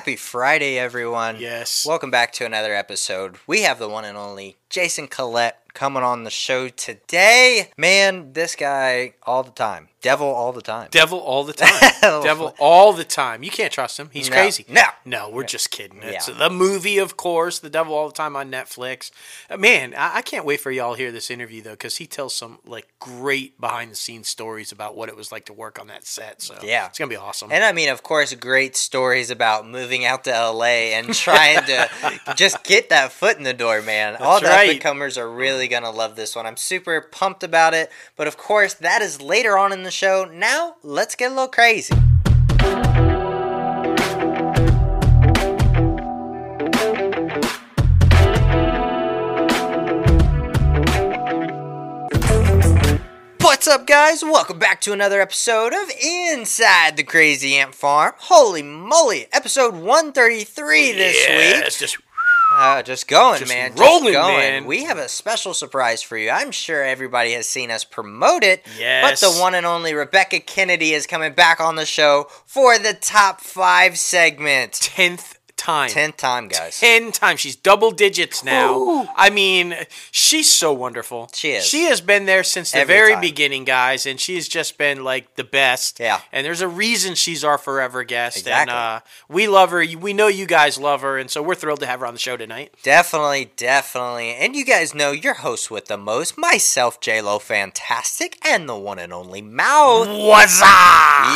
Happy Friday, everyone. Yes. Welcome back to another episode. We have the one and only Jason Collette coming on the show today. Man, this guy all the time. Devil all the time. Devil all the time. Devil all the time. You can't trust him. He's No. crazy. No. No, we're just kidding. It's Yeah. the movie, of course, The Devil All the Time on Netflix. Uh, Man, I, I can't wait for y'all to hear this interview, though, because he tells some, like, great behind the scenes stories about what it was like to work on that set. So, Yeah. It's going to be awesome. And I mean, of course, great stories about moving out to LA and trying to just get that foot in the door, man. All the right. up and comers are really going to love this one. I'm super pumped about it. But of course, that is later on in the show. Now, let's get a little crazy. What's up, guys? Welcome back to another episode of Inside the Crazy Ant Farm. Holy moly, episode 133 this yeah, week. It's just, Uh, just going, Just man. rolling, just going. man. We have a special surprise for you. I'm sure everybody has seen us promote it. Yes. But the one and only Rebecca Kennedy is coming back on the show for the top five segment. 10th time. Tenth time, guys. 10 times. She's double digits now. Ooh. I mean, she's so wonderful. She is. She has been there since the Every very time. beginning, guys, and she's just been like the best. Yeah. And there's a reason she's our forever guest. Exactly. And uh, we love her. We know you guys love her, and so we're thrilled to have her on the show tonight. Definitely, definitely. And you guys know your host with the most, myself, J-Lo Fantastic, and the one and only Mouth. What's up?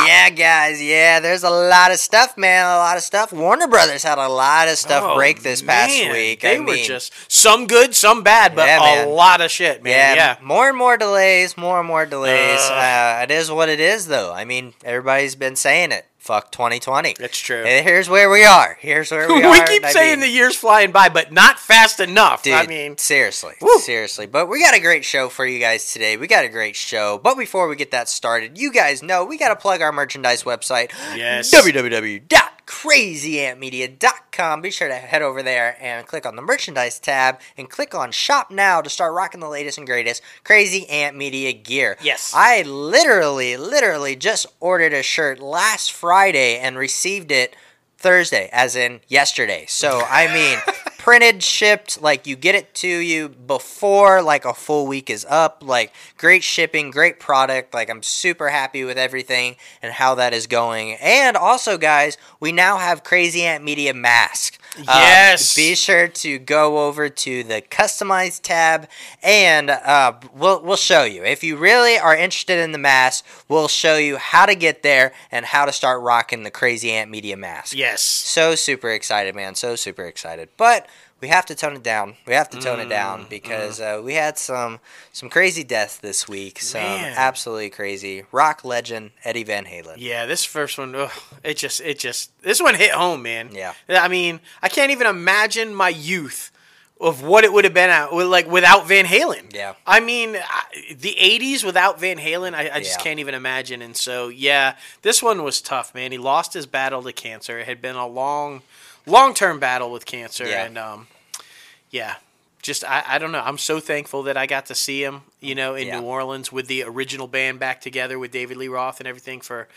Yeah, guys. Yeah, there's a lot of stuff, man. A lot of stuff. Warner Brothers had a lot of stuff Oh, break this past man. week. They I were mean, just some good, some bad, but Yeah, a lot of shit, man. yeah, Yeah. more and more delays, more and more delays. Ugh. Uh, it is what it is, though. I mean, everybody's been saying it. Fuck 2020. That's true. And here's where we are. Here's where we, We, are. We keep saying mean, the years flying by, but not fast enough. Dude, I mean, seriously, Woo. seriously. But we got a great show for you guys today. We got a great show. But before we get that started, you guys know we got to plug our merchandise website. Yes. www.crazyantmedia.com. Be sure to head over there and click on the merchandise tab and click on shop now to start rocking the latest and greatest Crazy Ant Media gear. Yes. I literally, literally just ordered a shirt last Friday and received it Thursday, as in yesterday. So, I mean, printed, shipped, like you get it to you before like a full week is up. Like, great shipping, great product. Like, I'm super happy with everything and how that is going. And also, guys, we now have Crazy Ant Media mask. Uh, Yes. be sure to go over to the customize tab and uh, we'll, we'll show you. If you really are interested in the mask, we'll show you how to get there and how to start rocking the Crazy Ant Media mask. yes. So super excited, man. So super excited. But we have to tone it down. We have to tone it Mm, down because uh, we had some some crazy deaths this week. Some Man. absolutely crazy. Rock legend Eddie Van Halen. Yeah, this first one, ugh, it just, it just, this one hit home, man. Yeah. I mean, I can't even imagine my youth of what it would have been at, like without Van Halen. Yeah. I mean, the '80s without Van Halen, I, I just Yeah. can't even imagine. And so, yeah, this one was tough, man. He lost his battle to cancer. It had been a long, long-term battle with cancer, Yeah. and um, yeah. Just I, I don't know. I'm so thankful that I got to see him, you know, in Yeah. New Orleans with the original band back together with David Lee Roth and everything for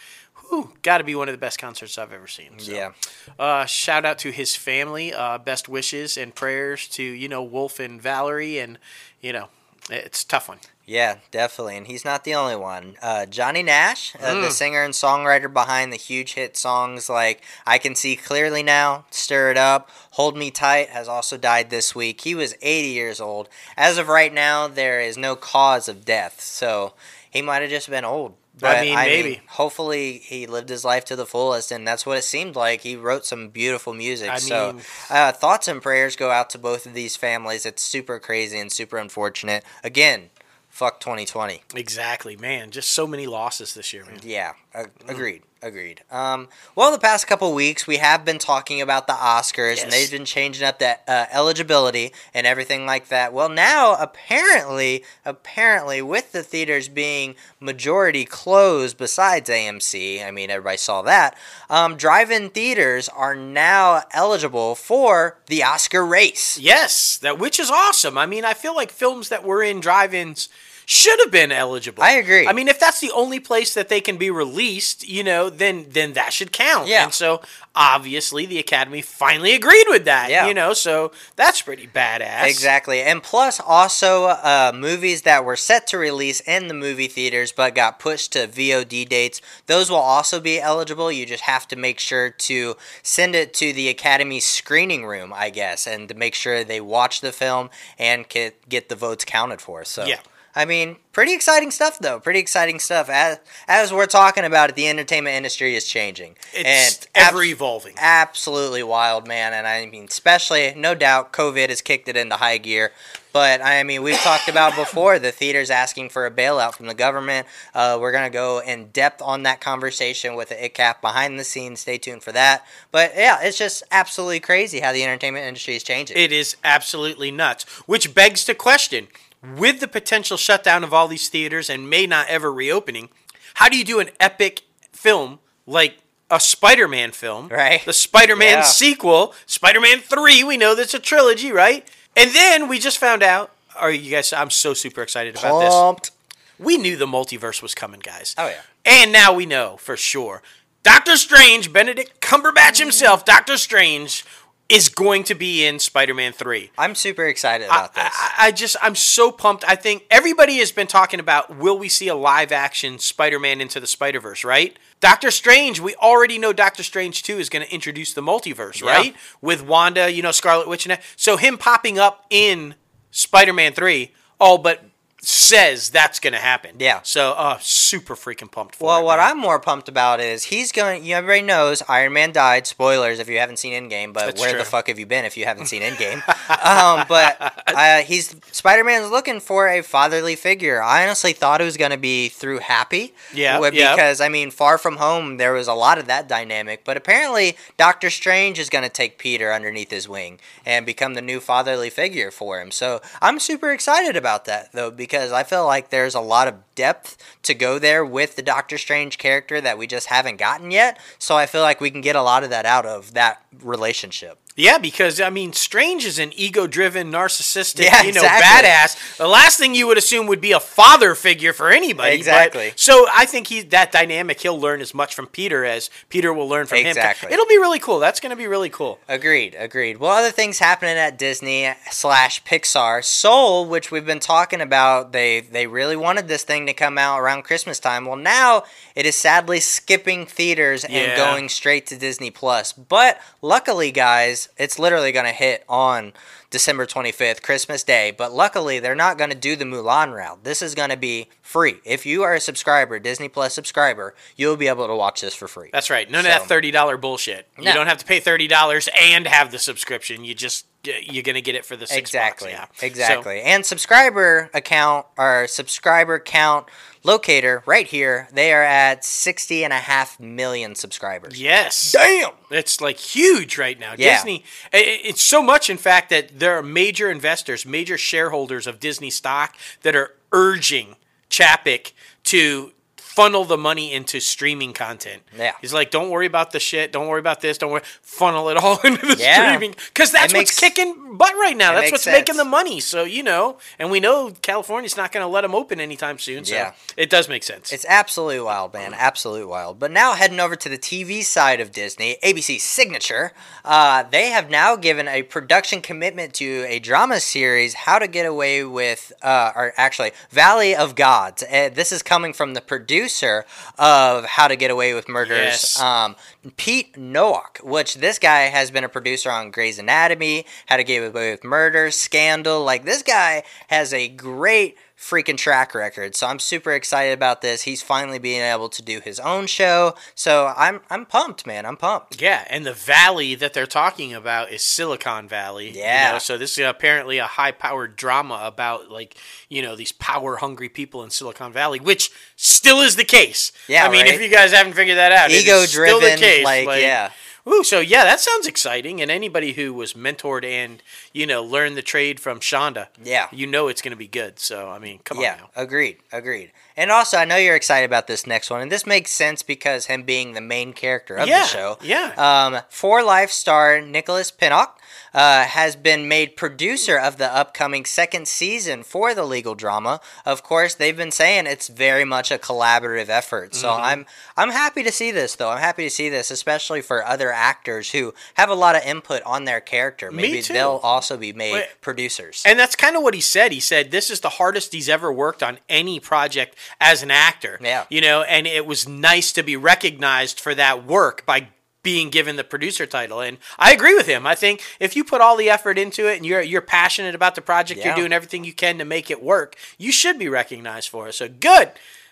whew, got to be one of the best concerts I've ever seen. So, Yeah. Uh, shout out to his family. Uh, best wishes and prayers to you know Wolf and Valerie, and you know it's a tough one. Yeah, definitely. And he's not the only one. Uh, Johnny Nash, uh, Mm. the singer and songwriter behind the huge hit songs like I Can See Clearly Now, Stir It Up, Hold Me Tight, has also died this week. He was 80 years old. As of right now, there is no cause of death. So he might have just been old. But, I mean, maybe. hopefully, he lived his life to the fullest, and that's what it seemed like. He wrote some beautiful music. I so, mean- uh, thoughts and prayers go out to both of these families. It's super crazy and super unfortunate. Again, fuck 2020. Exactly, man. Just so many losses this year, man. Yeah, agreed, agreed. Um, well, the past couple weeks we have been talking about the Oscars, and they've been changing up the uh, eligibility and everything like that. Well, now apparently, apparently, with the theaters being majority closed, besides AMC, I mean everybody saw that. Um, drive-in theaters are now eligible for the Oscar race. Yes, that which is awesome. I mean, I feel like films that were in drive-ins should have been eligible. I agree. I mean, if that's the only place that they can be released, you know, then then that should count. Yeah. And so obviously the Academy finally agreed with that. Yeah. You know, so that's pretty badass. Exactly. And plus, also, uh, movies that were set to release in the movie theaters but got pushed to VOD dates, those will also be eligible. You just have to make sure to send it to the Academy screening room, I guess, and to make sure they watch the film and get, get the votes counted for. So, Yeah. I mean, pretty exciting stuff, though. Pretty exciting stuff. As, as we're talking about it, the entertainment industry is changing. It's and ever abs- evolving. absolutely wild, man. And I mean, especially, no doubt, COVID has kicked it into high gear. But I mean, we've talked about before the theaters asking for a bailout from the government. Uh, we're gonna go in depth on that conversation with the ICAP behind the scenes. Stay tuned for that. But yeah, it's just absolutely crazy how the entertainment industry is changing. It is absolutely nuts. Which begs to question with the potential shutdown of all these theaters and may not ever reopening, how do you do an epic film like a Spider Man film? Right. The Spider Man Yeah. sequel, Spider Man 3, we know that's a trilogy, right? And then we just found out. Are you guys? I'm so super excited about this. Pumped. We knew the multiverse was coming, guys. Oh, yeah. And now we know for sure. Doctor Strange, Benedict Cumberbatch himself, Doctor Strange, is going to be in Spider Man 3. I'm super excited about this. I, I just I'm so pumped. I think everybody has been talking about will we see a live action Spider-Man into the Spider-Verse, right? Doctor Strange, we already know Doctor Strange 2 is going to introduce the multiverse, Yeah. right? With Wanda, you know, Scarlet Witch and that. So him popping up in Spider-Man 3 all but says that's going to happen. Yeah. So, uh super freaking pumped for Well, it, what man. I'm more pumped about is he's going. You everybody knows Iron Man died. Spoilers if you haven't seen Endgame, but That's where true. the fuck have you been if you haven't seen Endgame? um, but uh, he's Spider Man's looking for a fatherly figure. I honestly thought it was going to be through Happy. Yeah, Wh- yeah. Because I mean, Far From Home, there was a lot of that dynamic, but apparently Doctor Strange is going to take Peter underneath his wing and become the new fatherly figure for him. So I'm super excited about that though because I feel like there's a lot of depth to go there with the Doctor Strange character that we just haven't gotten yet. So I feel like we can get a lot of that out of that relationship. Yeah, because I mean, Strange is an ego-driven, narcissistic, Yeah, you know, exactly. badass. The last thing you would assume would be a father figure for anybody. but- Exactly. so I think he that dynamic he'll learn as much from Peter as Peter will learn from him. Exactly. It'll be really cool. That's going to be really cool. Agreed, agreed. Well, other things happening at Disney slash Pixar. Soul, which we've been talking about, they they really wanted this thing to come out around Christmas time. Well, now it is sadly skipping theaters and Yeah. going straight to Disney Plus. But luckily, guys, it's literally going to hit on December 25th, Christmas Day. But luckily, they're not going to do the Mulan route. This is going to be free. If you are a subscriber, Disney Plus subscriber, you'll be able to watch this for free. That's right. None So- of that thirty dollar bullshit. You don't have to pay thirty dollars and have the subscription. You just you're going to get it for the six exactly bucks. Yeah. exactly and subscriber account or subscriber count locator right here they are at 60 and a half million subscribers yes. damn It's like huge right now. Yeah. Disney, i- i- it's so much, in fact, that there are major investors, major shareholders of Disney stock that are urging Chapek to funnel the money into streaming content. Yeah. He's like, don't worry about the shit. Don't worry about this. Don't worry. Funnel it all into the Yeah. streaming. Because that's It makes- what's kicking butt right now. That's what's making the money. So, you know, and we know California's not going to let them open anytime soon. So Yeah. it does make sense. It's absolutely wild, man. Absolute wild. But now heading over to the TV side of Disney, ABC Signature, uh, they have now given a production commitment to a drama series, How to Get Away with, uh, or actually, Valley of Gods. Uh, this is coming from the producer of How to Get Away with Murders, Yes. um, Pete Nowalk, which this guy has been a producer on Grey's Anatomy, How to Get Away with Murder, Scandal. Like, this guy has a great freaking track record. So I'm super excited about this. He's finally being able to do his own show. So I'm I'm pumped, man. I'm pumped. Yeah, and the valley that they're talking about is Silicon Valley. you Yeah. know, so this is apparently a high-powered drama about like you know these power-hungry people in Silicon Valley, which still is the case. Yeah, I mean, right? if you guys haven't figured that out, Ego driven, case. like, yeah. Ooh, so yeah, that sounds exciting. And anybody who was mentored and you know learned the trade from Shonda, Yeah. you know it's going to be good. So I mean, come yeah, on now. agreed, agreed. And also, I know you're excited about this next one, and this makes sense because him being the main character of Yeah, the show. yeah. Um, for life star Nicholas Pinnock uh, has been made producer of the upcoming second season for the legal drama. Of course, they've been saying it's very much a collaborative effort. So Mm-hmm. I'm I'm happy to see this though. I'm happy to see this, especially for other actors who have a lot of input on their character. Maybe they'll also be made Wait. producers. And that's kind of what he said. He said this is the hardest he's ever worked on any project as an actor. Yeah. You know, and it was nice to be recognized for that work by being given the producer title. And I agree with him. I think if you put all the effort into it and you're you're passionate about the project, Yeah. you're doing everything you can to make it work, you should be recognized for it. So good.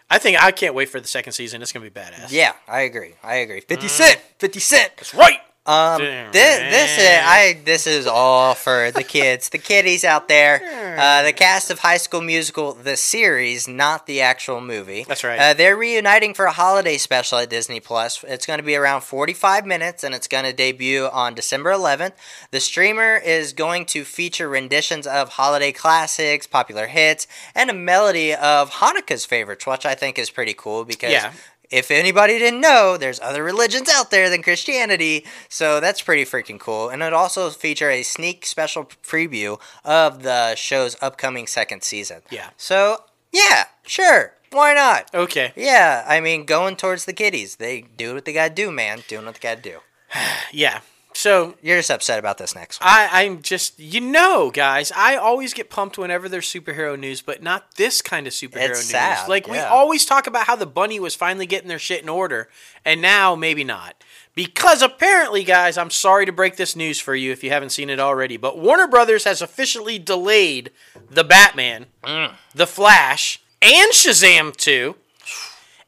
I think I can't wait for the second season. It's gonna be badass. yeah, I agree. I agree. Fifty mm. Cent. Fifty Cent. That's right. Um, this this is. I this is all for the kids, the kiddies out there. Uh, the cast of High School Musical, the series, not the actual movie. That's right. Uh, they're reuniting for a holiday special at Disney Plus. It's going to be around 45 minutes, and it's going to debut on December 11th. The streamer is going to feature renditions of holiday classics, popular hits, and a melody of Hanukkah's favorites, which I think is pretty cool because Yeah. If anybody didn't know, there's other religions out there than Christianity, so that's pretty freaking cool. And it also feature a sneak special preview of the show's upcoming second season. Yeah. So yeah, sure, why not? Okay. Yeah, I mean, going towards the kiddies, they do what they gotta do, man. Doing what they gotta do. Yeah. So You're just upset about this next one. I, I'm just, you know, guys, I always get pumped whenever there's superhero news, but not this kind of superhero It's news. sad, like, we yeah. always talk about how the bunny was finally getting their shit in order, and now maybe not. Because apparently, guys, I'm sorry to break this news for you if you haven't seen it already, but Warner Brothers has officially delayed The Batman, Mm. The Flash, and Shazam 2,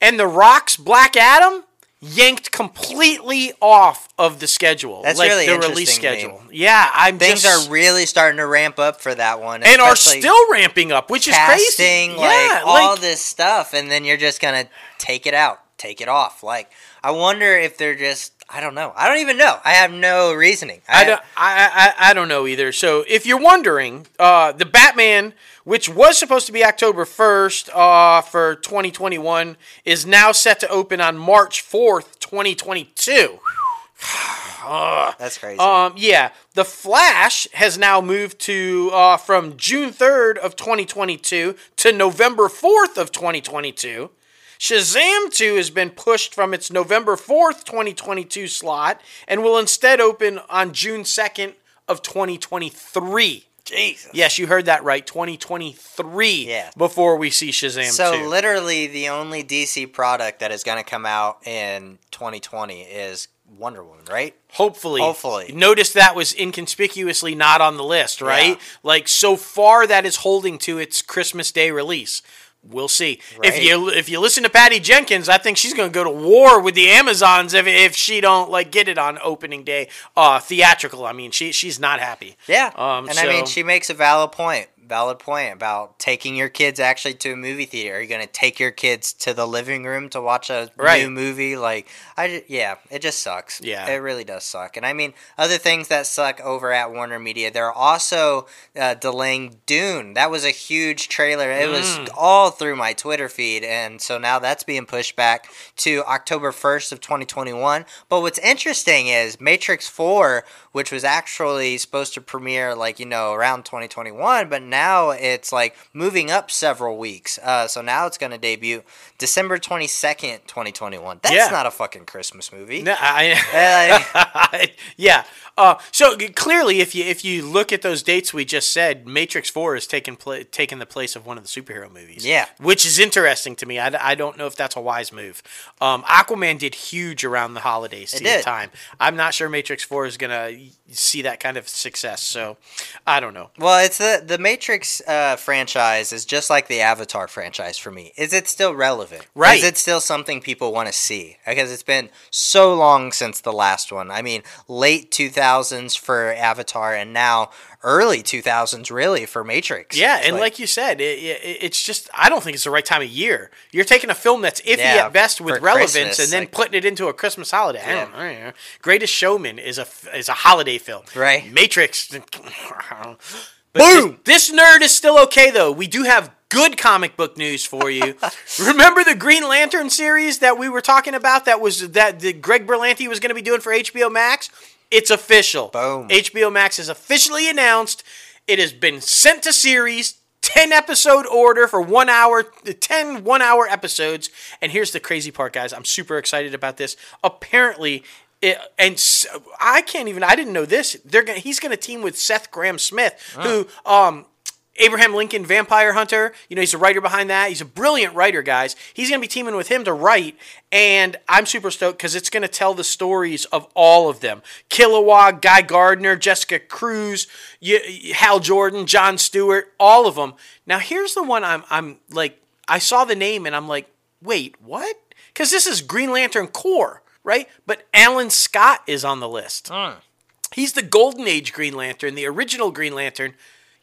and The Rock's Black Adam yanked completely off of the schedule. That's like really the release interesting to me. schedule. Yeah, I'm Things just, are really starting to ramp up for that one, and are still ramping up, which is casting, crazy. like yeah, all like, this stuff, and then you're just gonna take it out, take it off. Like, I wonder if they're just. I don't know. I don't even know. I have no reasoning. I don't, I, I, I don't know either. So if you're wondering, uh, the Batman, which was supposed to be October 1st uh, for 2021, is now set to open on March 4th, 2022. That's crazy. Um, yeah, the Flash has now moved to uh, from June 3rd of 2022 to November 4th of 2022. Shazam 2 has been pushed from its November 4th, 2022 slot and will instead open on June 2nd of 2023. Jesus. Yes, you heard that right. 2023 Yeah. before we see Shazam So 2. literally, the only DC product that is going to come out in 2020 is Wonder Woman, right? Hopefully. Hopefully. Notice that was inconspicuously not on the list, right? Yeah. Like so far that is holding to its Christmas Day release. We'll see. If you if you listen to Patty Jenkins, I think she's going to go to war with the Amazons if, if she don't like get it on opening day uh theatrical. I mean, she she's not happy. Yeah. Um, and I mean, she makes a valid point. Valid point about taking your kids actually to a movie theater. Are you going to take your kids to the living room to watch a Right. new movie? Like, I yeah, it just sucks. Yeah. it really does suck. And I mean, other things that suck over at Warner Media. They're also uh, delaying Dune. That was a huge trailer. It Mm. was all through my Twitter feed, and so now that's being pushed back to October first of 2021. But what's interesting is Matrix Four, which was actually supposed to premiere like you know around 2021, but now it's like moving up several weeks. Uh, so now it's going to debut December 22nd, 2021. That's Yeah. not a fucking Christmas movie. No, I, yeah. Uh, so clearly, if you if you look at those dates we just said, Matrix Four is taking pla- taken the place of one of the superhero movies. Yeah. which is interesting to me. I, I don't know if that's a wise move. Um, Aquaman did huge around the holidays time. I'm not sure Matrix Four is gonna see that kind of success. So I don't know. Well, it's the the Matrix uh, franchise is just like the Avatar franchise for me. Is it still relevant? Right. Is it still something people want to see? Because it's been so long since the last one. I mean, late two thousands for Avatar, and now early two thousands really for Matrix. Yeah, and like, you said, it, it, it's just I don't think it's the right time of year. You're taking a film that's iffy Yeah, at best with relevance, Christmas, and then like- putting it into a Christmas holiday. I, don't, I don't know. Greatest Showman is a is a holiday film. Right. Matrix. Boom! This, this nerd is still okay though. We do have good comic book news for you. Remember the Green Lantern series that we were talking about? That was that the Greg Berlanti was going to be doing for HBO Max. It's official. Boom. HBO Max has officially announced it has been sent to series. 10 episode order for one hour 10 one hour episodes and here's the crazy part guys i'm super excited about this apparently it, and I can't even. I didn't know this. They're gonna. He's gonna team with Seth Grahame-Smith, who um Abraham Lincoln Vampire Hunter. You know, he's a writer behind that. He's a brilliant writer, guys. He's gonna be teaming with him to write, and I'm super stoked because it's gonna tell the stories of all of them: Kilowog, Guy Gardner, Jessica Cruz, Hal Jordan, John Stewart, all of them. Now, here's the one I'm I'm like. I saw the name and I'm like, wait, what? Because this is Green Lantern Corps right? But Alan Scott is on the list. He's the Golden Age Green Lantern, the original Green Lantern.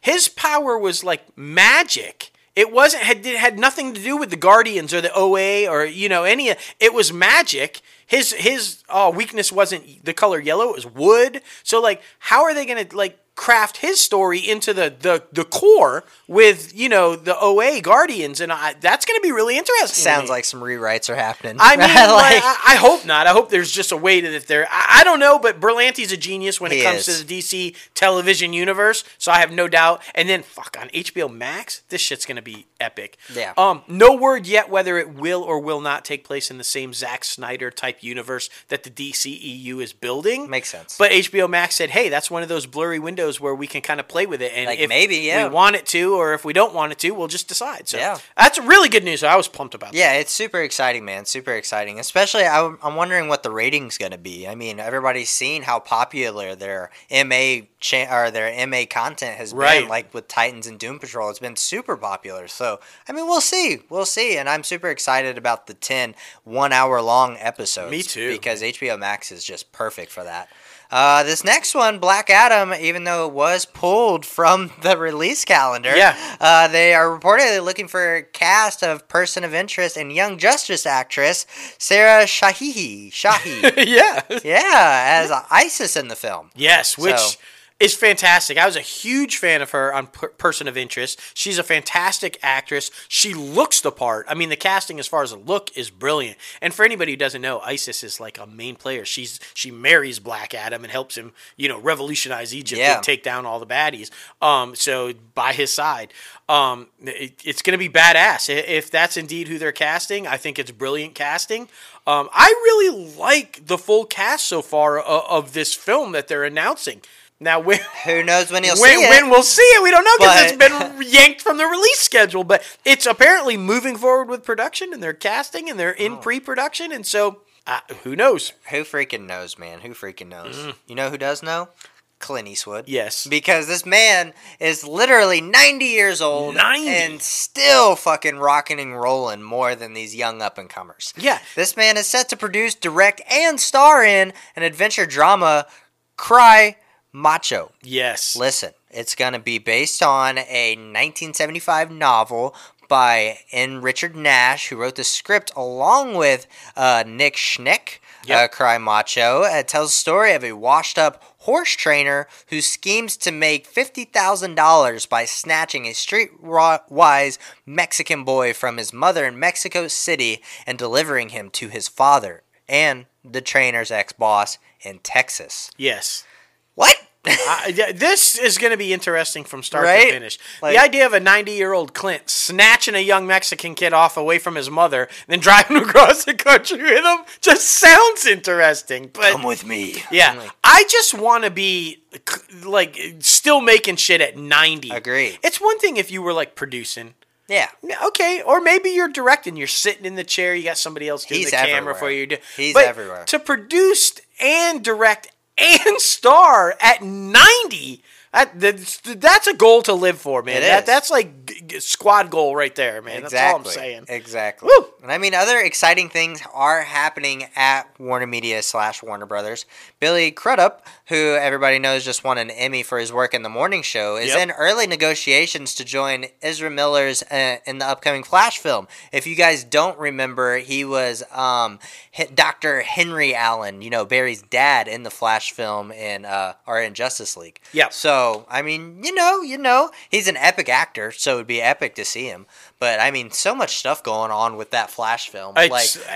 His power was like magic. It wasn't had it had nothing to do with the Guardians or the OA or you know any. It was magic. His his uh, weakness wasn't the color yellow. It was wood. So like, how are they gonna like craft his story into the the the Corps with you know the OA Guardians? And I, that's gonna be really interesting. Sounds like some rewrites are happening. I mean, Like- like, I, I hope not. I hope there's just a way that they're. I, I don't know, but Berlanti's a genius when it comes is. to the DC television universe, so I have no doubt. And then, fuck on HBO Max, this shit's gonna be epic. Yeah. Um, no word yet whether it will or will not take place in the same Zack Snyder type universe that the DCEU is building. Makes sense. But HBO Max said, "Hey, that's one of those blurry windows where we can kind of play with it, and Like, if maybe, yeah. we want it to, or if we don't want it to, we'll just decide." So Yeah. that's really good news. I was pumped about. that. Yeah, it's super exciting, man. Super exciting. Especially, I'm, I'm wondering what the rating's going to be. I mean, everybody's seen how popular their MA cha- or their MA content has Right. been. Like with Titans and Doom Patrol, it's been super popular. So, I mean, we'll see. We'll see. And I'm super excited about the 10 one hour long episodes. Me too. Because HBO Max is just perfect for that. Uh, this next one, Black Adam, even though it was pulled from the release calendar, Yeah. uh, they are reportedly looking for a cast of person of interest and young justice actress Sarah Shahihi. Shahi. yeah. yeah, as Isis in the film. Yes, which So- is fantastic. I was a huge fan of her on per- Person of Interest. She's a fantastic actress. She looks the part. I mean, the casting as far as the look is brilliant. And for anybody who doesn't know, Isis is like a main player. She's she marries Black Adam and helps him, you know, revolutionize Egypt Yeah. and take down all the baddies. Um, so by his side, um, it- it's going to be badass if that's indeed who they're casting. I think it's brilliant casting. Um, I really like the full cast so far of, of this film that they're announcing. Now, when, Who knows when he'll when, see it? when we'll see it, we don't know because it's been yanked from the release schedule. But it's apparently moving forward with production, and they're casting, and they're Oh. in pre-production, and so uh, who knows? Who freaking knows, man? Who freaking knows? You know who does know? Clint Eastwood. Mm. Yes. Because this man is literally 90 years old 90. and still fucking rocking and rolling more than these young up and comers. Yeah. This man is set to produce, direct, and star in an adventure drama, Cry Macho. Yes. Listen, it's going to be based on a 1975 novel by N. Richard Nash, who wrote the script along with uh, Nick Schenk, Yep. uh, Cry Macho. It tells the story of a washed up horse trainer who schemes to make $50,000 by snatching a streetwise Mexican boy from his mother in Mexico City and delivering him to his father and the trainer's ex boss in Texas. yes. What? I, yeah, this is going to be interesting from start Right? to finish. Like- the idea of a 90 year old Clint snatching a young Mexican kid off away from his mother and then driving across the country with him just sounds interesting. But come with me. yeah, I just want to be like still making shit at 90. Agree. It's one thing if you were like producing. Yeah. Yeah, Okay, or maybe you're directing. You're sitting in the chair. You got somebody else doing He's the camera everywhere. for you. He's but everywhere. To produce and direct and star at 90, that, that's, that's a goal to live for, man. It That, is. that's like squad goal right there, man. Exactly. That's all I'm saying. Exactly. Woo! And I mean, other exciting things are happening at Warner Media slash Warner Brothers. Billy Crudup, who everybody knows just won an Emmy for his work in the morning show, is Yep. in early negotiations to join Ezra Miller's uh, in the upcoming Flash film. If you guys don't remember, he was um, Dr. Henry Allen, you know, Barry's dad in the Flash film in uh, or in Justice League. Yep. So, I mean, you know, you know, he's an epic actor, so it'd be epic to see him. But I mean, so much stuff going on with that Flash film. Like,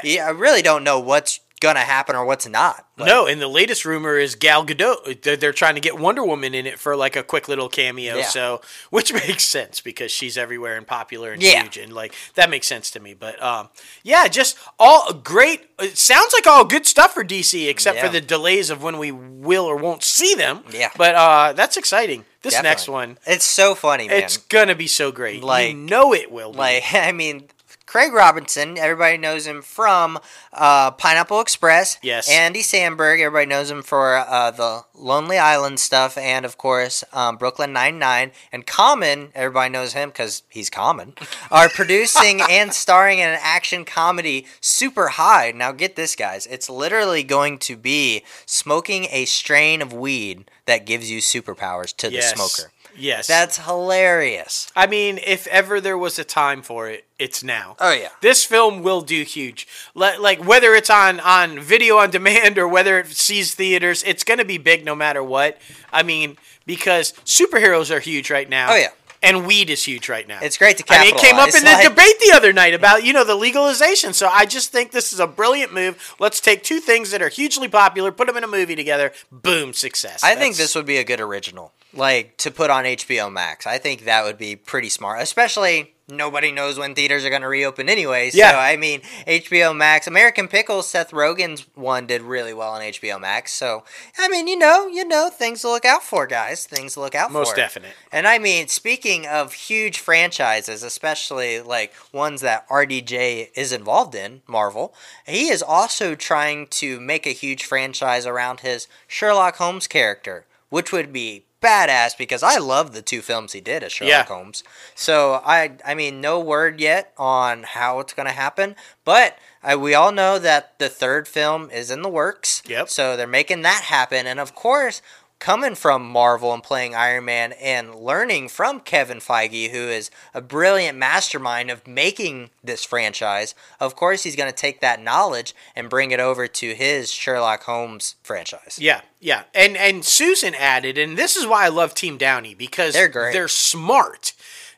yeah, I really don't know what's gonna happen or what's not. Like, no, and the latest rumor is Gal Gadot. They're, they're trying to get Wonder Woman in it for like a quick little cameo. Yeah. So, which makes sense because she's everywhere and popular and Yeah. huge, and like that makes sense to me. But um, yeah, just all great. It sounds like all good stuff for DC, except for the delays of when we will or won't see them. Yeah. But uh, that's exciting. This definitely. next one, it's so funny, man. it's gonna be so great. Like- you know it will. Be. Like, I mean, Craig Robinson, everybody knows him from uh, Pineapple Express. Yes. Andy Samberg, everybody knows him for uh, the Lonely Island stuff, and of course, um, Brooklyn Nine-Nine. And Common, everybody knows him because he's Common, are producing and starring in an action comedy Super High. Now, get this, guys. It's literally going to be smoking a strain of weed that gives you superpowers to yes. the smoker. Yes. That's hilarious. I mean, if ever there was a time for it, it's now. Oh, yeah. This film will do huge. Like whether it's on on video on demand or whether it sees theaters, it's going to be big no matter what. I mean, because superheroes are huge right now. Oh, yeah. And weed is huge right now. It's great to I mean, it came up in the like- debate the other night about you know the legalization. So I just think this is a brilliant move. Let's take two things that are hugely popular, put them in a movie together. Boom, success. I think this would be a good original, like to put on HBO Max. I think that would be pretty smart, especially nobody knows when theaters are going to reopen anyway. So Yeah. I mean, HBO Max, American Pickles, Seth Rogen's one did really well on HBO Max. So I mean, you know, you know, things to look out for, guys. Things to look out for. most definite. And I mean, speaking of huge franchises, especially like ones that RDJ is involved in, Marvel, he is also trying to make a huge franchise around his Sherlock Holmes character, which would be badass because I love the two films he did as Sherlock Yeah. Holmes. So I I mean, no word yet on how it's going to happen, but I, we all know that the third film is in the works. Yep. So they're making that happen, and of course, coming from Marvel and playing Iron Man and learning from Kevin Feige, who is a brilliant mastermind of making this franchise, of course, he's going to take that knowledge and bring it over to his Sherlock Holmes franchise. Yeah, yeah. And and Susan added, and this is why I love Team Downey because They're great. They're smart.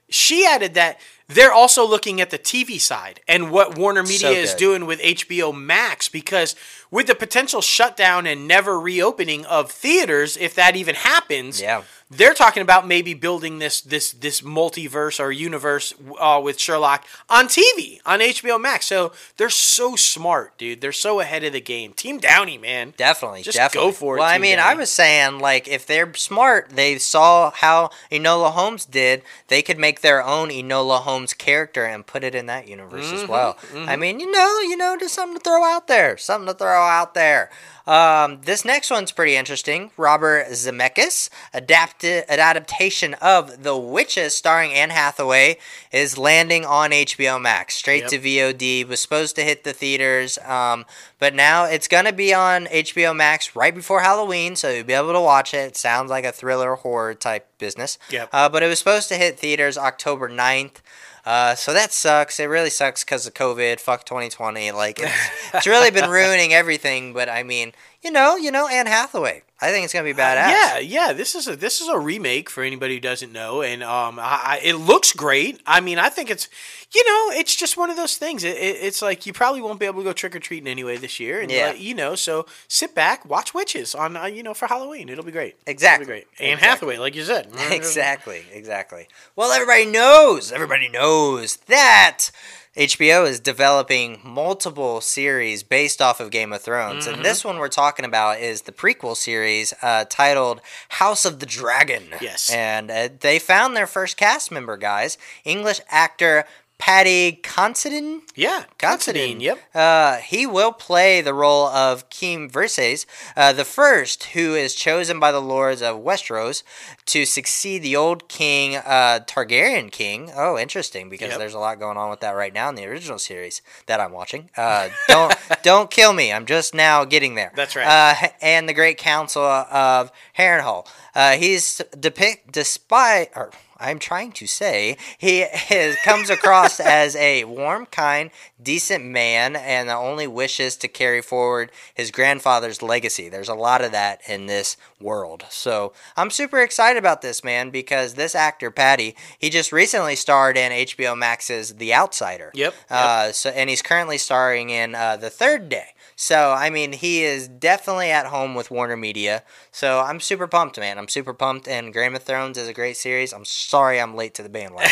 She added that they're also looking at the TV side and what Warner Media So is doing with HBO Max because with the potential shutdown and never reopening of theaters, if that even happens, Yeah. They're talking about maybe building this this this multiverse or universe uh, with Sherlock on TV on HBO Max. So they're so smart, dude. They're so ahead of the game. Team Downey, man. Definitely, Just definitely. go for it, Well, I Team mean, I was saying like if they're smart, they saw how Enola Holmes did. They could make their own Enola Holmes character and put it in that universe Mm-hmm, as well. I mean, you know, you know, just something to throw out there. Something to throw out there. Um, this next one's pretty interesting. Robert Zemeckis, adapted an adaptation of The Witches, starring Anne Hathaway, is landing on HBO Max, straight Yep. to VOD. Was supposed to hit the theaters, um, but now it's gonna be on HBO Max right before Halloween, so you'll be able to watch it. It sounds like a thriller horror type business. Yep. Uh, but it was supposed to hit theaters October 9th. Uh, so that sucks. It really sucks because of COVID. Fuck 2020. Like it's, it's really been ruining everything. But I mean, you know, you know, Anne Hathaway. I think it's gonna be badass. Yeah, yeah. This is a this is a remake for anybody who doesn't know, and um, I, I, it looks great. I mean, I think it's, you know, it's just one of those things. It, it, it's like you probably won't be able to go trick or treating anyway this year, and Yeah. like, you know, so sit back, watch Witches on, uh, you know, for Halloween. It'll be great. Exactly. It'll be great. Anne Exactly. Hathaway, like you said. exactly, exactly. Well, everybody knows, everybody knows that HBO is developing multiple series based off of Game of Thrones, Mm-hmm. and this one we're talking about is the prequel series uh, titled House of the Dragon. Yes. and uh, they found their first cast member, guys. English actor Paddy Considine. Yeah, Considine. Yep. Uh, he will play the role of King Viserys, uh, the first who is chosen by the lords of Westeros to succeed the old king, uh, Targaryen king. Oh, interesting, because Yep. there's a lot going on with that right now in the original series that I'm watching. Uh, don't don't kill me. I'm just now getting there. That's right. Uh, and the Great Council of Harrenhal. Uh, he's depict despite. Or, I'm trying to say he is, comes across as a warm, kind, decent man, and only wishes to carry forward his grandfather's legacy. There's a lot of that in this world, so I'm super excited about this man because this actor Paddy, he just recently starred in HBO Max's The Outsider. Yep, Uh, so and he's currently starring in uh, The Third Day. So, I mean, he is definitely at home with Warner Media. So, I'm super pumped, man. I'm super pumped. And Game of Thrones is a great series. I'm sorry I'm late to the bandwagon.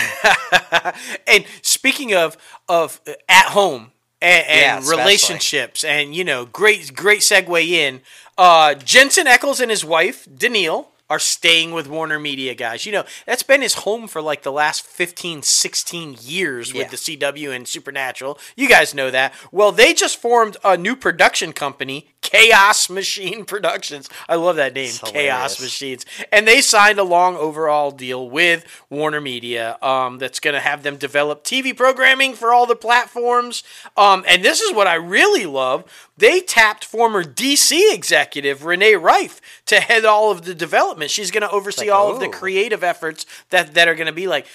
and speaking of of uh, at home and, and especially. relationships, and you know, great great segue in. Uh, Jensen Ackles and his wife Danneel are staying with Warner Media, guys. You know, that's been his home for like the last 15, 16 years with the CW and Supernatural. You guys know that. Well, they just formed a new production company, Chaos Machine Productions. I love that name, Chaos. Machines. And they signed a long overall deal with Warner Media um, that's going to have them develop TV programming for all the platforms. Um, and this is what I really love. They tapped former DC executive Renee Rife to head all of the development. She's going to oversee Like, all of the oh. creative efforts that, that are going to be like.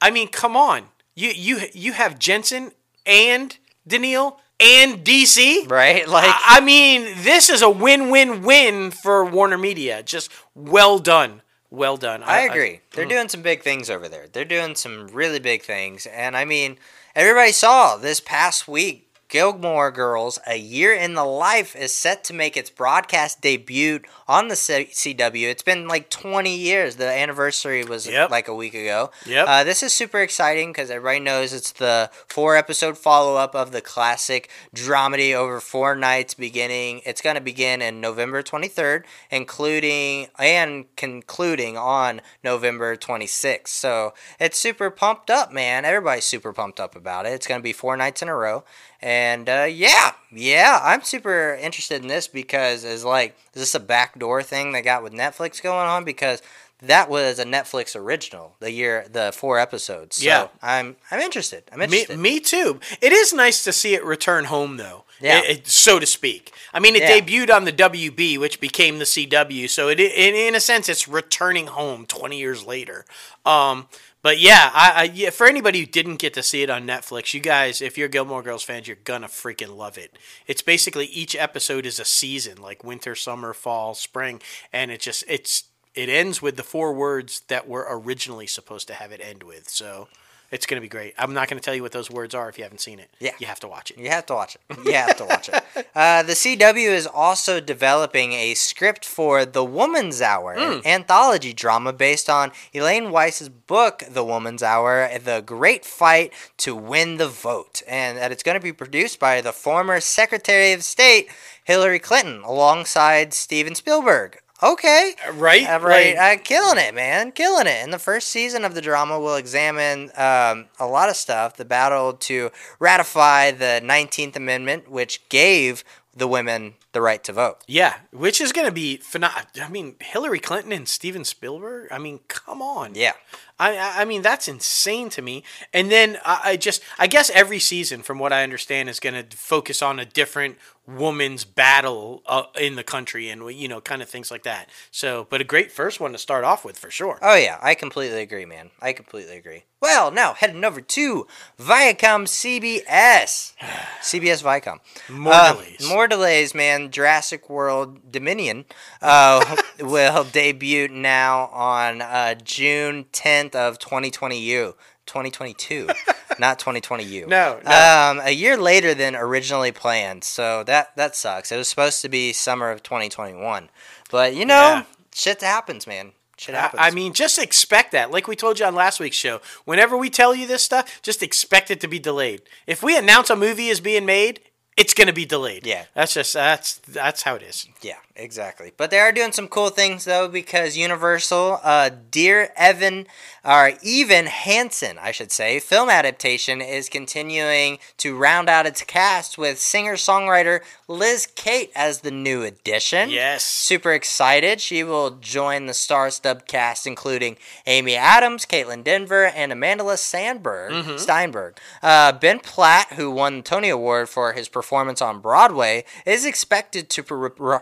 I mean, come on. You you you have Jensen and Danneel and DC. right? Like, I I mean, this is a win-win-win for Warner Media. Just well done, well done. I agree. They're mm. doing some big things over there. They're doing some really big things. And I mean, everybody saw this past week Gilmore Girls, A Year in the Life, is set to make its broadcast debut on the CW. It's been like 20 years. The anniversary was Yep. like a week ago. Yep. Uh, this is super exciting because everybody knows it's the four episode follow up of the classic dramedy over four nights beginning. It's going to begin in November 23rd, including and concluding on November 26th. So it's super pumped up, man. Everybody's super pumped up about it. It's going to be four nights in a row. And uh, yeah, yeah, I'm super interested in this because it's like, is this a backdoor thing they got with Netflix going on? Because that was a Netflix original, the year, the four episodes. So Yeah. I'm, I'm interested. I'm Me, interested. me too. It is nice to see it return home, though. Yeah. It- it- so to speak. I mean, it Yeah. debuted on the WB, which became the CW. So it, in, in a sense, it's returning home 20 years later. Um, but yeah, I, I yeah, for anybody who didn't get to see it on Netflix, you guys, if you're Gilmore Girls fans, you're gonna freaking love it. It's basically each episode is a season, like winter, summer, fall, spring, and it just it's it ends with the four words that were originally supposed to have it end with. So it's gonna be great. I'm not gonna tell you what those words are if you haven't seen it. Yeah. you have to watch it. You have to watch it. You have to watch it. Uh, the CW is also developing a script for The Woman's Hour, an anthology drama based on Elaine Weiss's book, The Woman's Hour The Great Fight to Win the Vote. And that it's going to be produced by the former Secretary of State, Hillary Clinton, alongside Steven Spielberg. Okay. Right, Uh, right. Like, Uh, killing it, man. Killing it. And the first season of the drama will examine um, a lot of stuff. The battle to ratify the 19th Amendment, which gave the women the right to vote. yeah, which is gonna be phenomenal. I mean, Hillary Clinton and Steven Spielberg. I mean, come on. Yeah. I, I mean that's insane to me. And then I, I just I guess every season, from what I understand, is going to focus on a different woman's battle uh, in the country and you know kind of things like that. So, but a great first one to start off with for sure. Oh, yeah. I completely agree, man. I completely agree. Well, now heading over to Viacom CBS. CBS Viacom. More Uh, delays. More delays, man. Jurassic World Dominion uh, will debut now on uh, June 10th of 2020U. 2022, not 2020U. No, no. Um, a year later than originally planned, so that that sucks. It was supposed to be summer of 2021, but you know, Yeah. shit happens, man. Shit I- happens. I mean, just expect that. Like we told you on last week's show, whenever we tell you this stuff, just expect it to be delayed. If we announce a movie is being made, it's going to be delayed. Yeah. that's just that's that's how it is. Yeah, exactly. But they are doing some cool things though because Universal, uh, Dear Evan, or even Hansen, I should say, film adaptation is continuing to round out its cast with singer-songwriter Liz Kate as the new addition. Yes. Super excited. She will join the star-studded cast, including Amy Adams, Kaitlyn Dever, and Amanda Sandberg Steinberg. Uh, ben Platt, who won the Tony Award for his performance on Broadway, is expected to. Pre-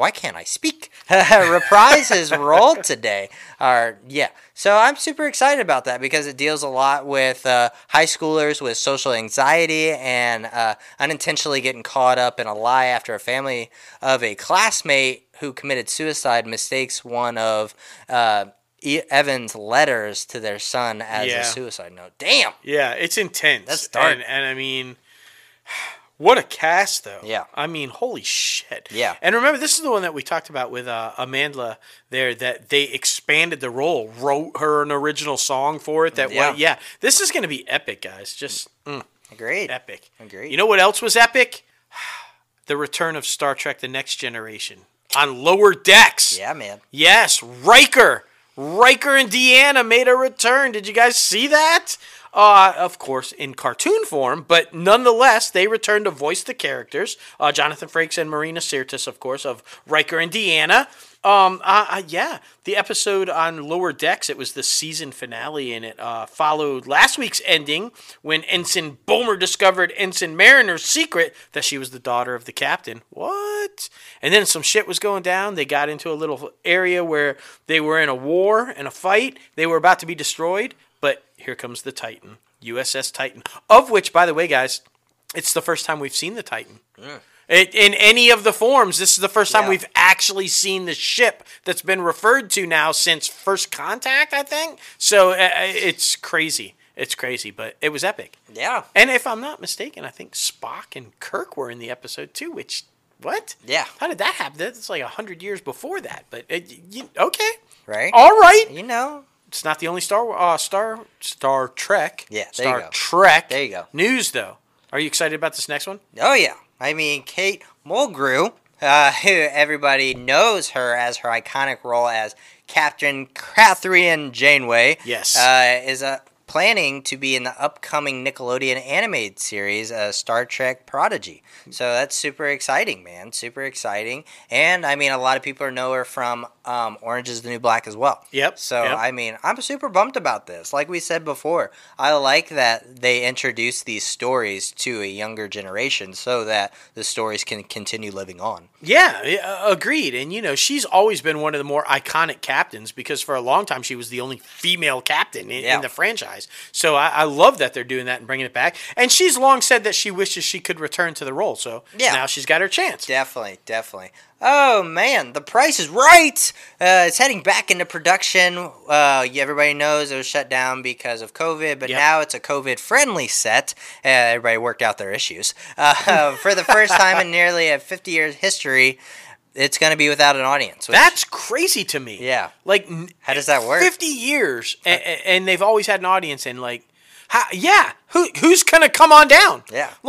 why can't I speak? Reprise his role today. Or yeah, so I'm super excited about that because it deals a lot with uh, high schoolers with social anxiety and uh, unintentionally getting caught up in a lie after a family of a classmate who committed suicide mistakes one of uh, E- Evan's letters to their son as Yeah. a suicide note. Damn. Yeah, it's intense. That's dark. And, and I mean, What a cast, though. Yeah. I mean, holy shit. Yeah. And remember, this is the one that we talked about with uh, Amanda there that they expanded the role, wrote her an original song for it. That Yeah. yeah. yeah. This is going to be epic, guys. Just mm, Agreed. epic. Agreed. You know what else was epic? The return of Star Trek: The Next Generation on lower decks. Yeah, man. Yes, Riker. Riker and Deanna made a return. Did you guys see that? Uh, of course, in cartoon form, but nonetheless, they returned to voice the characters. Uh, Jonathan Frakes and Marina Sirtis, of course, of Riker and Deanna. Um, uh, uh, yeah, the episode on Lower Decks, it was the season finale, and it uh, followed last week's ending when Ensign Boimler discovered Ensign Mariner's secret that she was the daughter of the captain. What? And then some shit was going down. They got into a little area where they were in a war and a fight. They were about to be destroyed, but here comes the Titan, USS Titan, of which, by the way, guys, it's the first time we've seen the Titan. It, in any of the forms, this is the first time Yeah. we've actually seen the ship that's been referred to now since First Contact, I think. So uh, it's crazy. It's crazy, but it was epic. Yeah. And if I'm not mistaken, I think Spock and Kirk were in the episode too. Which what? Yeah. How did that happen? That's like a hundred years before that. But it, you, okay, Right? all right. You know. It's not the only Star uh, Star Star Trek. Yeah, there you Star go. Trek. There you go. News though. Are you excited about this next one? Oh yeah. I mean, Kate Mulgrew, uh, who everybody knows her as her iconic role as Captain Catherine Janeway. Yes. Uh, is uh, planning to be in the upcoming Nickelodeon animated series, uh, Star Trek Prodigy. So that's super exciting, man. Super exciting. And I mean, a lot of people know her from um, Orange is the New Black as well. Yep, So yep. I mean, I'm super bummed about this. Like we said before, I like that they introduce these stories to a younger generation so that the stories can continue living on. Yeah, yeah, agreed. And you know, she's always been one of the more iconic captains because for a long time she was the only female captain in, Yeah. in the franchise. So I, I love that they're doing that and bringing it back. And she's long said that she wishes she could return to the role. So Yeah. now she's got her chance. Definitely, definitely. Oh man, the price is right. Uh, it's heading back into production. Uh, everybody knows it was shut down because of COVID, but Yep. now it's a COVID-friendly set. Uh, everybody worked out their issues. Uh, for the first time in nearly a 50 years history, it's going to be without an audience. which- That's crazy to me. Yeah. Like, How does that work? Fifty years, and, and they've always had an audience, and like, how, yeah, who who's gonna come on down? yeah.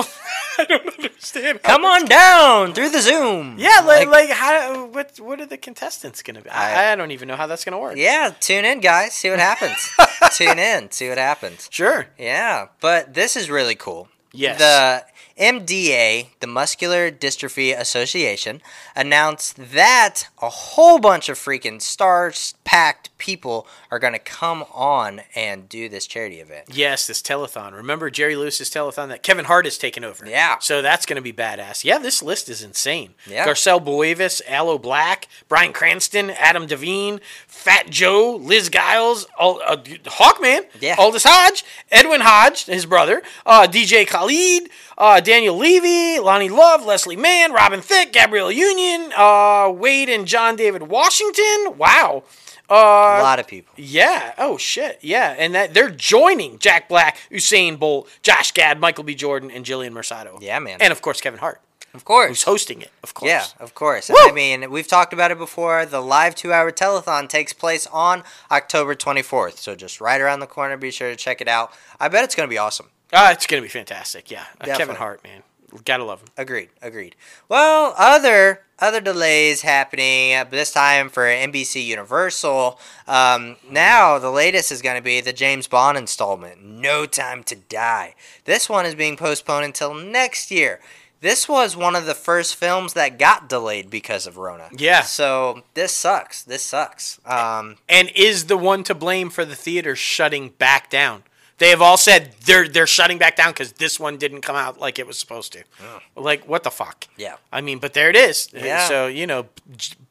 I don't understand. Come on down through the Zoom. Yeah, like, like how? What what are the contestants gonna be? I, I- don't even know how that's gonna work. yeah. Tune in, guys. See what happens. tune in. See what happens. Sure. Yeah, but this is really cool. Yes. The MDA, the Muscular Dystrophy Association, announced that a whole bunch of freaking stars packed people are going to come on and do this charity event. Yes, this telethon. Remember Jerry Lewis's telethon that Kevin Hart has taken over. Yeah. So that's going to be badass. Yeah, this list is insane. Yeah. Garcelle Beauvais, Aloe Blacc, Bryan Cranston, Adam Devine, Fat Joe, Liz Gillies, uh, Hawkman, Yeah. Aldis Hodge, Edwin Hodge, his brother, uh, DJ Khaled, uh, Daniel Levy, Loni Love, Leslie Mann, Robin Thicke, Gabrielle Union, uh, Wade and John David Washington. Wow. A Uh, lot of people. yeah. Oh shit. Yeah, and that they're joining Jack Black, Usain Bolt, Josh Gad, Michael B. Jordan, and Jillian Mercado. Yeah, man. And of course Kevin Hart, Of course. who's hosting it. Of course. Yeah, of course. And I mean, we've talked about it before. The live two hour telethon takes place on October 24th. So just right around the corner. Be sure to check it out. I bet it's going to be awesome. Uh, it's gonna be fantastic. Yeah. Uh, Kevin Hart, man, gotta love him. Agreed. Agreed. Well, other other delays happening, uh, but this time for NBC Universal. Um, now the latest is going to be the James Bond installment, No Time to Die. This one is being postponed until next year. This was one of the first films that got delayed because of Rona. Yeah. So this sucks. This sucks. Um, And is the one to blame for the theater shutting back down? They have all said they're they're shutting back down because this one didn't come out like it was supposed to. Like what the fuck? Yeah. I mean, but there it is. Yeah. So you know,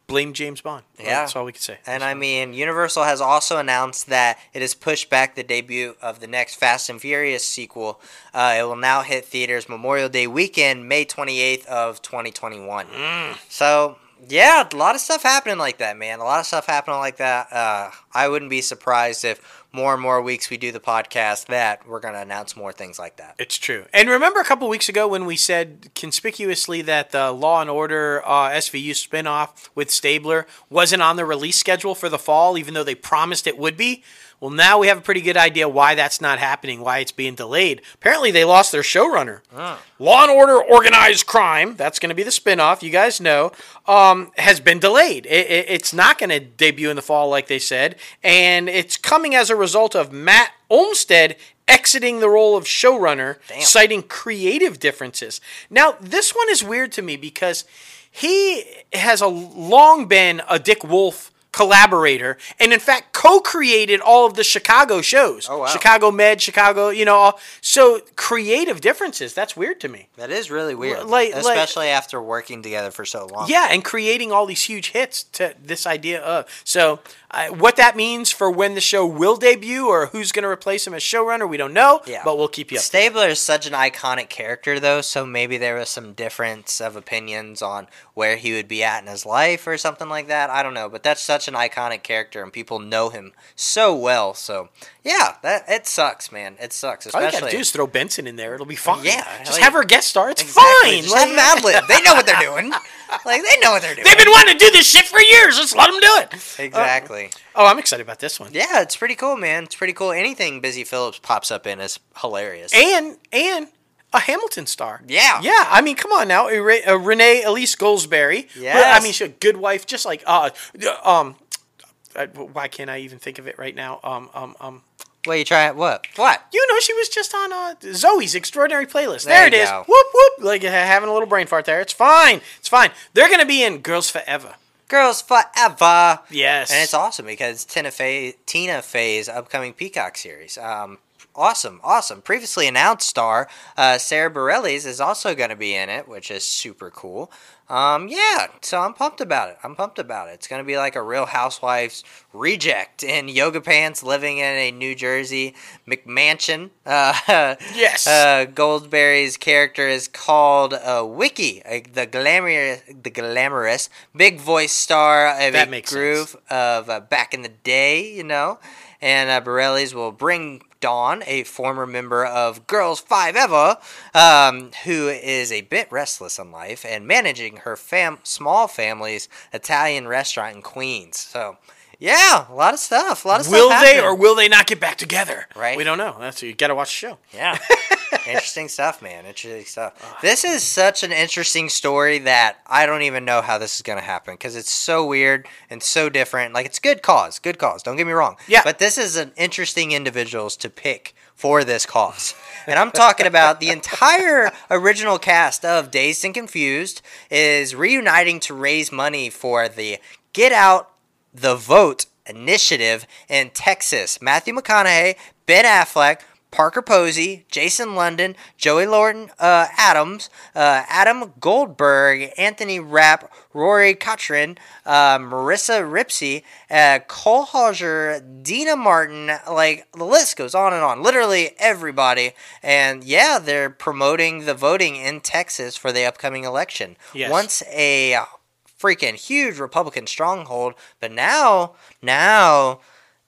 blame James Bond. Yeah. That's all we can say. And I mean, Universal has also announced that it has pushed back the debut of the next Fast and Furious sequel. Uh, it will now hit theaters Memorial Day weekend, May 28th of 2021. So, yeah, a lot of stuff happening like that, man. A lot of stuff happening like that. Uh, I wouldn't be surprised if more and more weeks we do the podcast that we're going to announce more things like that. It's true. And remember a couple weeks ago when we said conspicuously that the Law and Order uh, SVU spinoff with Stabler wasn't on the release schedule for the fall, even though they promised it would be? Well, now we have a pretty good idea why that's not happening, why it's being delayed. Apparently, they lost their showrunner. Law and Order Organized Crime, that's going to be the spinoff, you guys know, um, has been delayed. It, it, it's not going to debut in the fall, like they said, and it's coming as a result of Matt Olmstead exiting the role of showrunner, citing creative differences. Now, this one is weird to me because he has a long been a Dick Wolf collaborator and in fact co-created all of the Chicago shows. Oh, wow. Chicago Med, Chicago, you know, all, so creative differences. That's weird to me. That is really weird, Like- like- especially after working together for so long. Yeah, and creating all these huge hits to this idea of. So, uh, what that means for when the show will debut or who's going to replace him as showrunner, we don't know. Yeah. but we'll keep you up. Stabler is such an iconic character, though, so maybe there was some difference of opinions on where he would be at in his life or something like that. I don't know, but that's such an iconic character, and people know him so well. So, yeah, that it sucks, man. It sucks, All you gotta do is throw Benson in there; it'll be fine. Yeah, just like- have her guest star. It's Exactly, fine. Just Like- have Lib. They know what they're doing. Like they know what they're doing. They've been wanting to do this shit for years. Let's let them do it. exactly. Oh, oh, I'm excited about this one. yeah, it's pretty cool, man. It's pretty cool. Anything Busy Phillips pops up in is hilarious. And and a Hamilton star. Yeah. Yeah. I mean, come on now, uh, uh, Renee Elise Goldsberry. Yes. I mean, she's a good wife, just like uh, um. uh, Why can't I even think of it right now? Um, um, um. What you trying? What? What? You know, she was just on uh, Zoey's Extraordinary Playlist. There There, it is. go. Whoop whoop. Like uh, having a little brain fart there. It's fine. It's fine. They're gonna be in Girls Forever. Girls Forever. Yes. And it's awesome because Tina Fey, Tina Fey's upcoming Peacock series. Um, awesome, awesome. Previously announced star uh, Sara Bareilles is also going to be in it, which is super cool. Um, yeah, so I'm pumped about it. I'm pumped about it. It's going to be like a Real Housewives reject in yoga pants, living in a New Jersey McMansion. Uh, Yes. Uh, Goldsberry's character is called uh, Wickie, uh, the glamorous, the glamorous big voice star of That a groove of uh, back in the day, you know. And uh, Bareilles will bring Dawn, a former member of Girls Five Ever, um, who is a bit restless in life and managing her fam- small family's Italian restaurant in Queens. So, yeah, a lot of stuff. A lot of will stuff. they or will they not get back together? Right. We don't know. That's you got to watch the show. Yeah. interesting stuff, man. Interesting stuff. This is such an interesting story that I don't even know how this is going to happen because it's so weird and so different. Like, it's good cause. Good cause. Don't get me wrong. Yeah. But this is an interesting individuals to pick for this cause. And I'm talking about the entire original cast of Dazed and Confused is reuniting to raise money for the Get Out the Vote initiative in Texas. Matthew McConaughey, Ben Affleck, Parker Posey, Jason London, Joey Lauren uh, Adams, uh, Adam Goldberg, Anthony Rapp, Rory Cochrane, uh, Marissa Ribisi, uh, Cole Hauser, Deena Martin. Like the list goes on and on. Literally everybody. And yeah, they're promoting the voting in Texas for the upcoming election. Yes. Once a freaking huge Republican stronghold, but now, now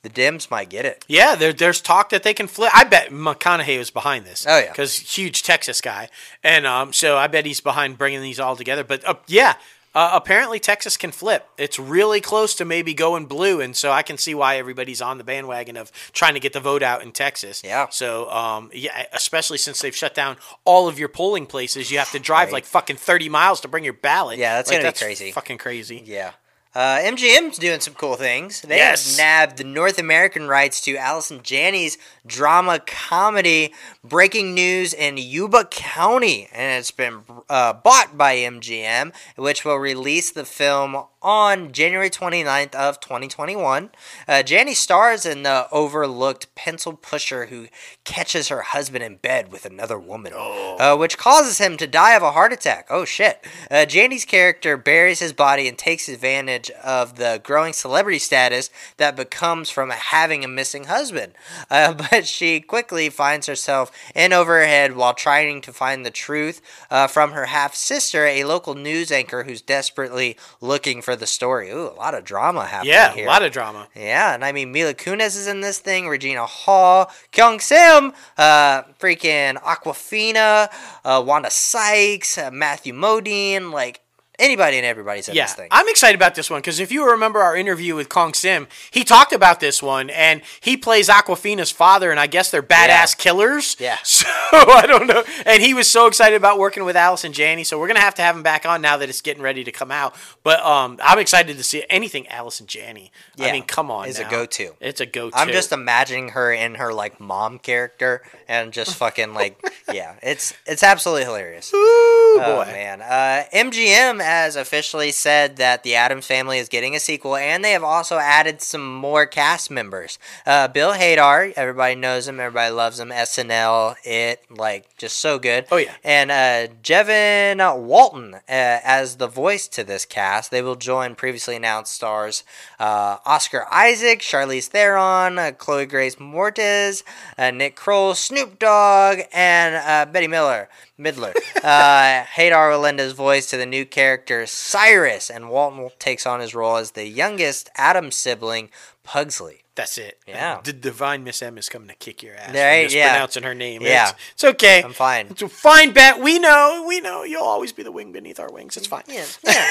the Dems might get it. Yeah, there, there's talk that they can flip. I bet McConaughey was behind this. Oh, yeah. because huge Texas guy, and um, so I bet he's behind bringing these all together. But uh, yeah, uh, apparently Texas can flip. It's really close to maybe going blue, and so I can see why everybody's on the bandwagon of trying to get the vote out in Texas. Yeah. So um, yeah, especially since they've shut down all of your polling places, you have to drive Right. like fucking thirty miles to bring your ballot. Yeah, that's Like, gonna be crazy. Fucking crazy. Yeah. Uh, MGM's doing some cool things. They Yes. have nabbed the North American rights to Allison Janney's drama comedy Breaking News in Yuba County, and it's been uh, bought by MGM, which will release the film on January 29th of 2021. Uh, stars in the overlooked pencil pusher who catches her husband in bed with another woman, uh, which causes him to die of a heart attack. Oh shit! Uh, character buries his body and takes advantage of the growing celebrity status that becomes from having a missing husband. Uh, but she quickly finds herself in over her head while trying to find the truth uh, from her half sister, a local news anchor who's desperately looking for for the story. Ooh, a lot of drama happening Yeah, here. a lot of drama. Yeah, and I mean Mila Kunis is in this thing, Regina Hall, Keong Sim, uh, freaking Awkwafina, uh, Wanda Sykes, uh, Matthew Modine, like anybody and everybody's in Yeah, this thing. I'm excited about this one because if you remember our interview with Keong Sim, he talked about this one, and he plays Awkwafina's father, and I guess they're badass killers. Yeah. So I don't know, and he was so excited about working with Allison Janney. So we're gonna have to have him back on now that it's getting ready to come out. But um, I'm excited to see anything Allison Janney. I Yeah, mean, come on, is a go-to. It's a go-to. I'm just imagining her in her like mom character and just fucking like yeah, it's it's absolutely hilarious. Ooh, Oh boy. man, uh, MGM has officially said that the Addams Family is getting a sequel, and they have also added some more cast members. Uh, Bill Hader, everybody knows him, everybody loves him. SNL, it like just so good. Oh, yeah. And uh, Javon Walton uh, as the voice to this cast. They will join previously announced stars uh, Oscar Isaac, Charlize Theron, uh, Chloe Grace Moretz, uh, Nick Kroll, Snoop Dogg, and uh, Betty Miller. Midler. Uh, Hader will lend his voice to the new character Cyrus, and Walton takes on his role as the youngest Addams sibling, Pugsley. That's it. Yeah. The divine Miss M is coming to kick your ass. Right, yeah. mispronouncing her name. Yeah. It's, it's okay. I'm fine. It's a fine bet. We know. We know. You'll always be the wing beneath our wings. It's fine. Yeah, yeah.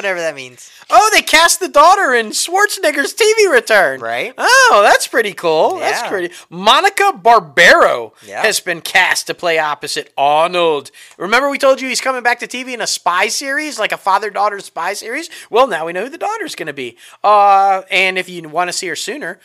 Whatever that means. Oh, they cast the daughter in Schwarzenegger's TV return. Right. Oh, that's pretty cool. That's pretty. Monica Barbaro Yeah. has been cast to play opposite Arnold. Remember, we told you he's coming back to TV in a spy series, like a father-daughter spy series. Well, now we know who the daughter's going to be. Uh, and if you want to see her sooner.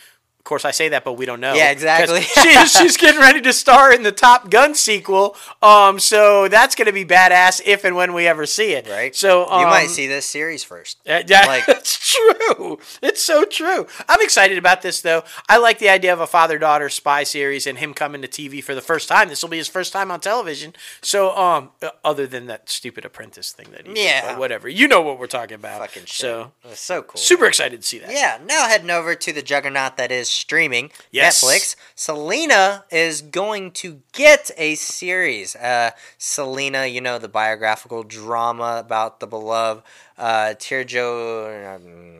Of course, I say that, but we don't know. Yeah, exactly. she, she's getting ready to star in the Top Gun sequel. Um, so that's going to be badass if and when we ever see it. Right. So um, you might see this series first. uh, yeah, Like- it's true. It's so true. I'm excited about this though. I like the idea of a father-daughter spy series and him coming to TV for the first time. This will be his first time on television. So, um, uh, other than that stupid Apprentice thing that he did, Yeah. but whatever. You know what we're talking about. Fucking shit. So, so cool. super excited to see that. Yeah, now heading over to the juggernaut that is streaming Yes. Netflix. Selena is going to get a series. Uh, Selena, you know the biographical drama about the beloved uh, Tirjo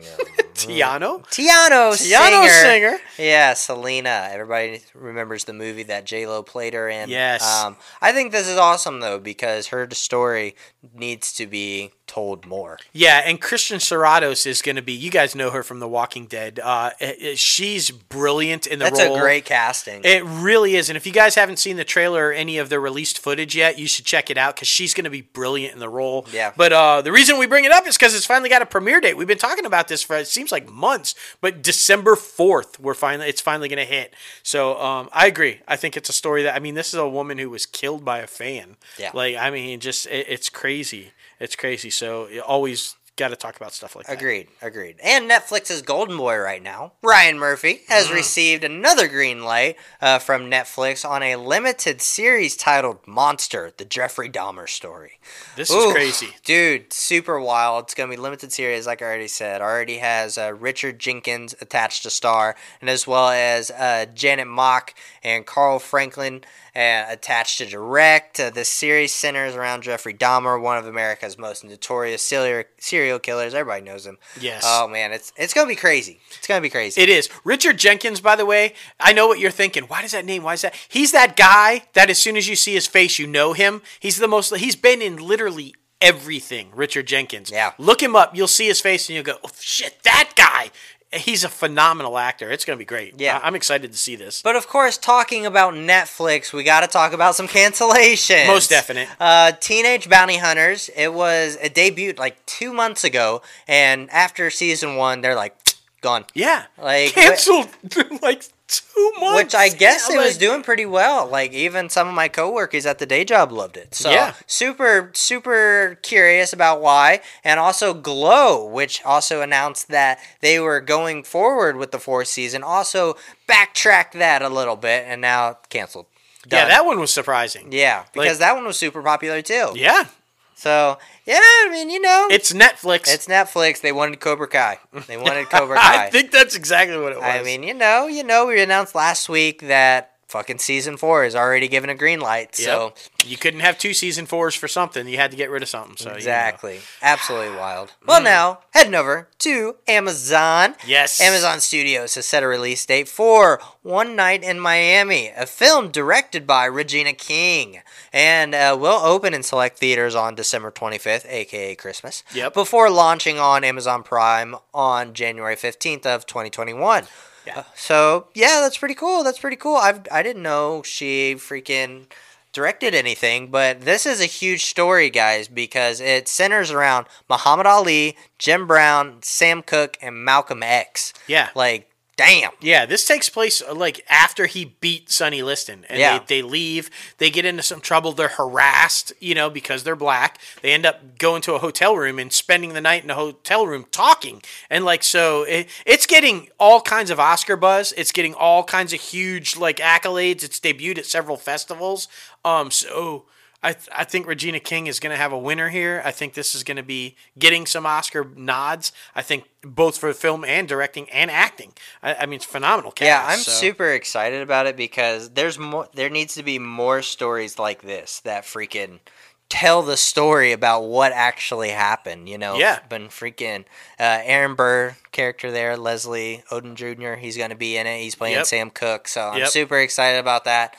Tiano. Tiano, Tiano singer. singer. Yeah, Selena. Everybody remembers the movie that J Lo played her in. Yes. Um, I think this is awesome though because her story needs to be told more. Yeah, and Christian Serratos is going to be. You guys know her from The Walking Dead. Uh, she's brilliant in the That's role. a great casting. It really is. And if you guys haven't seen the trailer or any of the released footage yet, you should check it out because she's going to be brilliant in the role. Yeah. But uh, the reason we bring it up is because it's finally got a premiere date. We've been talking about this for it seems like months, but December fourth, we're finally it's finally going to hit. So um, I agree. I think it's a story that I mean, this is a woman who was killed by a fan. Yeah. Like I mean, just it, it's crazy. It's crazy. So always got to talk about stuff like that. Agreed, agreed. And Netflix's golden boy right now, Ryan Murphy, has received another green light uh, from Netflix on a limited series titled Monster: The Jeffrey Dahmer Story. This is crazy. dude. Super wild. It's gonna be limited series, like I already said. Already has uh, Richard Jenkins attached to star, and as well as uh, Janet Mock and Carl Franklin uh, attached to direct. Uh, this series centers around Jeffrey Dahmer, one of America's most notorious serial serial killers. Everybody knows him. Yes. Oh man, it's it's gonna be crazy. It's gonna be crazy. It is. Richard Jenkins, by the way, I know what you're thinking. Why does that name? Why is that? He's that guy that as soon as you see his face, you know him. He's the most, he's been in literally everything, Richard Jenkins. Yeah. Look him up. You'll see his face and you'll go, oh, shit, that guy. He's a phenomenal actor. It's going to be great. Yeah. I- I'm excited to see this. But of course, talking about Netflix, we got to talk about some cancellations. Most definite. Uh, Teenage Bounty Hunters. It was a debut like two months ago, and after season one, they're like gone. Yeah. Like, Canceled like two months. Which I guess Yeah, it was doing pretty well. Like even some of my coworkers at the day job loved it. So Yeah. super super curious about why. And also Glow, which also announced that they were going forward with the fourth season, also backtracked that a little bit and now canceled. Yeah, that one was surprising. Yeah, because Like- that one was super popular too. Yeah. So yeah, I mean you know, It's Netflix. it's Netflix. They wanted Cobra Kai. They wanted Cobra Kai. I think that's exactly what it was. I mean, you know, you know, we announced last week that fucking season four is already given a green light. So Yep. you couldn't have two season fours for something. You had to get rid of something. So you know. exactly, absolutely wild. Well, hmm. now heading over to Amazon. Yes. Amazon Studios has set a release date for One Night in Miami, a film directed by Regina King, and uh, will open in select theaters on December 25th, aka Christmas. Yep. Before launching on Amazon Prime on January 15th of 2021. Yeah. So yeah, that's pretty cool. That's pretty cool. I've I didn't know she freaking directed anything, but this is a huge story, guys, because it centers around Muhammad Ali, Jim Brown, Sam Cooke, and Malcolm X. Yeah. Like, damn. Yeah, this takes place uh, like after he beat Sonny Liston, and Yeah. they, they leave. They get into some trouble. They're harassed, you know, because they're black. They end up going to a hotel room and spending the night in a hotel room talking, and like so, it, it's getting all kinds of Oscar buzz. It's getting all kinds of huge like accolades. It's debuted at several festivals. Um, so. I, th- I think Regina King is going to have a winner here. I think this is going to be getting some Oscar nods. I think both for film and directing and acting. I, I mean, it's phenomenal. Cast, Yeah, I'm so- super excited about it because there's more. There needs to be more stories like this that freaking tell the story about what actually happened. You know, Yeah. Been freaking uh, Aaron Burr character there, Leslie Odom Jr. He's going to be in it. He's playing Yep. Sam Cooke, so I'm Yep. super excited about that.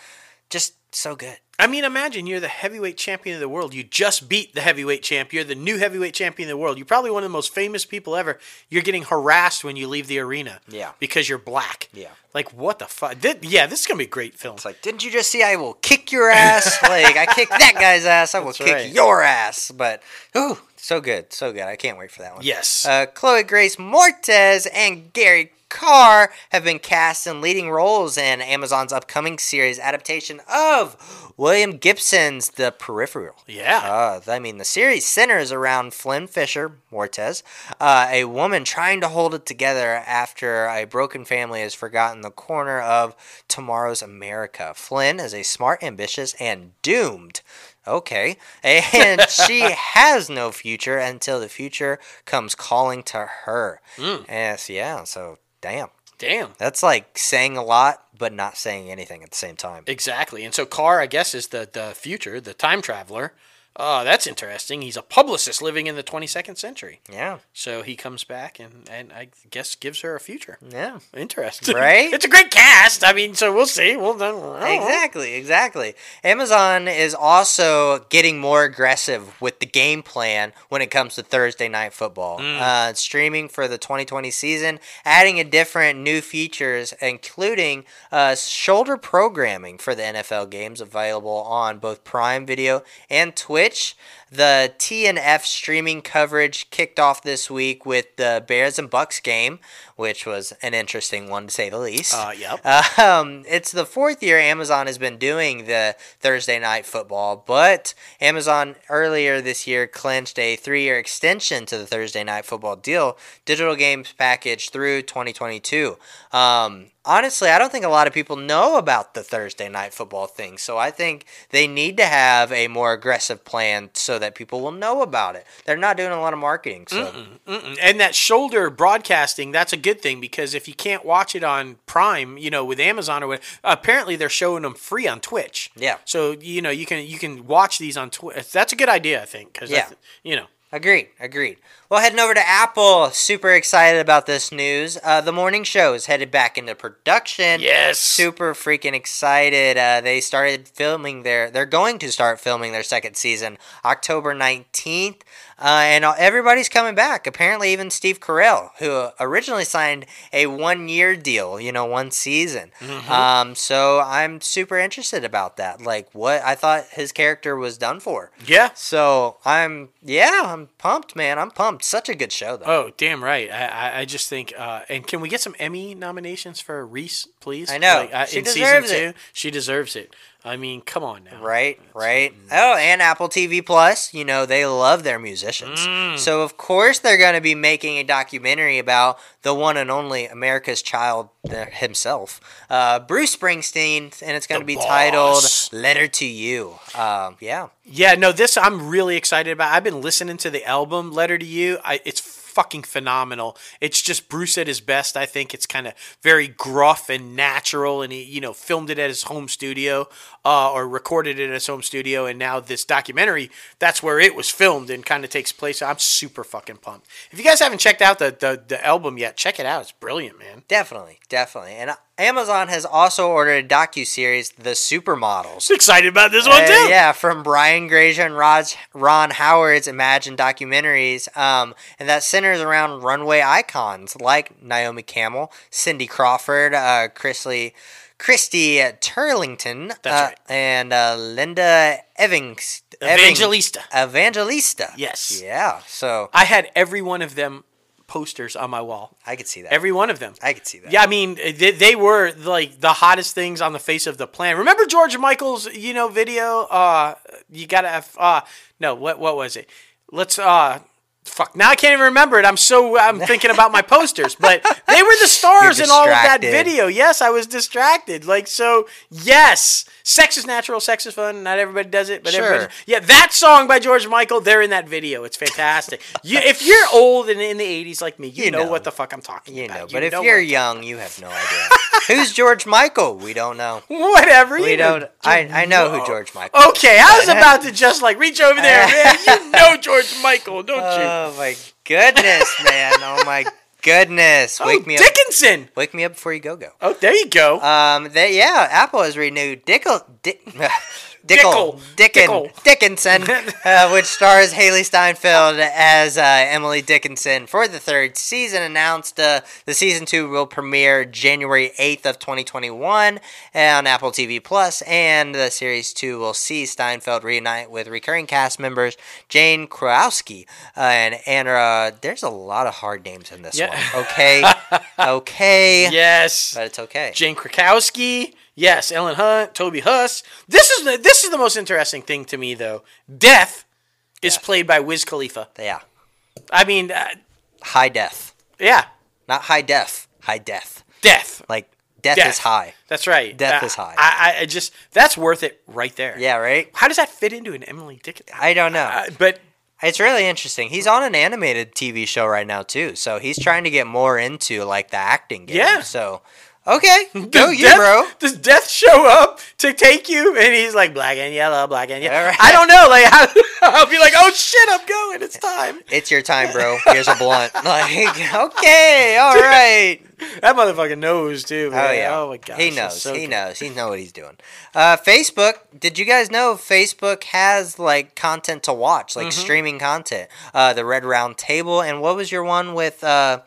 Just so good. I mean, imagine you're the heavyweight champion of the world. You just beat the heavyweight champ. You're the new heavyweight champion of the world. You're probably one of the most famous people ever. You're getting harassed when you leave the arena. Yeah. Because you're black. Yeah. Like, what the fuck? Yeah, this is going to be a great film. It's like, didn't you just see? I will kick your ass. like I kicked that guy's ass. I will That's kick right. your ass. But ooh, so good, so good. I can't wait for that one. Yes. Uh, Chloe Grace Moretz and Gary Carr have been cast in leading roles in Amazon's upcoming series adaptation of William Gibson's The Peripheral. yeah. Uh, I mean, the series centers around Flynn Fisher, Moretz, uh, a woman trying to hold it together after a broken family has forgotten the corner of tomorrow's America. Flynn is a smart, ambitious, and doomed. Okay. And she has no future until the future comes calling to her. Yes, yeah, so damn. Damn. That's like saying a lot, but not saying anything at the same time. Exactly. And so Carr, I guess, is the, the future, the time traveler. Oh, that's interesting. He's a publicist living in the 22nd century. Yeah. So he comes back and, and I guess gives her a future. Yeah. Interesting. Right? it's a great cast. I mean, so we'll see. We'll then. I don't know. Exactly, exactly. Amazon is also getting more aggressive with the game plan when it comes to Thursday night football. Uh, streaming for the 2020 season, adding a different new features, including uh, shoulder programming for the NFL games available on both Prime Video and Twitch. Switch the TNF streaming coverage kicked off this week with the Bears and Bucs game, which was an interesting one to say the least. Uh, yep. Um, it's the fourth year Amazon has been doing the Thursday night football, but Amazon earlier this year clinched a three year extension to the Thursday night football deal, digital games package through 2022. Um, honestly, I don't think a lot of people know about the Thursday night football thing, so I think they need to have a more aggressive plan so that people will know about it. They're not doing a lot of marketing, so Mm-mm. And that shoulder broadcasting, that's a good thing because if you can't watch it on Prime, you know, with Amazon or what, apparently they're showing them free on Twitch. Yeah. So you know you can you can watch these on Twitch. That's a good idea, I think, because Yeah. you know. Agreed, agreed. Well, heading over to Apple, super excited about this news. Uh, the morning show is headed back into production. Yes. Super freaking excited. Uh, they started filming their, they're going to start filming their second season October 19th. Uh, and everybody's coming back. Apparently, even Steve Carell, who originally signed a one year deal, you know, one season. Um, so I'm super interested about that. Like, what I thought his character was done for. Yeah. So I'm yeah, I'm pumped, man. I'm pumped. Such a good show though. Oh, damn right. I, I, I just think, uh, and can we get some Emmy nominations for Reese, please? I know. uh, She in deserves season it. two, she deserves it. I mean, come on now. Right, right. Oh, and Apple TV Plus, you know, they love their musicians. Mm. So of course they're going to be making a documentary about the one and only America's child himself, uh, Bruce Springsteen, and it's going to be boss. titled "Letter to You." Um, yeah, Yeah, no, this I'm really excited about. I've been listening to the album Letter to You. I, it's fucking phenomenal. It's just Bruce at his best. I think it's kind of very gruff and natural, and he you know filmed it at his home studio uh, or recorded it at his home studio, and now this documentary that's where it was filmed and kind of takes place. I'm super fucking pumped. If you guys haven't checked out the, the the album yet, check it out. It's brilliant, man. Definitely, definitely. And Amazon has also ordered a docu series, The Supermodels. Excited about this one Uh, too. yeah, from Brian Grazer and Raj, Ron Howard's Imagine documentaries, um, and that centers around runway icons like Naomi Campbell, Cindy Crawford, uh, Chrisley, Christy Turlington, uh, right. and uh, Linda Evans, Evangelista. Evangelista. Yes. Yeah. So I had every one of them posters on my wall. I could see that. Every one of them. I could see that. Yeah, I mean, they, they were like the hottest things on the face of the planet. Remember George Michael's, you know, video? Uh, you gotta have, uh, no, what, what was it? Let's, uh, fuck, now I can't even remember it. I'm so, I'm thinking about my posters, but they were the stars in all of that video. Yes, I was distracted. Like, so, yes, sex is natural, sex is fun. Not everybody does it, but Sure. everybody, yeah, that song by George Michael, they're in that video. It's fantastic. you, if you're old and in the 80s like me, you, You know, know. what the fuck I'm talking You about. know, but if know you're young, you have no idea. Who's George Michael? We don't know. Whatever. We don't. I, I know who George Michael. Okay, I was about to just like reach over there, man. You know George Michael, don't you? Oh my goodness, man! Oh my goodness! Wake oh, me up! Dickinson. Wake me up before you go go. Oh, there you go. Um, they, yeah, Apple has renewed Dickle, Dick, Dickle. Dickle, Dickin. Dickinson, uh, which stars Hailee Steinfeld as uh, Emily Dickinson for the third season. Announced uh, the season two will premiere January eighth of twenty twenty one on Apple TV Plus, and the series two will see Steinfeld reunite with recurring cast members Jane Krowski uh, and Anna. There's a lot of hard names in this Yeah. one. Okay, okay, yes. but it's okay. Jane Krakowski. Yes, Ellen Hunt, Toby Huss. This is the, this is the most interesting thing to me though. Death is Death. played by Wiz Khalifa. Yeah. I mean, uh, high death, yeah, not high death. high death. death. Like death, Death. is high. That's right. Death Uh, is high. I, I, I just that's worth it right there. Yeah, right. How does that fit into an Emily Dickinson? I don't know. Uh, but It's really interesting. He's on an animated TV show right now too, so he's trying to get more into like the acting game. Yeah. So okay, go you, Death- bro. Does Death show up to take you? And he's like black and yellow, black and yellow. Right. I don't know. Like I'll be like, oh shit, I'm going. It's time. It's your time, bro. Here's a blunt. Like okay, all right. That motherfucker knows too. Man. Oh yeah. Oh my god. He knows. he knows. He knows what he's doing. Uh, Facebook. Did you guys know Facebook has like content to watch, like Mm-hmm. streaming content? Uh, the Red Round Table, and what was your one with uh,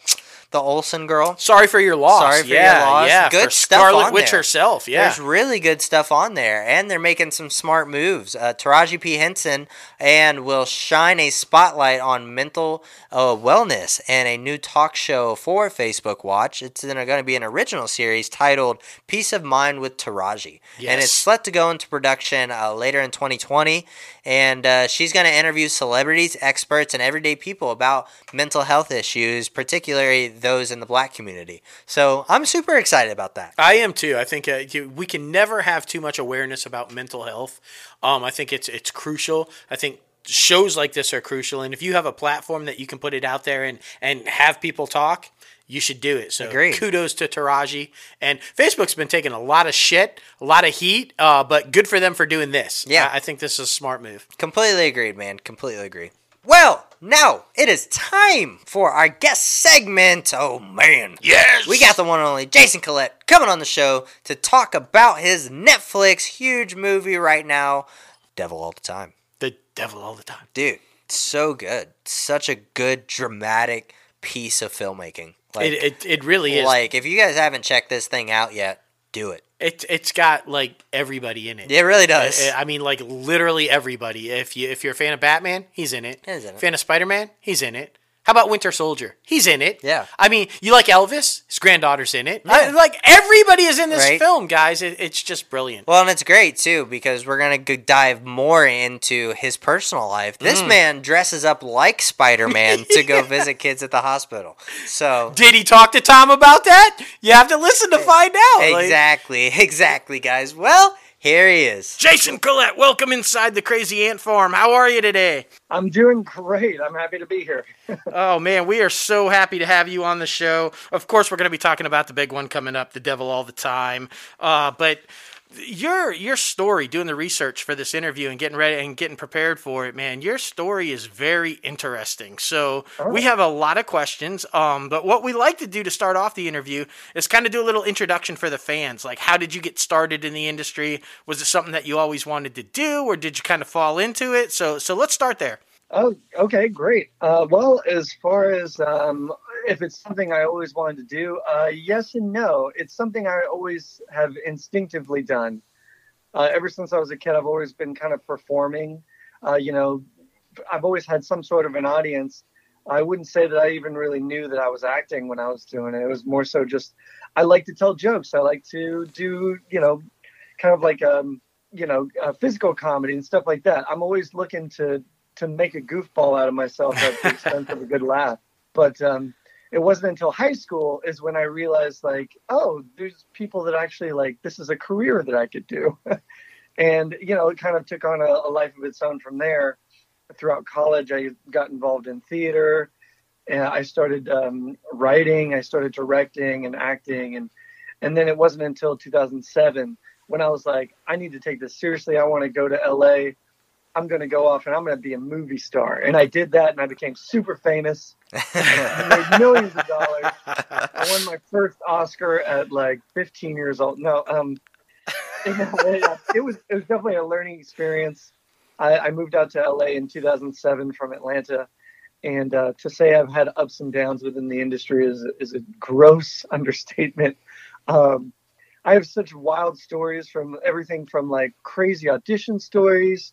the Olsen girl? Sorry for your loss. Sorry for your loss. Yeah, Good stuff Scarlet on Witch there. herself. Yeah. There's really good stuff on there, and they're making some smart moves. Uh, Taraji P. Henson and will shine a spotlight on mental uh, wellness and a new talk show for Facebook Watch. It's going to be an original series titled "Peace of Mind with Taraji," and it's Yes. set to go into production uh, later in 2020. And uh, she's going to interview celebrities, experts, and everyday people about mental health issues, particularly those in the Black community. So I'm super excited about that. I am too. I think uh, we can never have too much awareness about mental health. Um, I think it's it's crucial. I think shows like this are crucial, and if you have a platform that you can put it out there and and have people talk, you should do it. So Agreed. kudos to Taraji and Facebook's been taking a lot of shit, a lot of heat, uh, but good for them for doing this. Yeah. I, I think this is a smart move. Completely agreed, man. Completely agree. Well, now it is time for our guest segment. Oh man. Yes, We got the one and only Jason Collette coming on the show to talk about his Netflix huge movie right now, Devil All the Time. the devil all the time. Dude, so good. Such a good dramatic piece of filmmaking. Like, it, it it really is. like if you guys haven't checked this thing out yet, do it. it it's got like everybody in it. It really does. I I mean, like literally everybody. If you if you're a fan of Batman, he's in it. He's in it. Fan of Spider Man, he's in it. How about Winter Soldier? He's in it. Yeah. I mean, you like Elvis? His granddaughter's in it. I- like everybody is in this Right. film, guys. It, it's just brilliant. Well, and it's great too because we're gonna dive more into his personal life. Mm. This man dresses up like Spider Man to go visit kids at the hospital. So Did he talk to Tom about that? You have to listen to find out. Like, exactly, exactly, guys. Well, Here he is. Jason Collette, welcome inside the Crazy Ant Farm. How are you today? I'm doing great. I'm happy to be here. oh man, we are so happy to have you on the show. Of course, we're going to be talking about the big one coming up, The Devil All the Time. Uh, but your your story doing the research for this interview and getting ready and getting prepared for it man your story is very interesting. So oh. we have a lot of questions um, but what we like to do to start off the interview is kind of do a little introduction for the fans. Like how did you get started in the industry? Was it something that you always wanted to do or did you kind of fall into it? So so let's start there. Oh, okay, great. Uh, well, as far as um, if it's something I always wanted to do, uh, yes and no. It's something I always have instinctively done. Uh, ever since I was a kid, I've always been kind of performing. Uh, you know, I've always had some sort of an audience. I wouldn't say that I even really knew that I was acting when I was doing it. It was more so just I like to tell jokes. I like to do, you know, kind of like um, you know, uh, physical comedy and stuff like that. I'm always looking to to make a goofball out of myself at the expense of a good laugh. But um, it wasn't until high school is when I realized like, oh, there's people that actually like this is a career that I could do. and you know, it kind of took on a, a, life of its own from there. Throughout college, I got involved in theater. And I started um, writing, I started directing and acting, and and then it wasn't until 2007 when I was like, I need to take this seriously. I want to go to LA I'm going to go off and I'm going to be a movie star. And I did that and I became super famous. I made millions of dollars. I won my first Oscar at like 15 years old. No, um, it, was it was definitely a learning experience. I, I, moved out to LA in 2007 from Atlanta, and uh, to say I've had ups and downs within the industry is is a gross understatement. Um, I have such wild stories from everything from like crazy audition stories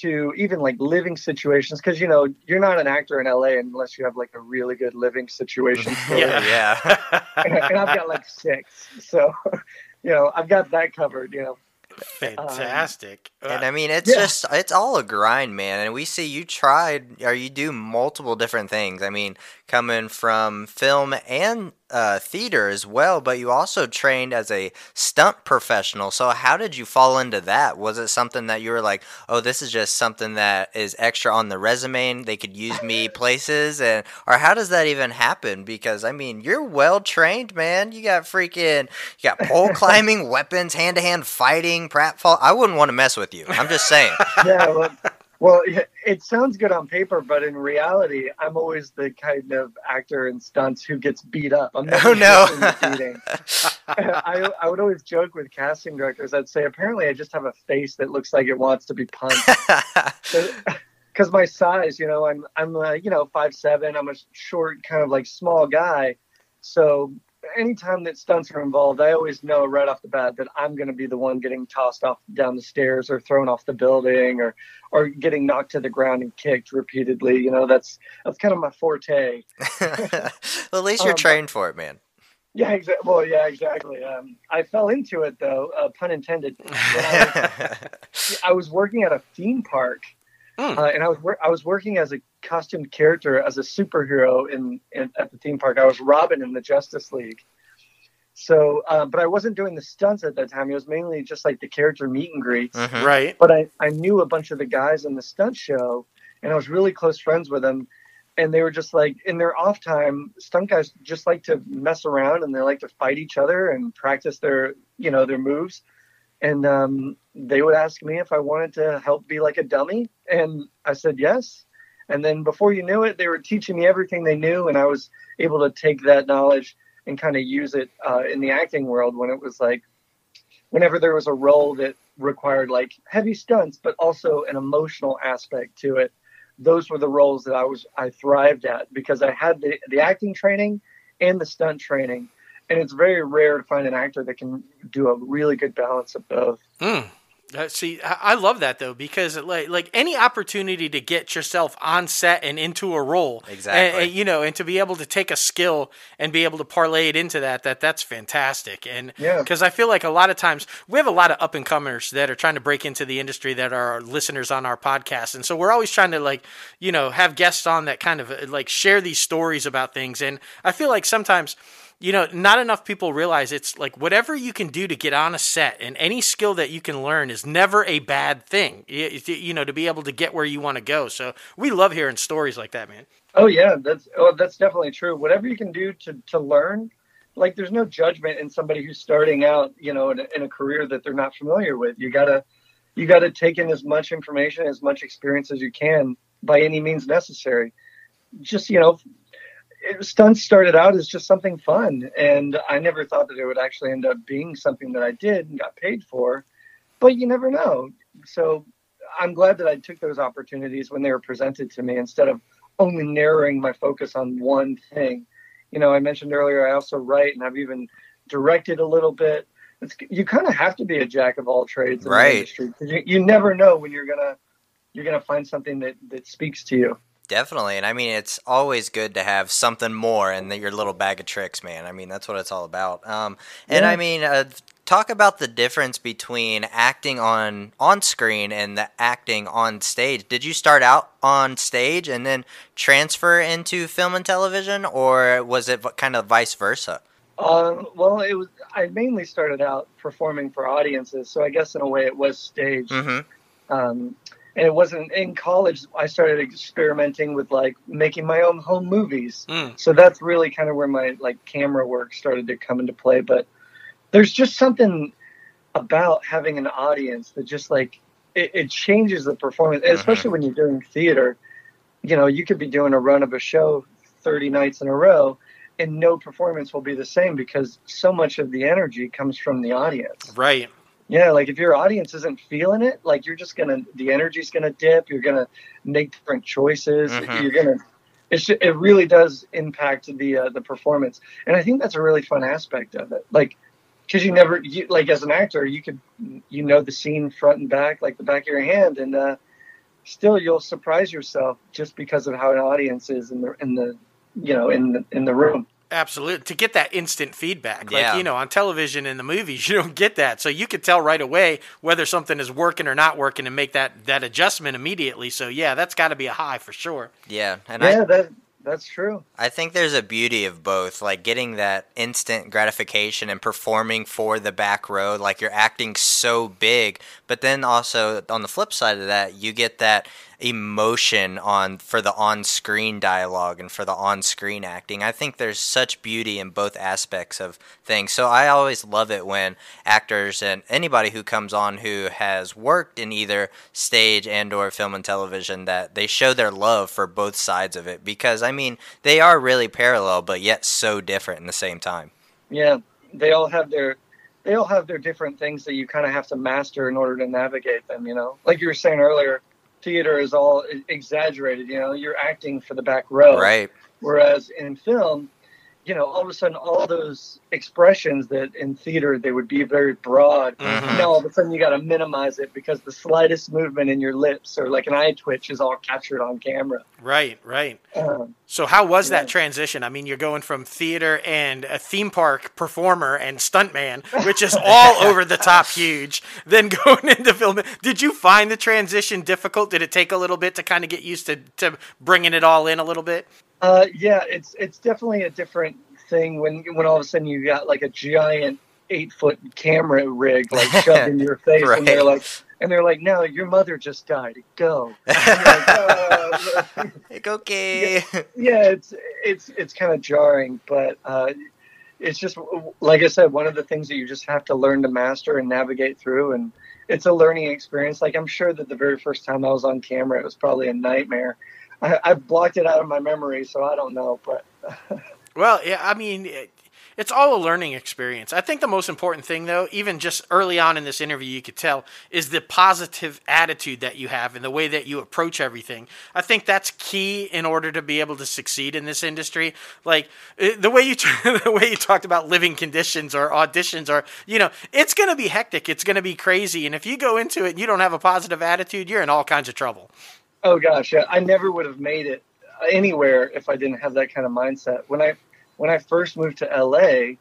to even like living situations because you know you're not an actor in LA unless you have like a really good living situation. yeah, yeah. and, and, I've got like six, so you know I've got that covered. You know, fantastic. Um, and I mean, it's yeah. just it's all a grind, man. And we see you tried or you do multiple different things. I mean, coming from film and uh, theater as well, but you also trained as a stunt professional. So, how did you fall into that? Was it something that you were like, oh, this is just something that is extra on the resume and they could use me places? And, or how does that even happen? Because, I mean, you're well trained, man. You got freaking, you got pole climbing, weapons, hand to hand fighting, pratfall. I wouldn't want to mess with you. I'm just saying. yeah, well, well, it sounds good on paper, but in reality, I'm always the kind of actor in stunts who gets beat up. I'm never oh no! I, I would always joke with casting directors. I'd say, apparently, I just have a face that looks like it wants to be punched. Because my size, you know, I'm I'm uh, you know five seven. I'm a short, kind of like small guy. So anytime that stunts are involved, I always know right off the bat that I'm going to be the one getting tossed off down the stairs or thrown off the building or or getting knocked to the ground and kicked repeatedly. You know, that's that's kind of my forte. well, at least you're um, trained for it, man. Yeah, exactly. Well, yeah, exactly. Um, I fell into it though, uh, pun intended. I was, I was working at a theme park Mm. Uh, and I was wor- I was working as a costumed character as a superhero in, in, at the theme park. I was Robin in the Justice League. So, uh, but I wasn't doing the stunts at that time. It was mainly just like the character meet and greets. Mm-hmm. Right. But I, I knew a bunch of the guys in the stunt show, and I was really close friends with them. And they were just like in their off time, stunt guys just like to mess around and they like to fight each other and practice their you know their moves and um, they would ask me if I wanted to help be like a dummy, and I said yes. And then before you knew it, they were teaching me everything they knew, and I was able to take that knowledge and kind of use it uh, in the acting world when it was like, whenever there was a role that required like heavy stunts, but also an emotional aspect to it. Those were the roles that I was I thrived at because I had the, the acting training and the stunt training and it's very rare to find an actor that can do a really good balance of both. Mm. Uh, see, I love that though because like like any opportunity to get yourself on set and into a role, exactly, and, and, you know, and to be able to take a skill and be able to parlay it into that, that that's fantastic. And because yeah. I feel like a lot of times we have a lot of up and comers that are trying to break into the industry that are listeners on our podcast, and so we're always trying to like you know have guests on that kind of like share these stories about things. And I feel like sometimes you know, not enough people realize it's like whatever you can do to get on a set and any skill that you can learn is never a bad thing. You, know, to be able to get where you want to go. So we love hearing stories like that, man. Oh yeah, that's oh that's definitely true. Whatever you can do to to learn, like there's no judgment in somebody who's starting out, you know, in a, in a career that they're not familiar with. You gotta you gotta take in as much information, as much experience as you can by any means necessary. Just you know, it, stunts started out as just something fun, and I never thought that it would actually end up being something that I did and got paid for. But you never know. So I'm glad that I took those opportunities when they were presented to me instead of only narrowing my focus on one thing. You know, I mentioned earlier I also write and I've even directed a little bit. It's, you kind of have to be a jack of all trades in right. the industry because you, you never know when you're gonna you're gonna find something that that speaks to you. Definitely, and I mean it's always good to have something more in the, your little bag of tricks, man. I mean that's what it's all about. Um, and Yeah. I mean, uh, talk about the difference between acting on on screen and the acting on stage. Did you start out on stage and then transfer into film and television, or was it kind of vice versa? Um, well, it was. I mainly started out performing for audiences, so I guess in a way it was staged. Mm-hmm. Um, and it wasn't in college. I started experimenting with like making my own home movies. Mm. So that's really kind of where my like camera work started to come into play. But there's just something about having an audience that just like it, it changes the performance, especially when you're doing theater. You know, you could be doing a run of a show 30 nights in a row, and no performance will be the same because so much of the energy comes from the audience. Right. Yeah, like if your audience isn't feeling it, like you're just gonna the energy's gonna dip. You're gonna make different choices. Mhm. You're gonna. It's it really does impact the uh, the performance, and I think that's a really fun aspect of it. Like, because you never you like as an actor, you could you know the scene front and back, like the back of your hand, and uh, still you'll surprise yourself just because of how an audience is in the in the you know in the in the room. Absolutely. To get that instant feedback. Yeah. Like, you know, on television and the movies, you don't get that. So you could tell right away whether something is working or not working and make that, that adjustment immediately. So, yeah, that's got to be a high for sure. Yeah, and I Yeah, that that's true. I think there's a beauty of both, like getting that instant gratification and performing for the back row, like you're acting so big, but then also on the flip side of that, you get that emotion on for the on-screen dialogue and for the on-screen acting. I think there's such beauty in both aspects of things. So I always love it when actors and anybody who comes on who has worked in either stage and or film and television that they show their love for both sides of it because I mean, they are really parallel but yet so different in the same time. Yeah, they all have their they all have their different things that you kind of have to master in order to navigate them. You know, like you were saying earlier, theater is all exaggerated. You know, you're acting for the back row, Right. Whereas in film, you know, all of a sudden, all those expressions that in theater they would be very broad. Mhm. Now all of a sudden you got to minimize it because the slightest movement in your lips or like an eye twitch is all captured on camera. Right, right. Um, So, how was Yeah. that transition? I mean, you're going from theater and a theme park performer and stuntman, which is all over the top huge, then going into film. Did you find the transition difficult? Did it take a little bit to kind of get used to, to bringing it all in a little bit? Uh, yeah, it's it's definitely a different thing when when all of a sudden you got like a giant eight foot camera rig like shoved in your face, and they're like, and they're like, no, your mother just died. Go. Like, "Uh, Like, okay. yeah, it's it's it's kind of jarring, but uh, it's just like I said, one of the things that you just have to learn to master and navigate through, and it's a learning experience. Like I'm sure that the very first time I was on camera, it was probably a nightmare. I, blocked it out of my memory, so I don't know, but. Well, yeah, I mean, it, it's all a learning experience. I think the most important thing, though, even just early on in this interview, you could tell is the positive attitude that you have and the way that you approach everything. I think that's key in order to be able to succeed in this industry. Like uh, the way you the way you talked about living conditions or auditions, or you know, it's going to be hectic. It's going to be crazy, and if you go into it and you don't have a positive attitude, you're in all kinds of trouble. Oh gosh, yeah, I never would have made it anywhere if I didn't have that kind of mindset. When I when I first moved to LA,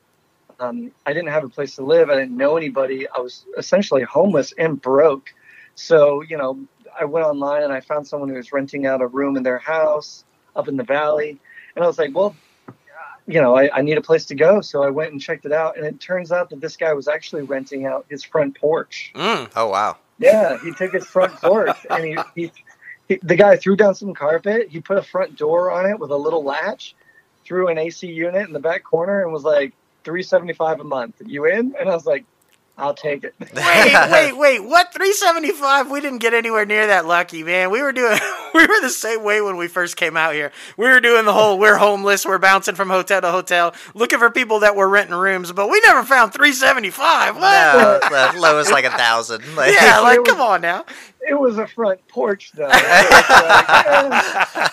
um, I didn't have a place to live. I didn't know anybody. I was essentially homeless and broke. So you know, I went online and I found someone who was renting out a room in their house up in the valley, and I was like, well. you know, I, I need a place to go. So I went and checked it out. And it turns out that this guy was actually renting out his front porch. Mm. Oh wow. Yeah, he took his front porch and he, he, he, the guy threw down some carpet. He put a front door on it with a little latch, threw an AC unit in the back corner, and was like, 375 a month. You in? And I was like, I'll take it. Wait, wait, wait. What? 375? We didn't get anywhere near that lucky, man. We were doing we were the same way when we first came out here. We were doing the whole we're homeless, we're bouncing from hotel to hotel, looking for people that were renting rooms, but we never found 375. What? No, the lowest like a thousand. Like, Yeah, like was- come on now. It was a front porch, though. Like, eh,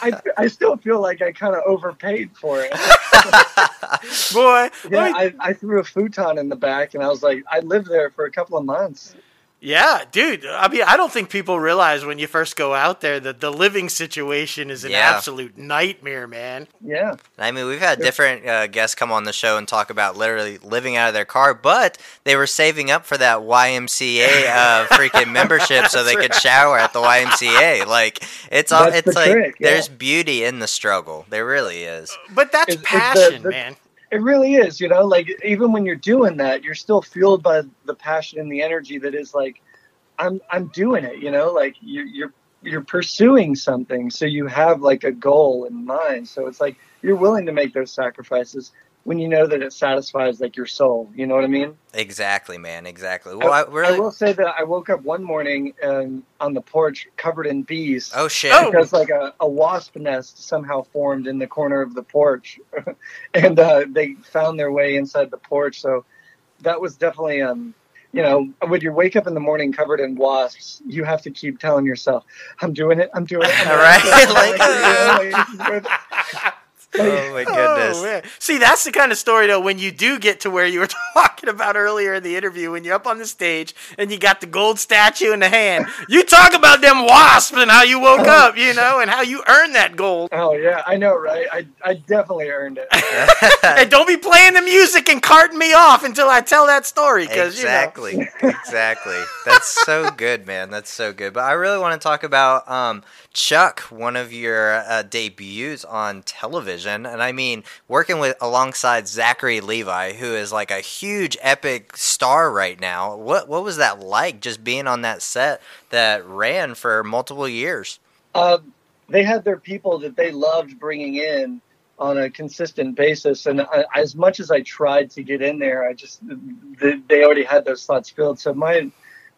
I, I still feel like I kind of overpaid for it. Boy, Yeah, I, I threw a futon in the back, and I was like, I lived there for a couple of months. Yeah, dude. I mean, I don't think people realize when you first go out there that the living situation is an Yeah. absolute nightmare, man. Yeah. I mean, we've had different uh, guests come on the show and talk about literally living out of their car, but they were saving up for that YMCA uh, freaking membership so they could shower at the YMCA. Like it's all, That's it's like trick, yeah. there's beauty in the struggle. There really is. But that's It's- it's the- passion, the- man. It really is, you know, like even when you're doing that, you're still fueled by the passion and the energy that is like, I'm I'm doing it, you know, like you're you're you're pursuing something, so you have like a goal in mind. So it's like you're willing to make those sacrifices when you know that it satisfies like your soul. You know what I mean? Exactly, man. Exactly. Well, I, I, really. will say that I woke up one morning um, on the porch covered in bees. oh shit. Oh. because like a, a wasp nest somehow formed in the corner of the porch and uh, they found their way inside the porch so that was definitely um you know when you wake up in the morning covered in wasps you have to keep telling yourself i'm doing it i'm doing it I'm All doing it." right, Like, Oh my goodness. Oh, man. See, that's the kind of story though. When you do get to where you were talking about earlier in the interview, when you're up on the stage and you got the gold statue in the hand, you talk about them wasps and how you woke up, you know, and how you earned that gold. oh yeah i know right i, I definitely earned it And don't be playing the music and carting me off until I tell that story, because exactly exactly that's so good man that's so good but i really want to talk about um, chuck one of your uh, debuts on television and i mean working with alongside zachary levi who is like a huge epic star right now what what was that like just being on that set that ran for multiple years uh, they had their people that they loved bringing in on a consistent basis. And I, as much as I tried to get in there, I just they, they already had those slots filled. So my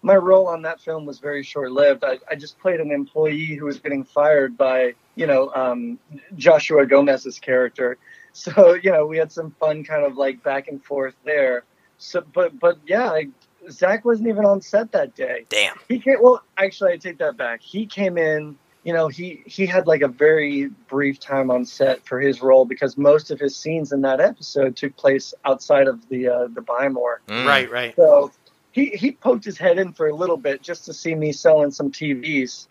my role on that film was very short lived. I, I just played an employee who was getting fired by you know um, Joshua Gomez's character. So you know we had some fun kind of like back and forth there. So but but yeah. I, Zach wasn't even on set that day damn he came well actually i take that back he came in you know he he had like a very brief time on set for his role because most of his scenes in that episode took place outside of the uh, the Buy More. Mm. Right, right. So he he poked his head in for a little bit just to see me selling some TVs,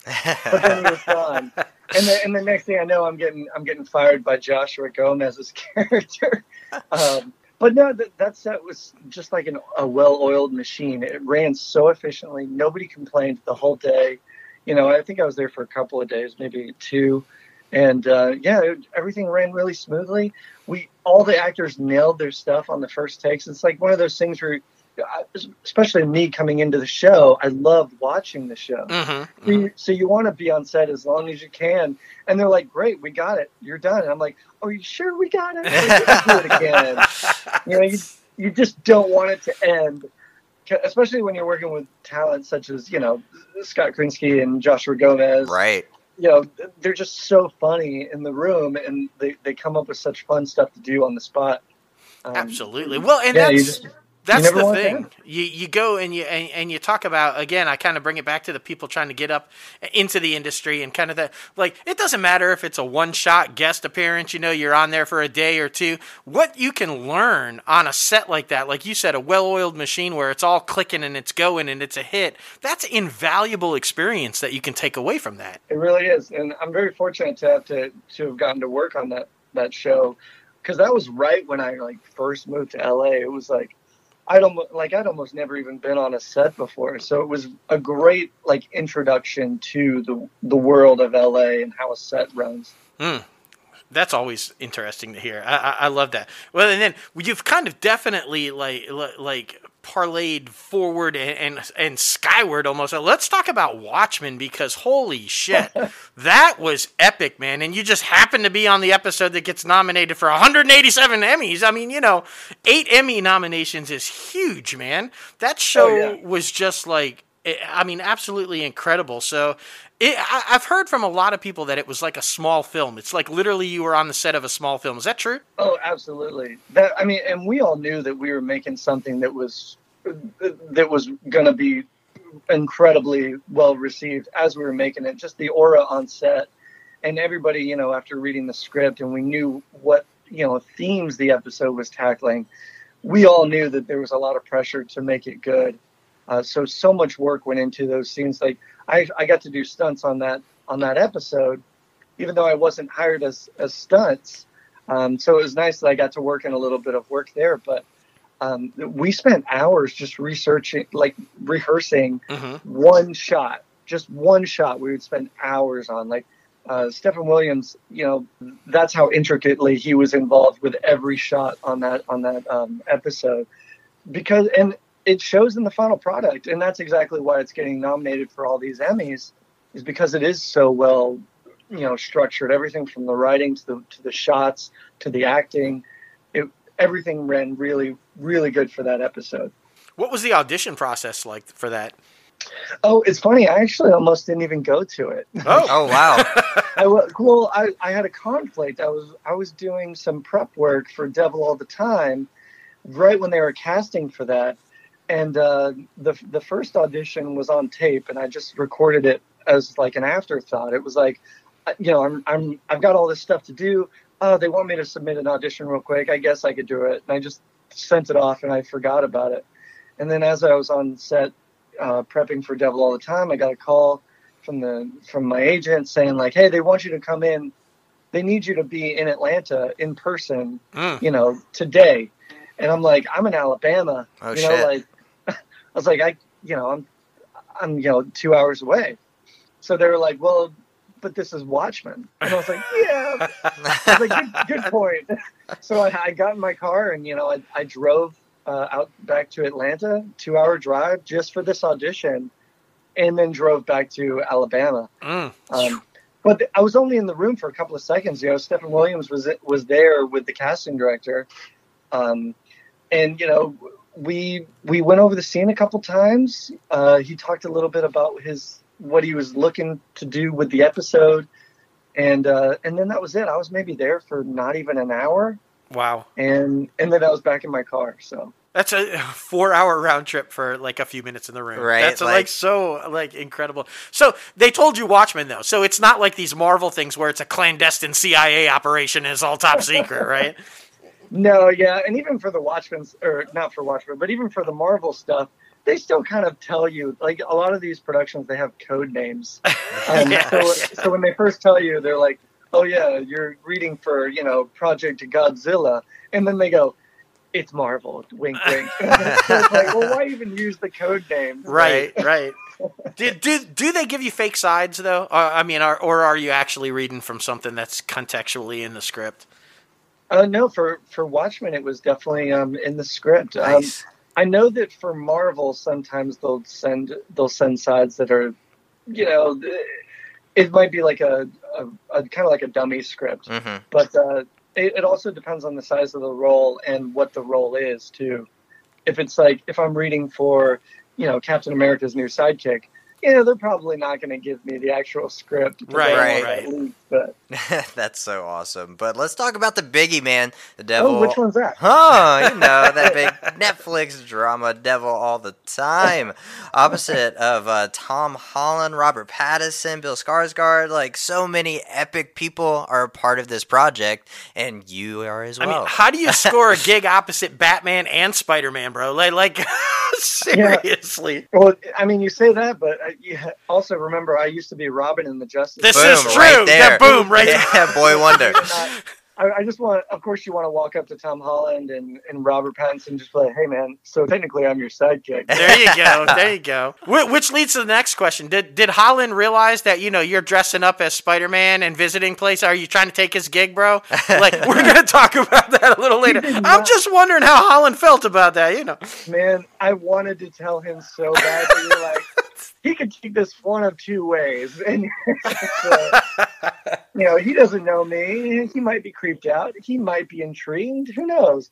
but then he was gone. And then and the next thing I know, I'm getting I'm getting fired by Joshua Gomez's character. Um, but no, that, that set was just like an, a well-oiled machine. It ran so efficiently. Nobody complained the whole day. You know, I think I was there for a couple of days, maybe two, and uh, yeah, it, everything ran really smoothly. We all the actors nailed their stuff on the first takes. It's like one of those things where, especially me coming into the show, I loved watching the show. Mm-hmm. So you, so you want to be on set as long as you can. And they're like, great, we got it. You're done. And I'm like, are you sure we got it? Like, do it again. You know, you, you just don't want it to end, especially when you're working with talent such as, you know, Scott Krinsky and Joshua Gomez. right You know, they're just so funny in the room and they, they come up with such fun stuff to do on the spot. Um, Absolutely. Well, and yeah, that's just- that's the thing. that. You you go and you and, and you talk about again. I kind of bring it back to the people trying to get up uh, into the industry and kind of the like. It doesn't matter if it's a one shot guest appearance. You know, you're on there for a day or two. What you can learn on a set like that, like you said, a well oiled machine where it's all clicking and it's going and it's a hit. That's invaluable experience that you can take away from that. It really is, and I'm very fortunate to have to to have gotten to work on that that show because that was right when I like first moved to LA. It was like I'd almost like I'd almost never even been on a set before, so it was a great like introduction to the the world of LA and how a set runs. Hmm. That's always interesting to hear. I, I, I love that. Well, and then you've kind of definitely like like parlayed forward and, and and skyward almost. Let's talk about Watchmen because holy shit, that was epic, man! And you just happen to be on the episode that gets nominated for 187 Emmys. I mean, you know, eight Emmy nominations is huge, man. That oh, show Oh, yeah. was just like. I mean, absolutely incredible. So, it, I, I've heard from a lot of people that it was like a small film. It's like literally you were on the set of a small film. Is that true? Oh, absolutely. That I mean, and we all knew that we were making something that was that was going to be incredibly well received as we were making it. Just the aura on set, and everybody, you know, after reading the script, and we knew what you know themes the episode was tackling. We all knew that there was a lot of pressure to make it good. Uh, so so much work went into those scenes. Like I, I got to do stunts on that on that episode, even though I wasn't hired as as stunts. Um, so it was nice that I got to work in a little bit of work there. But um, we spent hours just researching, like rehearsing Mm-hmm. one shot, just one shot. We would spend hours on. Like uh, Stephen Williams, you know, that's how intricately he was involved with every shot on that on that um, episode. Because and it shows in the final product, and that's exactly why it's getting nominated for all these Emmys, is because it is so well, you know, structured. Everything from the writing to the to the shots to the acting, it everything ran really really good for that episode. What was the audition process like for that? Oh, it's funny. I actually almost didn't even go to it. Oh, Oh wow. I wa- well, I, I had a conflict. I was I was doing some prep work for Devil All the Time, right when they were casting for that, and uh, the the first audition was on tape, and I just recorded it as like an afterthought. It was like, you know, I'm I'm I've got all this stuff to do. Oh, they want me to submit an audition real quick. I guess I could do it. And I just sent it off, and I forgot about it. And then as I was on set uh, prepping for Devil All the Time, I got a call from the from my agent saying like, "Hey, they want you to come in. They need you to be in Atlanta in person, Mm. you know, today." And I'm like, "I'm in Alabama." Oh, you know, shit. like I was like, "I, you know, I'm I'm you know 2 hours away." So they were like, "Well, but this is Watchmen." And I was like, "Yeah." I was like, good, good point. So I, I got in my car and you know I, I drove uh, out back to Atlanta, two hour drive just for this audition, and then drove back to Alabama. Mm. Um, but th- I was only in the room for a couple of seconds. You know, Stephen Williams was was there with the casting director, um, and you know we we went over the scene a couple times. Uh, he talked a little bit about his what he was looking to do with the episode, and uh, and then that was it. I was maybe there for not even an hour, Wow. and and then I was back in my car. So That's a four-hour round trip for like a few minutes in the room. Right, That's like, like- so like incredible. So they told you Watchmen though, so it's not like these Marvel things where it's a clandestine CIA operation and it's all top secret, right? No, yeah, and even for the Watchmen, or not for Watchmen, but even for the Marvel stuff. They still kind of tell you, like a lot of these productions, they have code names. Um, Yeah. so, so when they first tell you, they're like, "Oh yeah, you're reading for you know Project Godzilla," and then they go, "It's Marvel." Wink, wink. so like, well, why even use the code name? Right, right. do, do do they give you fake sides though? Uh, I mean, are, or are you actually reading from something that's contextually in the script? Uh, no, for for Watchmen, it was definitely um, in the script. Um, I know that for Marvel, sometimes they'll send they'll send sides that are, you know, it might be like a, a, a kind of like a dummy script. hmm but uh, it, it also depends on the size of the role and what the role is too. If it's like if I'm reading for you know Captain America's new sidekick, you know they're probably not going to give me the actual script. Right, right. that But That's so awesome. But let's talk about the biggie, man. The devil. oh, which one's that? Huh, you know, that big Netflix drama, Devil All the Time. Opposite of uh, Tom Holland, Robert Pattinson, Bill Skarsgård. Like, so many epic people are a part of this project, and you are as well. I well. mean, how do you score a gig opposite Batman and Spider Man, bro? Like, like seriously. Well, I mean, you say that, but I, you ha- also remember I used to be Robin in the Justice. This League. is true. right there. Yeah, boom, right Yeah, boy wonder. I'm I, I just want, of course, you want to walk up to Tom Holland and, and Robert Pattinson, and just be like, "Hey, man, so technically I'm your sidekick." There you go. There you go. Wh- Which leads to the next question. Did did Holland realize that you know you're dressing up as Spider Man and visiting place? Are you trying to take his gig, bro? Like we're gonna talk about that a little later. did I'm not- just wondering how Holland felt about that. You know. Man, I wanted to tell him so bad. But he could take this one of two ways, and you know, he doesn't know me. He might be creeped out. He might be intrigued. Who knows?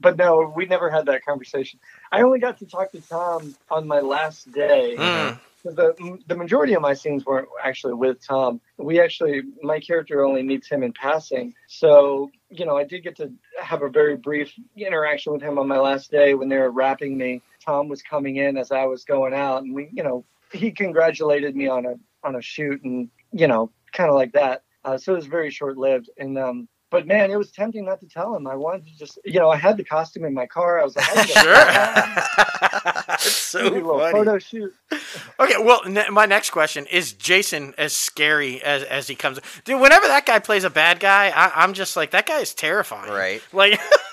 But no, we never had that conversation. I only got to talk to Tom on my last day. Mm. The, the majority of my scenes weren't actually with Tom. We actually, my character only meets him in passing. So, you know, I did get to have a very brief interaction with him on my last day when they were wrapping me. Tom was coming in as I was going out, and we, you know, he congratulated me on a on a shoot, and you know, kind of like that. Uh, so it was very short lived, and um, but man, it was tempting not to tell him. I wanted to just, you know, I had the costume in my car. I was like, Sure. it's so funny. photo shoot. Okay, well, ne- my next question is Jason as scary as as he comes? Dude, whenever that guy plays a bad guy, I, I'm just like that guy is terrifying. Right. Like,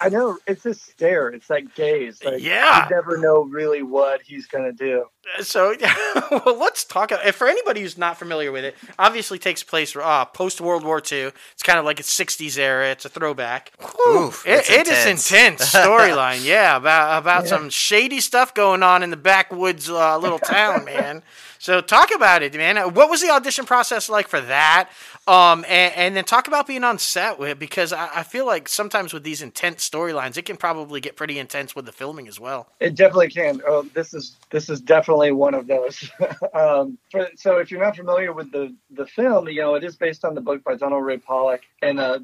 I know it's a stare. It's that gaze. Like, Yeah. You never know really what he's gonna do. so well, let's talk. About if for anybody who's not familiar with it, obviously takes place uh, post World War II. It's kind of like a '60s era. It's a throwback. Whew, Oof, it, it's intense. intense storyline. yeah, about about Yeah. some shady stuff going on in the backwoods uh, little town, man. So talk about it, man. What was the audition process like for that? Um, and, and then talk about being on set with because I, I feel like sometimes with these intense storylines, it can probably get pretty intense with the filming as well. It definitely can. Oh, this is this is definitely one of those. um, for, so if you're not familiar with the the film, you know it is based on the book by Donald Ray Pollock, and uh,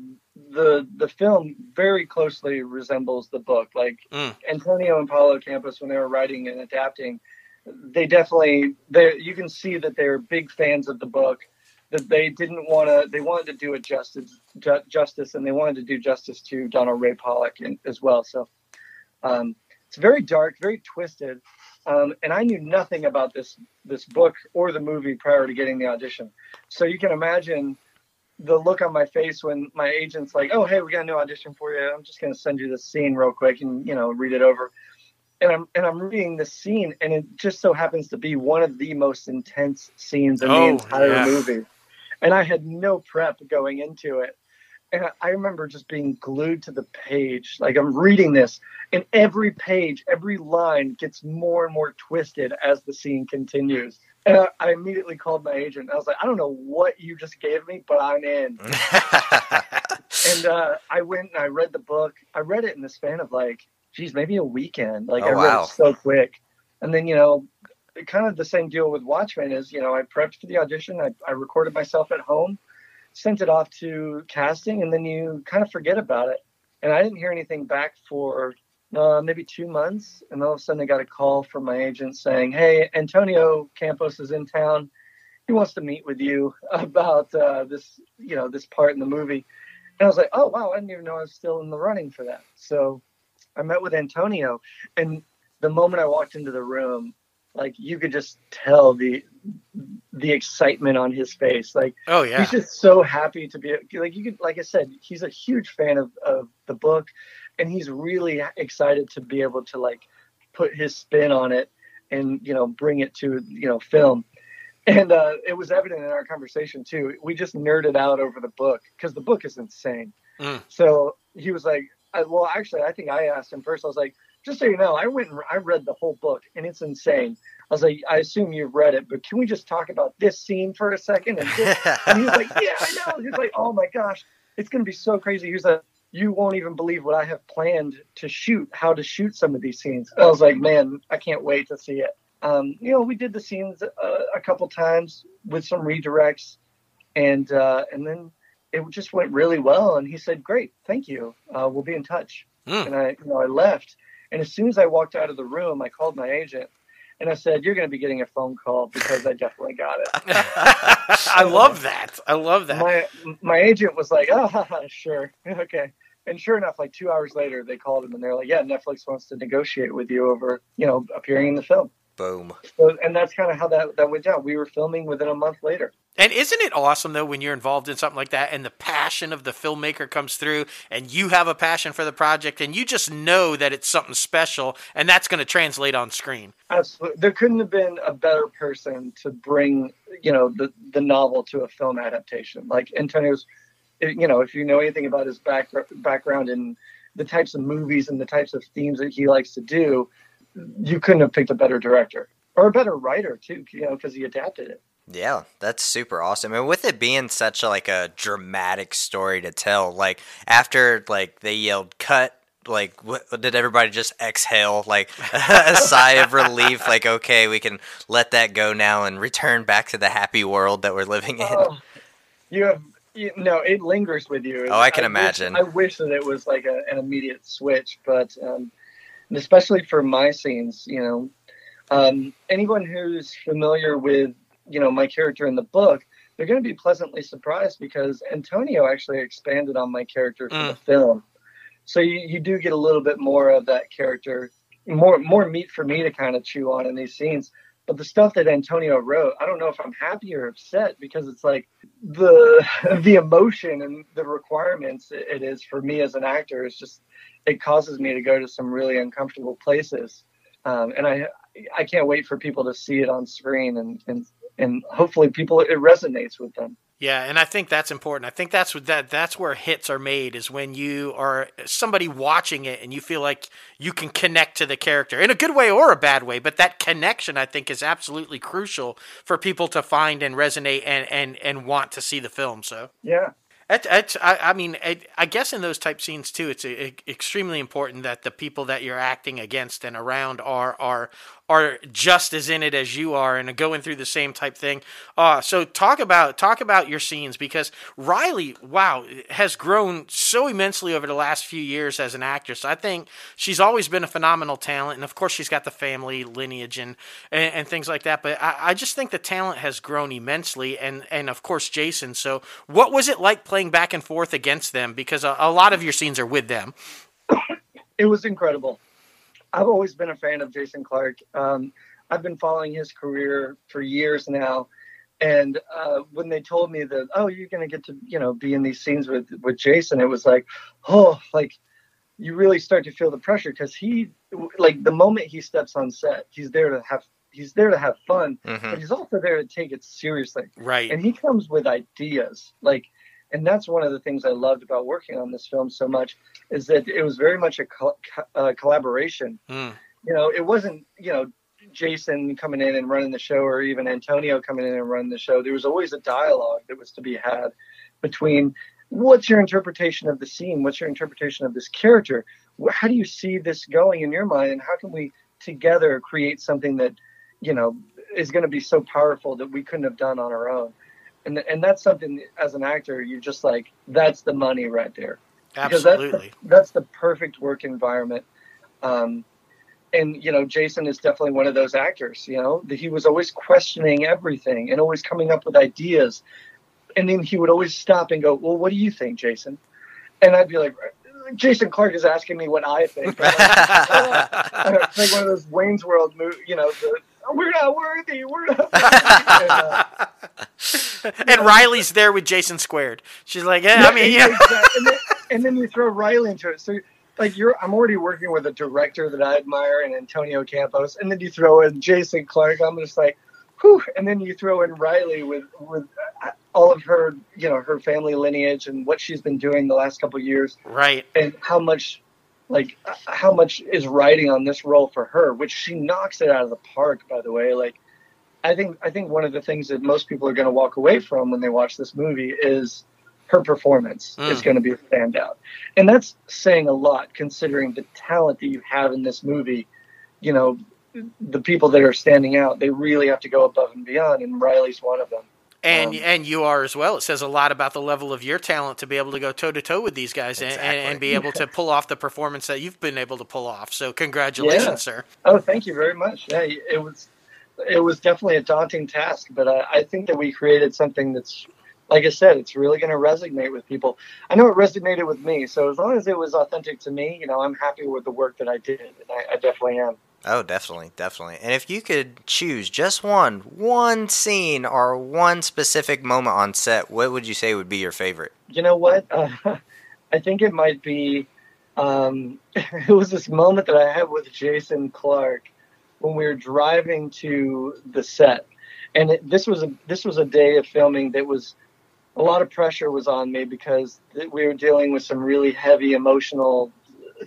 the the film very closely resembles the book. Like Mm. Antonio and Paulo Campos, when they were writing and adapting, they definitely they you can see that they're big fans of the book. That they didn't want to, they wanted to do it justice, ju- justice, and they wanted to do justice to Donald Ray Pollock in, as well. So um, it's very dark, very twisted, um, and I knew nothing about this this book or the movie prior to getting the audition. So you can imagine the look on my face when my agent's like, "Oh, hey, we got a new audition for you. I'm just going to send you this scene real quick and you know read it over." And I'm and I'm reading the scene, and it just so happens to be one of the most intense scenes in Oh, the entire yeah. movie. And I had no prep going into it. And I remember just being glued to the page. Like I'm reading this, and every page, every line gets more and more twisted as the scene continues. And I, I immediately called my agent. I was like, I don't know what you just gave me, but I'm in. And uh, I went and I read the book. I read it in the span of like, geez, maybe a weekend. Like Oh, I read wow. it so quick. And then, you know, kind of the same deal with Watchmen is, you know, I prepped for the audition. I, I recorded myself at home, sent it off to casting, and then you kind of forget about it. And I didn't hear anything back for uh, maybe two months. And all of a sudden, I got a call from my agent saying, Hey, Antonio Campos is in town. He wants to meet with you about uh, this, you know, this part in the movie. And I was like, oh, wow, I didn't even know I was still in the running for that. So I met with Antonio. And the moment I walked into the room, like you could just tell the the excitement on his face. Like Oh yeah. he's just so happy to be like you could like I said, he's a huge fan of, of the book and he's really excited to be able to like put his spin on it and you know bring it to you know film. And uh, it was evident in our conversation too. We just nerded out over the book because the book is insane. Mm. So he was like, I, "Well, actually, I think I asked him first. I was like, just so you know, I went and I read the whole book, and it's insane." I was like, "I assume you've read it, but can we just talk about this scene for a second? And, and he was like, "Yeah, I know." He was like, "Oh my gosh, it's gonna be so crazy." He was like, "You won't even believe what I have planned to shoot, how to shoot some of these scenes." I was like, "Man, I can't wait to see it." um, you know, we did the scenes uh, a couple times with some redirects, and uh, and then it just went really well. And he said, "Great, thank you. Uh, we'll be in touch." Mm. And I, you know, I left. And as soon as I walked out of the room, I called my agent, and I said, "You're going to be getting a phone call because I definitely got it." I love that. I love that. my my agent was like, "Oh, sure, okay." And sure enough, like two hours later, they called him and they're like, "Yeah, Netflix wants to negotiate with you over, you know, appearing in the film." Boom. So, and that's kind of how that that went down. We were filming within a month later. And isn't it awesome though when you're involved in something like that and the passion of the filmmaker comes through and you have a passion for the project and you just know that it's something special and that's going to translate on screen. Absolutely. There couldn't have been a better person to bring, you know, the the novel to a film adaptation. Like Antonio's eh, you know, if you know anything about his back, background and the types of movies and the types of themes that he likes to do, you couldn't have picked a better director or a better writer too, you know, because he adapted it. Yeah, that's super awesome. And with it being such a, like a dramatic story to tell, like after like they yelled cut, like what, did everybody just exhale like a sigh of relief like okay, we can let that go now and return back to the happy world that we're living in. Oh, you have you know, it lingers with you. Oh, I can I imagine. Wish, I wish that it was like a, an immediate switch, but um, especially for my scenes, you know, um, anyone who's familiar with you know my character in the book they're going to be pleasantly surprised because antonio actually expanded on my character for mm. the film. So you, you do get a little bit more of that character more more meat for me to kind of chew on in these scenes. But the stuff that antonio wrote i don't know if i'm happy or upset because it's like the the emotion and the requirements it is for me as an actor is just it causes me to go to some really uncomfortable places um, and i I can't wait for people to see it on screen and, and and hopefully people it resonates with them. Yeah, and I think that's important. I think that's what that that's where hits are made is when you are somebody watching it and you feel like you can connect to the character in a good way or a bad way, but that connection I think is absolutely crucial for people to find and resonate and and and want to see the film. So Yeah. It's, I, I mean, it, I guess in those type scenes too, it's a, a, extremely important that the people that you're acting against and around are are are just as in it as you are and going through the same type thing. Uh, so talk about talk about your scenes because Riley, wow, has grown so immensely over the last few years as an actress. I think she's always been a phenomenal talent, and of course she's got the family lineage and and, and things like that. But I, I, just think the talent has grown immensely, and and of course Jason. So what was it like playing back and forth against them? Because a, a lot of your scenes are with them. It was incredible. I've always been a fan of Jason Clarke. Um, I've been following his career for years now. And uh, when they told me that, oh, you're going to get to, you know, be in these scenes with, with Jason, it was like, oh, like you really start to feel the pressure because he, like the moment he steps on set, he's there to have, he's there to have fun, mm-hmm. but he's also there to take it seriously. Right. And he comes with ideas. Like and that's one of the things I loved about working on this film so much is that it was very much a, co- uh, collaboration. Mm. You know, it wasn't you know Jason coming in and running the show, or even Antonio coming in and running the show. There was always a dialogue that was to be had between what's your interpretation of the scene, what's your interpretation of this character, how do you see this going in your mind, and how can we together create something that you know is going to be so powerful that we couldn't have done on our own and and that's something as an actor you're just like that's the money right there. Absolutely that's the, that's the perfect work environment. Um, and you know jason is definitely one of those actors you know he was always questioning everything and always coming up with ideas. And then he would always stop and go well what do you think jason? And i'd be like Jason clarke is asking me what I think. Like, it's like one of those Wayne's World, you know, the, we're not worthy. We're not. Worthy. and, uh, Riley's there with Jason squared. She's like, yeah, I mean, yeah. and, then, and then you throw Riley into it. So like you're, I'm already working with a director that I admire, and Antonio Campos, and then you throw in Jason Clarke. I'm just like, whew. And then you throw in Riley with with all of her, you know, her family lineage and what she's been doing the last couple years, right? And how much like how much is writing on this role for her, which she knocks it out of the park. By the way, like I think I think one of the things that most people are going to walk away from when they watch this movie is her performance mm. is going to be a standout, and that's saying a lot considering the talent that you have in this movie. You know, the people that are standing out, they really have to go above and beyond, and Riley's one of them and um, and you are as well. It says a lot about the level of your talent to be able to go toe to toe with these guys exactly. and, and, be able to pull off the performance that you've been able to pull off. So congratulations, yeah. sir. Oh, thank you very much. Yeah, it was it was definitely a daunting task, but I, I think that we created something that's like I said, it's really going to resonate with people. I know it resonated with me, so as long as it was authentic to me, you know, I'm happy with the work that I did, and I, I definitely am. Oh, definitely, definitely. And if you could choose just one, one scene or one specific moment on set, what would you say would be your favorite? You know what? Uh, I think it might be. Um, it was this moment that I had with Jason Clarke when we were driving to the set, and it, this was a this was a day of filming that was a lot of pressure was on me because we were dealing with some really heavy emotional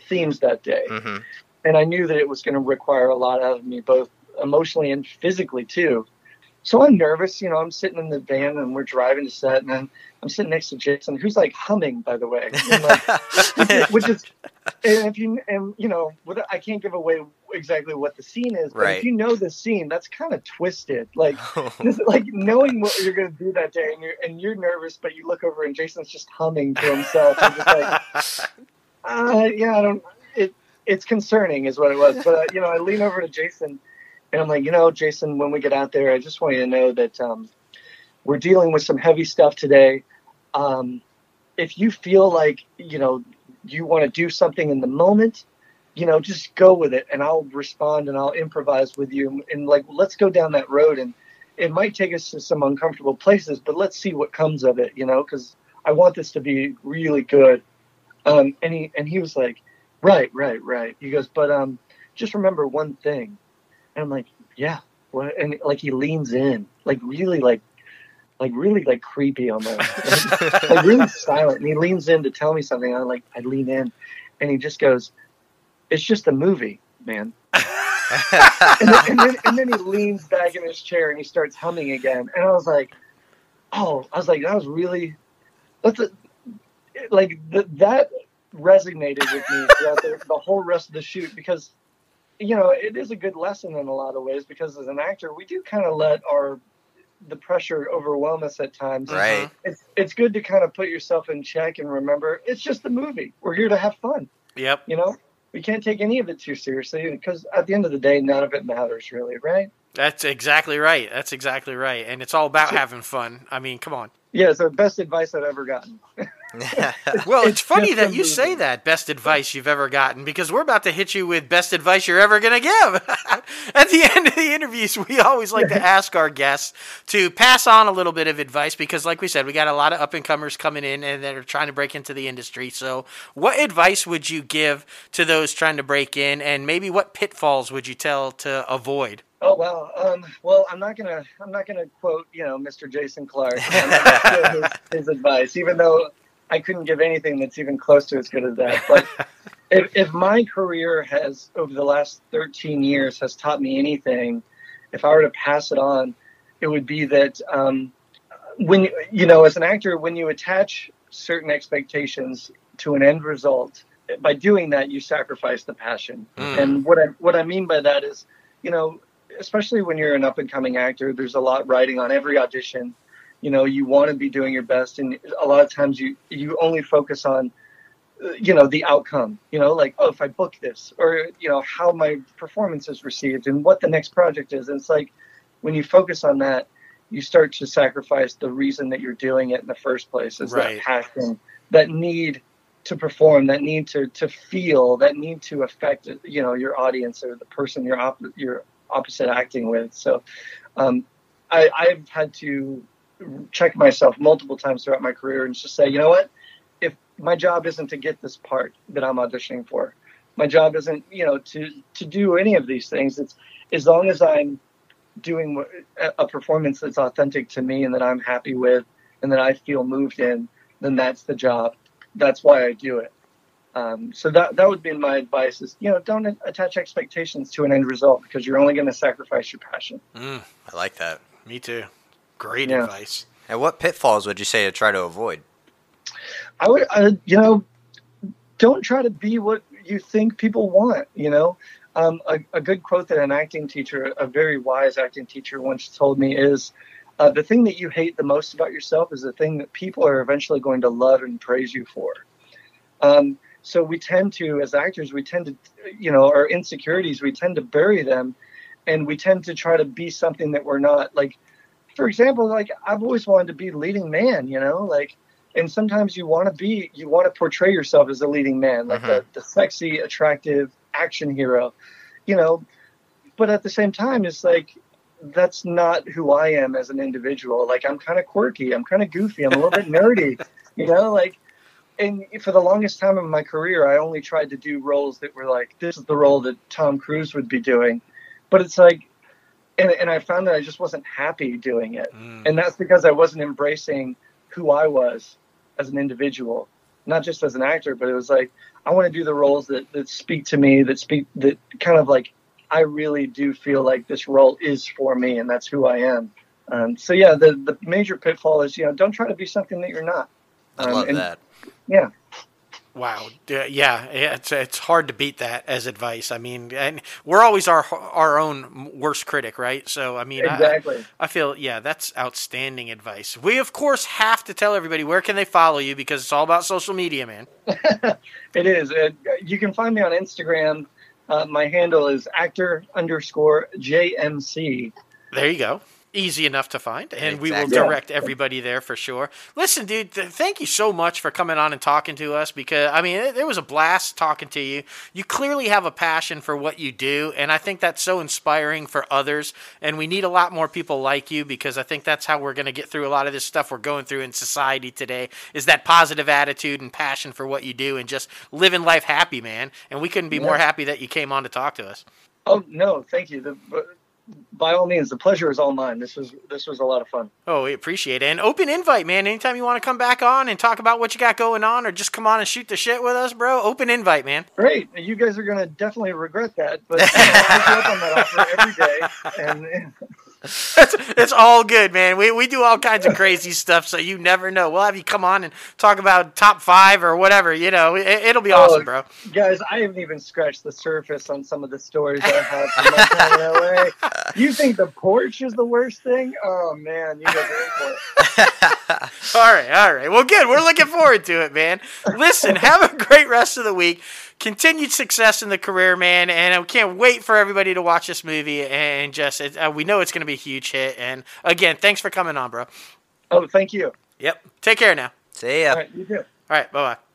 themes that day. Mm-hmm. And I knew that it was going to require a lot out of me, both emotionally and physically, too. So I'm nervous. You know, I'm sitting in the van and we're driving to set, and I'm, I'm sitting next to Jason, who's like humming, by the way, like, which is, and if you, and you know, I can't give away exactly what the scene is, but right. if you know the scene, that's kind of twisted. Like, like knowing what you're going to do that day, and you're and you're nervous, but you look over and Jason's just humming to himself. And just like, uh, yeah, I don't. It it's concerning, is what it was. But uh, you know, I lean over to Jason, and I'm like, you know, Jason, when we get out there, I just want you to know that um, we're dealing with some heavy stuff today. Um, if you feel like you know you want to do something in the moment, you know, just go with it, and I'll respond and I'll improvise with you, and like let's go down that road, and it might take us to some uncomfortable places, but let's see what comes of it, you know, because I want this to be really good. Um, and he and he was like, right, right, right. He goes, but um, just remember one thing. And I'm like, yeah. What? And like he leans in, like really, like, like really, like creepy on almost, like really silent. And he leans in to tell me something. I like, I lean in, and he just goes, "It's just a movie, man." and, then, and, then, and then he leans back in his chair and he starts humming again. And I was like, oh, I was like, that was really, that's a, like the, that resonated with me throughout the, the whole rest of the shoot because you know it is a good lesson in a lot of ways because as an actor we do kind of let our the pressure overwhelm us at times. Right. Uh-huh. It's it's good to kind of put yourself in check and remember it's just a movie. We're here to have fun. Yep. You know, we can't take any of it too seriously because at the end of the day, none of it matters really, right? That's exactly right. That's exactly right. And it's all about having fun. I mean, come on. Yeah, it's the best advice I've ever gotten. well, it's, it's funny that you say that best advice you've ever gotten because we're about to hit you with best advice you're ever going to give. At the end of the interviews, we always like to ask our guests to pass on a little bit of advice because, like we said, we got a lot of up and comers coming in and that are trying to break into the industry. So, what advice would you give to those trying to break in, and maybe what pitfalls would you tell to avoid? Oh wow. Um, well, I'm not gonna I'm not gonna quote you know Mr. Jason Clarke his, his, advice, even though I couldn't give anything that's even close to as good as that. But if, if my career has over the last 13 years has taught me anything, if I were to pass it on, it would be that um, when you know as an actor when you attach certain expectations to an end result, by doing that you sacrifice the passion. Mm. And what I what I mean by that is, you know especially when you're an up and coming actor, there's a lot riding on every audition. You know, you want to be doing your best, and a lot of times you you only focus on, uh, you know, the outcome. You know, like oh, if I book this, or you know, how my performance is received, and what the next project is. And it's like when you focus on that, you start to sacrifice the reason that you're doing it in the first place. Is right. that passion, that need to perform, that need to to feel, that need to affect you know your audience or the person you're op- you're opposite acting with. So um, I, I've had to check myself multiple times throughout my career and just say, you know what? If my job isn't to get this part that I'm auditioning for, my job isn't, you know, to to do any of these things. It's as long as I'm doing a performance that's authentic to me and that I'm happy with and that I feel moved in, then that's the job. That's why I do it. Um, so that that would be my advice: is you know don't attach expectations to an end result because you're only going to sacrifice your passion. Mm, I like that. Me too. Great yeah. advice. And what pitfalls would you say to try to avoid? I would, uh, you know, don't try to be what you think people want. You know, um, a, a, good quote that an acting teacher, a very wise acting teacher, once told me is. Uh, the thing that you hate the most about yourself is the thing that people are eventually going to love and praise you for. Um, so we tend to, as actors, we tend to, you know, our insecurities, we tend to bury them and we tend to try to be something that we're not. Like, for example, like I've always wanted to be leading man, you know, like, and sometimes you want to be, you want to portray yourself as a leading man, like mm-hmm. the, the sexy, attractive action hero, you know. but at the same time, it's like that's not who I am as an individual. Like I'm kind of quirky, I'm kind of goofy, I'm a little bit nerdy, you know, like. And for the longest time in my career, I only tried to do roles that were like, this is the role that Tom Cruise would be doing. But it's like, and, and I found that I just wasn't happy doing it. Mm. And that's because I wasn't embracing who I was as an individual, not just as an actor, but it was like, I want to do the roles that, that speak to me, that speak, that kind of like, I really do feel like this role is for me and that's who I am. Um, so yeah, the, the major pitfall is, you know, don't try to be something that you're not. I Um, love and- that. Yeah. Wow. Yeah, yeah, it's it's hard to beat that as advice. I mean, and we're always our our own worst critic, right? So, I mean, I- Exactly. I, feel yeah, that's outstanding advice. We of course have to tell everybody where can they follow you because it's all about social media, man. It is. You can find me on Instagram. Uh, my handle is actor underscore JMC. There you go. Easy enough to find, and we will direct everybody there for sure. Listen, dude, th- thank you so much for coming on and talking to us because, I mean, it, it was a blast talking to you. You clearly have a passion for what you do, and I think that's so inspiring for others. And we need a lot more people like you because I think that's how we're going to get through a lot of this stuff we're going through in society today is that positive attitude and passion for what you do and just living life happy, man. And we couldn't be more happy that you came on to talk to us. Oh no, thank you. The, by all means, the pleasure is all mine. This was this was a lot of fun. Oh, we appreciate it. And open invite, man. Anytime you want to come back on and talk about what you got going on or just come on and shoot the shit with us, bro, open invite, man. Great. You guys are gonna definitely regret that, but I'll up on that offer every day. And It's, it's all good, man. We, we do all kinds of crazy stuff, so you never know. We'll have you come on and talk about top five or whatever. You know, it, it'll be oh, awesome, Oh, bro. guys, I haven't even scratched the surface on some of the stories I have from my time in LA. You think the porch is the worst thing? Oh man, you guys are for. All right, all right. Well, good. We're looking forward to it, man. Listen, have a great rest of the week. Continued success in the career, man. And I can't wait for everybody to watch this movie. And just, it, uh, we know it's going to be a huge hit. And again, thanks for coming on, bro. Oh, thank you. Yep. Take care now. See ya. All right, you too. All right. Bye bye.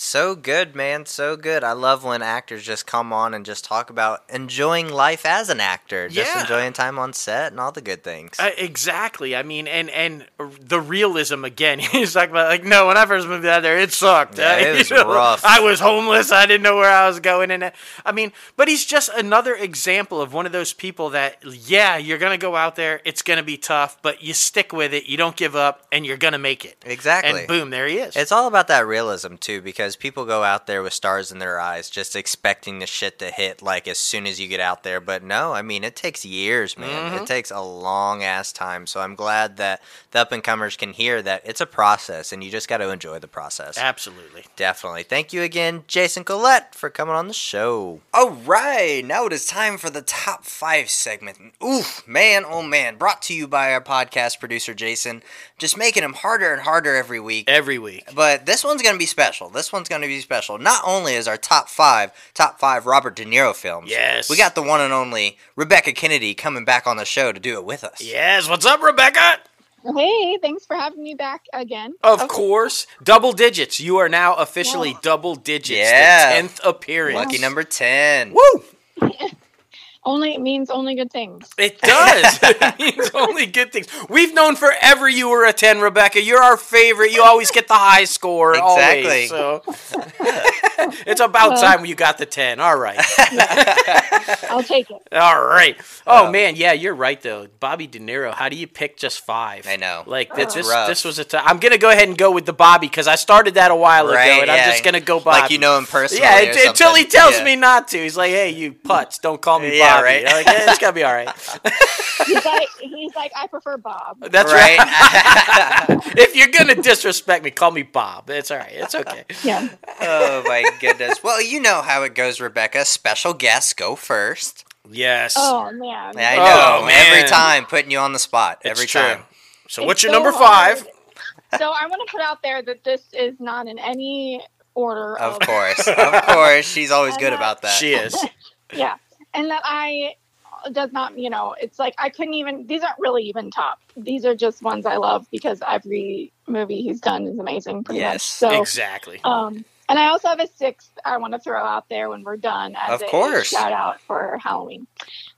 So good, man. So good. I love when actors just come on and just talk about enjoying life as an actor, just Yeah. enjoying time on set and all the good things. Uh, exactly. I mean, and and the realism again. He's talking about like, no, when I first moved out there, it sucked. Yeah, Uh, it was know, rough. I was homeless. I didn't know where I was going, and uh, I mean, but he's just another example of one of those people that, yeah, you're gonna go out there. It's gonna be tough, but you stick with it. You don't give up, and you're gonna make it. exactly. And boom, there he is. It's all about that realism too, because people go out there with stars in their eyes, just expecting the shit to hit like as soon as you get out there. But no, I mean it takes years, man. Mm-hmm. It takes a long ass time. So I'm glad that the up and comers can hear that it's a process, and you just got to enjoy the process. Absolutely. Definitely. Thank you again, Jason Collette, for coming on the show. All right, now it is time for the top five segment. Oof, man, oh man. Brought to you by our podcast producer, Jason. Just making him harder and harder every week. Every week. But this one's going to be special. This one's going to be special. Not only is our top five, top five Robert De Niro films. Yes. We got the one and only Rebecca Kennedy coming back on the show to do it with us. Yes. What's up, Rebecca? Hey, thanks for having me back again. Of Okay. course, double digits. You are now officially Wow. double digits. Yeah. The tenth appearance. Lucky number 10. Woo! Only it means only good things. It does. it means only good things. We've known forever you were a 10, Rebecca. You're our favorite. You always get the high score. Exactly. Always, so it's about Well- time you got the 10. All right. I'll take it. All right. Oh, Uh, man. Yeah, you're right, though. Bobby De Niro, how do you pick just five? I know. Like, this, this, rough. this was a time. I'm going to go ahead and go with the Bobby because I started that a while Right, ago, and I'm just going to go Bobby. Like you know him personally. Yeah, or it- until he tells Yeah. me not to. He's like, "Hey, you putz, don't call me Yeah, Bobby." right. I'm like, "Eh, it's gonna be all right. He's like he's like I prefer Bob. That's right. Right. if you're gonna disrespect me, call me Bob. It's all right. It's okay. Yeah. oh my goodness. Well, you know how it goes, Rebecca. Special guests go first. Yes, Oh man. I Oh, know. man. every time putting you on the spot. it's every true. time. So, It's what's your so number hard. five? So I want to put out there that this is not in any order Of of, course. Of course. She's always good about that. She is. yeah, and that I does not you know it's like I couldn't even these aren't really even top. These are just ones I love because every movie he's done is amazing. Pretty much. Yes, So exactly. um And I also have a sixth I want to throw out there when we're done as Of a course. shout out for Halloween.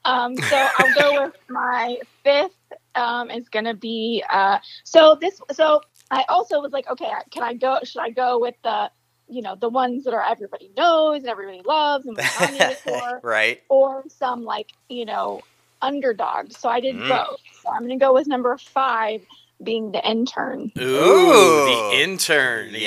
Um, so I'll go with my fifth um, is going to be uh, so this so I also was like okay can I go should I go with the you know the ones that are everybody knows and everybody loves and was nominated for right. or some like you know underdogs. So I did Mm. both. So I'm going to go with number five being the intern. Ooh, Ooh. the intern. Yes.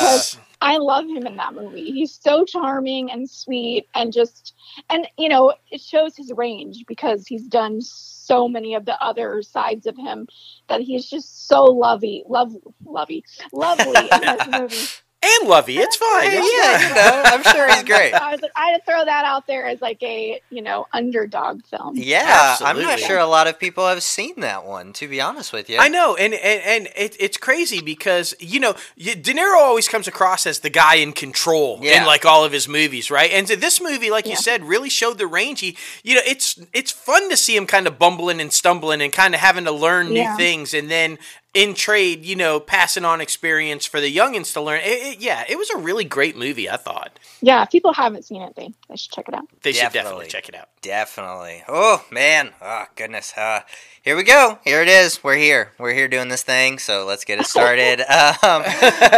Yes. I love him in that movie. He's so charming and sweet and just and you know, it shows his range because he's done so many of the other sides of him that he's just so lovey, love lovey, lovely in this movie. And Lovey, it's fine. Hey, It's yeah, fine. you know, I'm sure he's great. I was like, I had to throw that out there as like a you know underdog film. Yeah, I'm not sure a lot of people have seen that one. To be honest with you, I know, and and, and it, it's crazy because you know you, De Niro always comes across as the guy in control Yeah. in like all of his movies, right? And this movie, like you said, really showed the range. He, you know, it's it's fun to see him kind of bumbling and stumbling and kind of having to learn new Yeah. things, and then in trade, you know, passing on experience for the youngins to learn. It, it- yeah, it was a really great movie. I thought Yeah, if people haven't seen it, they, they should check it out. they should Definitely. definitely check it out. Definitely. Oh man. Oh goodness. Uh, here we go. Here it is. We're here. We're here doing this thing. So let's get it started. um,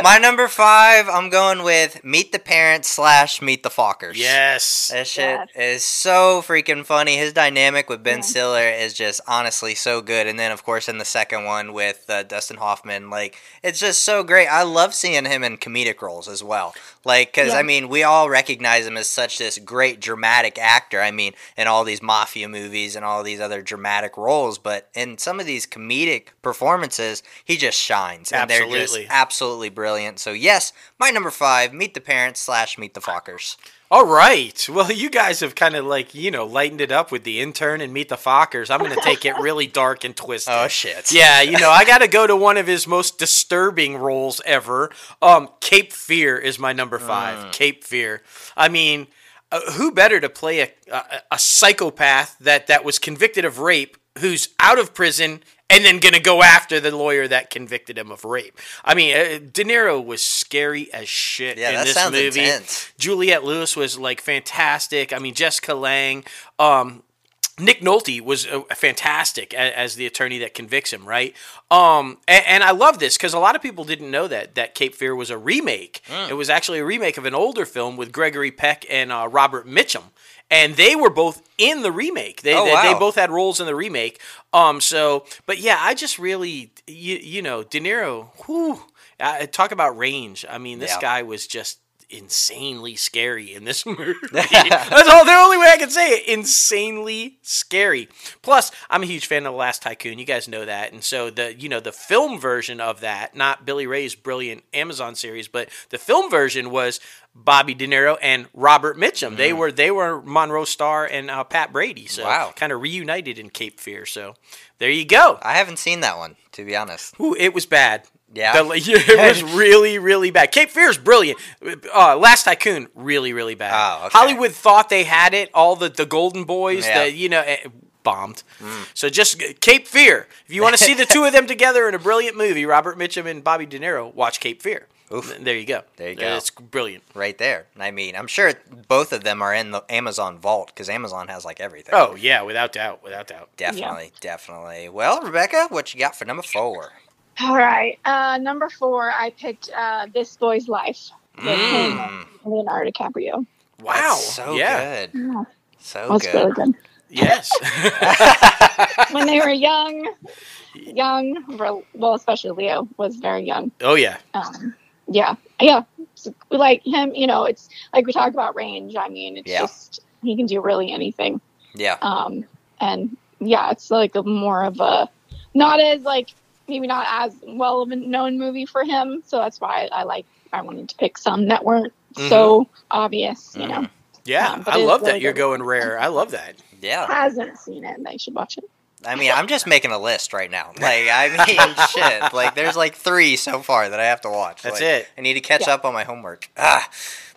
my number five. I'm going with Meet the Parents slash Meet the Fockers. Yes. That shit Yes. is so freaking funny. His dynamic with Ben Yeah. Stiller is just honestly so good. And then, of course, in the second one with uh, Dustin Hoffman, like it's just so great. I love seeing him in comedic roles as well. Like, because Yeah. I mean, we all recognize him as such this great dramatic actor. I mean, in all these mafia movies and all these other dramatic roles, but in some of these comedic performances, he just shines, and they're Absolutely. just absolutely brilliant. So, yes, my number five: Meet the Parents slash Meet the Fockers. All right. Well, you guys have kind of like, you know, lightened it up with the intern and meet the Fockers. I'm going to take it really dark and twisted. Oh shit! Yeah, you know, I got to go to one of his most disturbing roles ever. Um, Cape Fear is my number five. Mm. Cape Fear. I mean, uh, who better to play a, a a psychopath that that was convicted of rape, who's out of prison and then gonna go after the lawyer that convicted him of rape? I mean, uh, De Niro was scary as shit Yeah, in that this sounds movie. intense. Juliette Lewis was like fantastic. I mean, Jessica Lange. Um, Nick Nolte was uh, fantastic as, as the attorney that convicts him, right? Um, and, and I love this because a lot of people didn't know that that Cape Fear was a remake. Hmm. It was actually a remake of an older film with Gregory Peck and uh, Robert Mitchum, and they were both in the remake. They, Oh, they, they both had roles in the remake. Um, so, but yeah, I just really, you, you know, De Niro. Whew, uh, talk about range. I mean, this Yeah. guy was just insanely scary in this movie. That's all the only way I can say it. Insanely scary. Plus, I'm a huge fan of The Last Tycoon. You guys know that. And so the you know, the film version of that, not Billy Ray's brilliant Amazon series, but the film version was Bobby De Niro and Robert Mitchum. They were they were Monroe Stahr and uh, Pat Brady. So Mm. Wow. kind of reunited in Cape Fear. So there you go. I haven't seen that one, to be honest. Ooh, it was bad. Yeah? The- it was really, really bad. Cape Fear is brilliant. Uh, Last Tycoon, really, really bad. Oh, okay. Hollywood thought they had it. All the, the Golden Boys, Yeah. Mm. the you know, eh, bombed. So just Cape Fear. If you want to see the two of them together in a brilliant movie, Robert Mitchum and Bobby De Niro, watch Cape Fear. Oof. There you go. There you go. It's brilliant. Right there. I mean, I'm sure both of them are in the Amazon vault because Amazon has like everything. Oh yeah, without doubt, without doubt. definitely, definitely. Well, Rebecca, what you got for number four? All right. Uh, number four, I picked uh, This Boy's Life with Mm, Leonardo DiCaprio. Wow. that's so yeah. good. Yeah, So that was good. really good. Yes. When they were young, young, well, well, especially Leo was very young. oh yeah. Um, yeah, yeah. So, like him, you know, it's like we talk about range. I mean, it's Yeah. just he can do really anything. Yeah. Um, and yeah, it's like a more of a not as like maybe not as well of a known movie for him. So that's why I like I wanted to pick some that weren't so obvious. You know, Yeah. Um, I it is love that really you're going rare. I love that. Yeah. hasn't seen it, they should watch it. I mean, I'm just making a list right now. Like, I mean, shit. Like, there's like three so far that I have to watch. That's Like, it. I need to catch Yeah. up on my homework. Ah,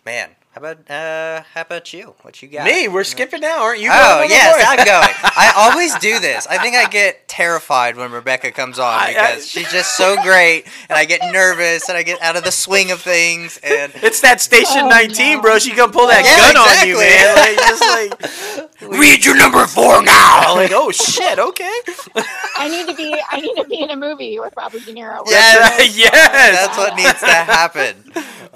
man. How about uh, how about you? What you got? Me, we're skipping now, aren't you? Oh going yes, before? I'm going. I always do this. I think I get terrified when Rebecca comes on I- I- because she's just so great, and I get nervous and I get out of the swing of things. And It's that Station Oh, 19, no. bro. She gonna pull that Yeah, gun on you, man. Like, just like, read your number four now. Like, oh shit, okay. I need to be. I need to be in a movie with Robert De Niro. Yes. That's right, yes. that's what needs to happen.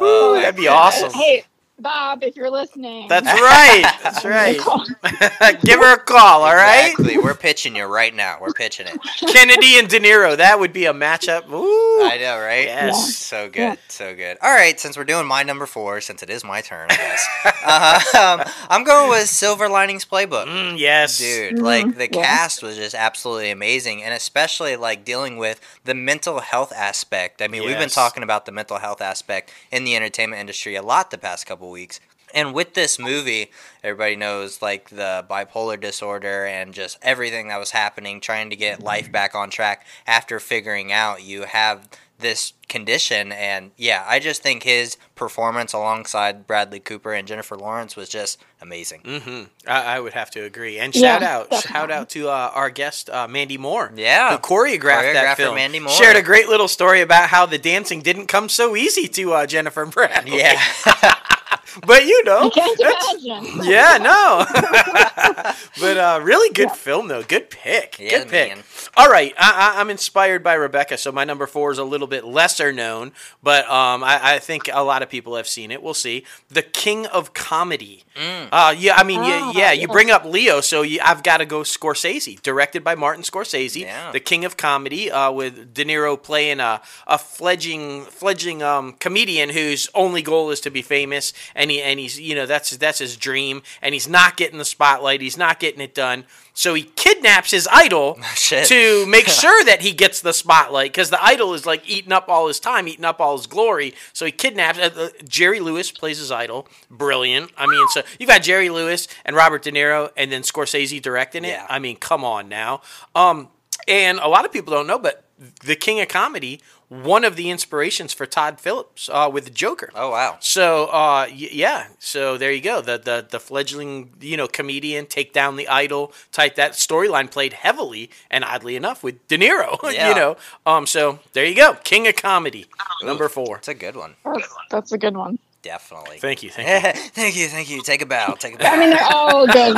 Ooh, Uh, that'd be awesome. Hey, Bob, if you're listening. That's right. That's right. Give her a call, all right? Exactly. We're pitching you right now. We're pitching it. Kennedy and De Niro. That would be a matchup. Ooh. I know, right? Yes. So good, Yeah. so good. All right, since we're doing my number four, since it is my turn, I guess, uh, um, I'm going with Silver Linings Playbook. Mm, yes. Dude, Mhm, like the yeah. cast was just absolutely amazing, and especially like dealing with the mental health aspect. I mean, we've been talking about the mental health aspect in the entertainment industry a lot the past couple weeks. And with this movie, everybody knows like the bipolar disorder and just everything that was happening, trying to get life back on track after figuring out you have this condition. And yeah, I just think his performance alongside Bradley Cooper and Jennifer Lawrence was just amazing. Mm-hmm. I, I would have to agree. And Yeah, shout out, shout out to uh, our guest uh, Mandy Moore. Yeah. Who choreographed, that film? Mandy Moore. Shared a great little story about how the dancing didn't come so easy to uh, Jennifer and Bradley. Yeah. but you know, I can't imagine. yeah, no. but uh, really good film though. Good pick. Yeah, good pick. man. All right, I, I, I'm inspired by Rebecca, so my number four is a little bit lesser known, but um, I, I think a lot of people have seen it. We'll see. The King of Comedy. Mm. Uh, yeah, I mean, yeah, Ah, yeah. You bring up Leo, so you, I've got to go Scorsese, directed by Martin Scorsese, Yeah. the King of Comedy, uh, with De Niro playing a, a fledgling fledgling um, comedian whose only goal is to be famous, and he and he's you know that's that's his dream, and he's not getting the spotlight, he's not getting it done, so he kidnaps his idol to make sure that he gets the spotlight because the idol is like eating up all his time, eating up all his glory. So he kidnaps. Uh, uh, Jerry Lewis plays his idol, brilliant. I mean, so you've got Jerry Lewis and Robert De Niro, and then Scorsese directing it. Yeah. I mean, come on now. Um, and a lot of people don't know, but the King of Comedy, one of the inspirations for Todd Phillips uh, with the Joker. Oh wow. So uh, y- yeah, so there you go. The the the fledgling you know comedian take down the idol type that storyline played heavily and oddly enough with De Niro. Yeah. you know, um. So there you go, King of Comedy, number four. It's a good one. That's, that's a good one. Definitely. Thank you, thank you. thank you, thank you. Take a bow. Take a bow. I mean, they're all good.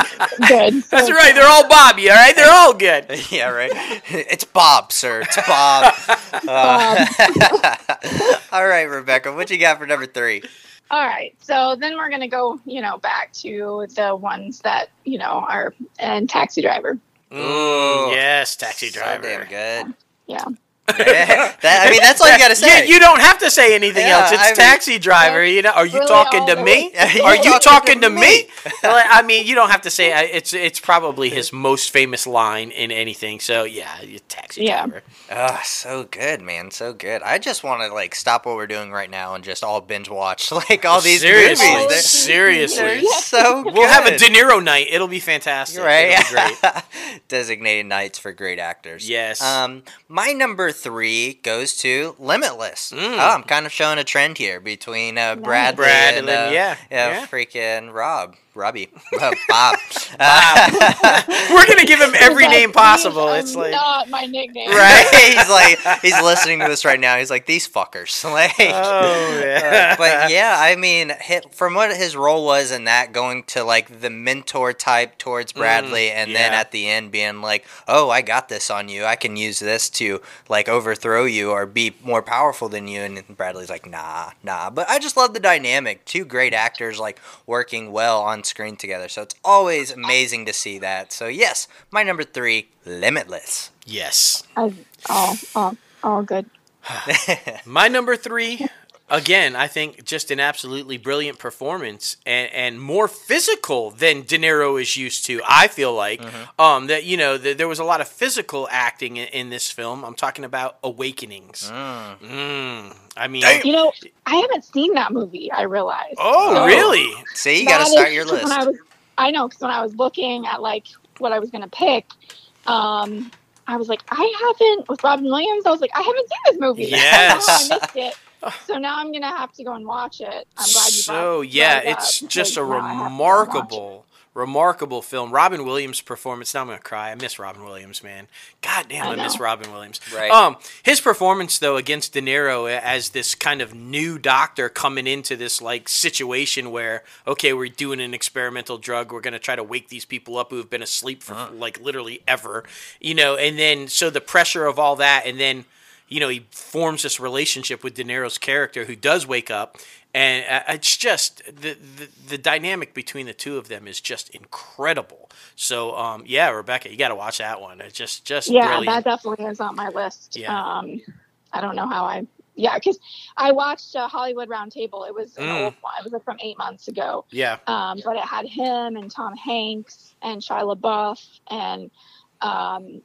Good. That's So- right. They're all Bobby. All right, they're all good. yeah, right. It's Bob, sir. It's Bob. Uh, all right, Rebecca. What you got for number three? All right. So then we're gonna go, you know, back to the ones that you know are and Taxi Driver. Mm, yes, taxi So driver. damn good. Yeah. Yeah, that- I mean, that's all you gotta say. You, you don't have to say anything Yeah, else. It's I mean- taxi driver. You know, are you Really talking to me? Are You you talking talking to to me? me? Like, I mean, you don't have to say. I- It's it's probably his most famous line in anything. So yeah, taxi Yeah. driver. Oh, so good, man. So good. I just want to like stop what we're doing right now and just all binge watch like all these seriously, movies. They're, seriously. they're so good. We'll have a De Niro night. It'll be fantastic. You're right. It'll be great. Designated nights for great actors. Yes. Um, my number three goes to Limitless. Mm. Oh, I'm kind of showing a trend here between uh, Nice. Bradley, Bradley, and uh, yeah, yeah, yeah. freaking Rob, Robbie, uh, Bob. We're gonna give him every That's name possible. I'm It's like not my nickname. right? he's like he's listening to this right now. He's like these fuckers. like, Oh, yeah. Uh, but yeah, I mean, hit, from what his role was in that, going to like the mentor type towards Bradley, and then at the end being like, "Oh, I got this on you. I can use this to like overthrow you or be more powerful than you." And Bradley's like, "Nah, nah." But I just love the dynamic. Two great actors like working well on screen together. So it's always amazing to see that. So yes, my number three, Limitless. yes. I, all, all, all good. My number three, again, I think just an absolutely brilliant performance and, and more physical than De Niro is used to. I feel like um, that you know th- there was a lot of physical acting in, in this film. I'm talking about Awakenings. Mm. Mm. I mean, You know, I haven't seen that movie. I realize. oh So really? See, you got to start your list. When I, was, I know because when I was looking at like what I was going to pick, um, I was like, I haven't with Robin Williams. I was like, I haven't seen this movie. Yes. I, know I missed it. So now I'm gonna have to go and watch it. I'm glad you so yeah, it it's up, just a because now I have to go and watch it. remarkable, remarkable film. Robin Williams' performance. Now I'm gonna cry. I miss Robin Williams, man. God damn, I, I miss. Robin Williams. Right. Um, his performance though against De Niro as this kind of new doctor coming into this like situation where okay, we're doing an experimental drug. We're gonna try to wake these people up who have been asleep for like literally ever, you know. And then so the pressure of all that, and then you know, he forms this relationship with De Niro's character who does wake up. And uh, it's just the, the the dynamic between the two of them is just incredible. So um, yeah, Rebecca, you got to watch that one. It's just just Yeah, brilliant. that definitely is on my list. Yeah. Um, I don't know how I. Yeah, because I watched uh, Hollywood Roundtable. It was an Mm. old one. It was from eight months ago. yeah, Um, but it had him and Tom Hanks and Shia LaBeouf and um,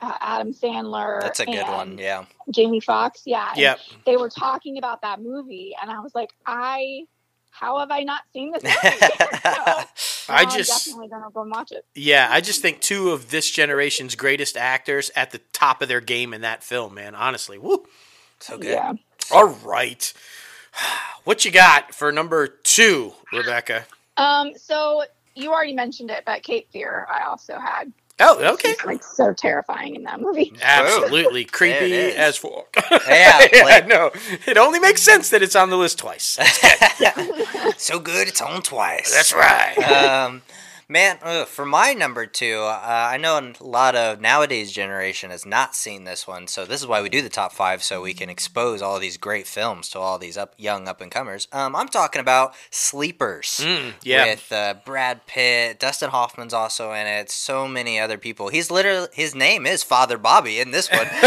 uh, Adam Sandler. That's a good one. Yeah. Jamie Foxx. Yeah. yeah. They were talking about that movie, and I was like, I. How have I not seen this movie? so, I just I'm definitely gonna go and watch it. Yeah, I just think two of this generation's greatest actors at the top of their game in that film, man. Honestly, woo. so good. Yeah. All right, what you got for number two, Rebecca? Um, so you already mentioned it, but Cape Fear I also had. Oh, okay. She's like so terrifying in that movie. Absolutely creepy as fuck. Yeah, like- no, it only makes sense that it's on the list twice. so good, it's on twice. That's right. um, man, ugh, for my number two, uh, I know a lot of nowadays generation has not seen this one, so this is why we do the top five, so we can expose all these great films to all these up young up and comers. Um, I'm talking about Sleepers. Mm, yeah. With uh, Brad Pitt, Dustin Hoffman's also in it. So many other people. He's literally his name is Father Bobby in this one.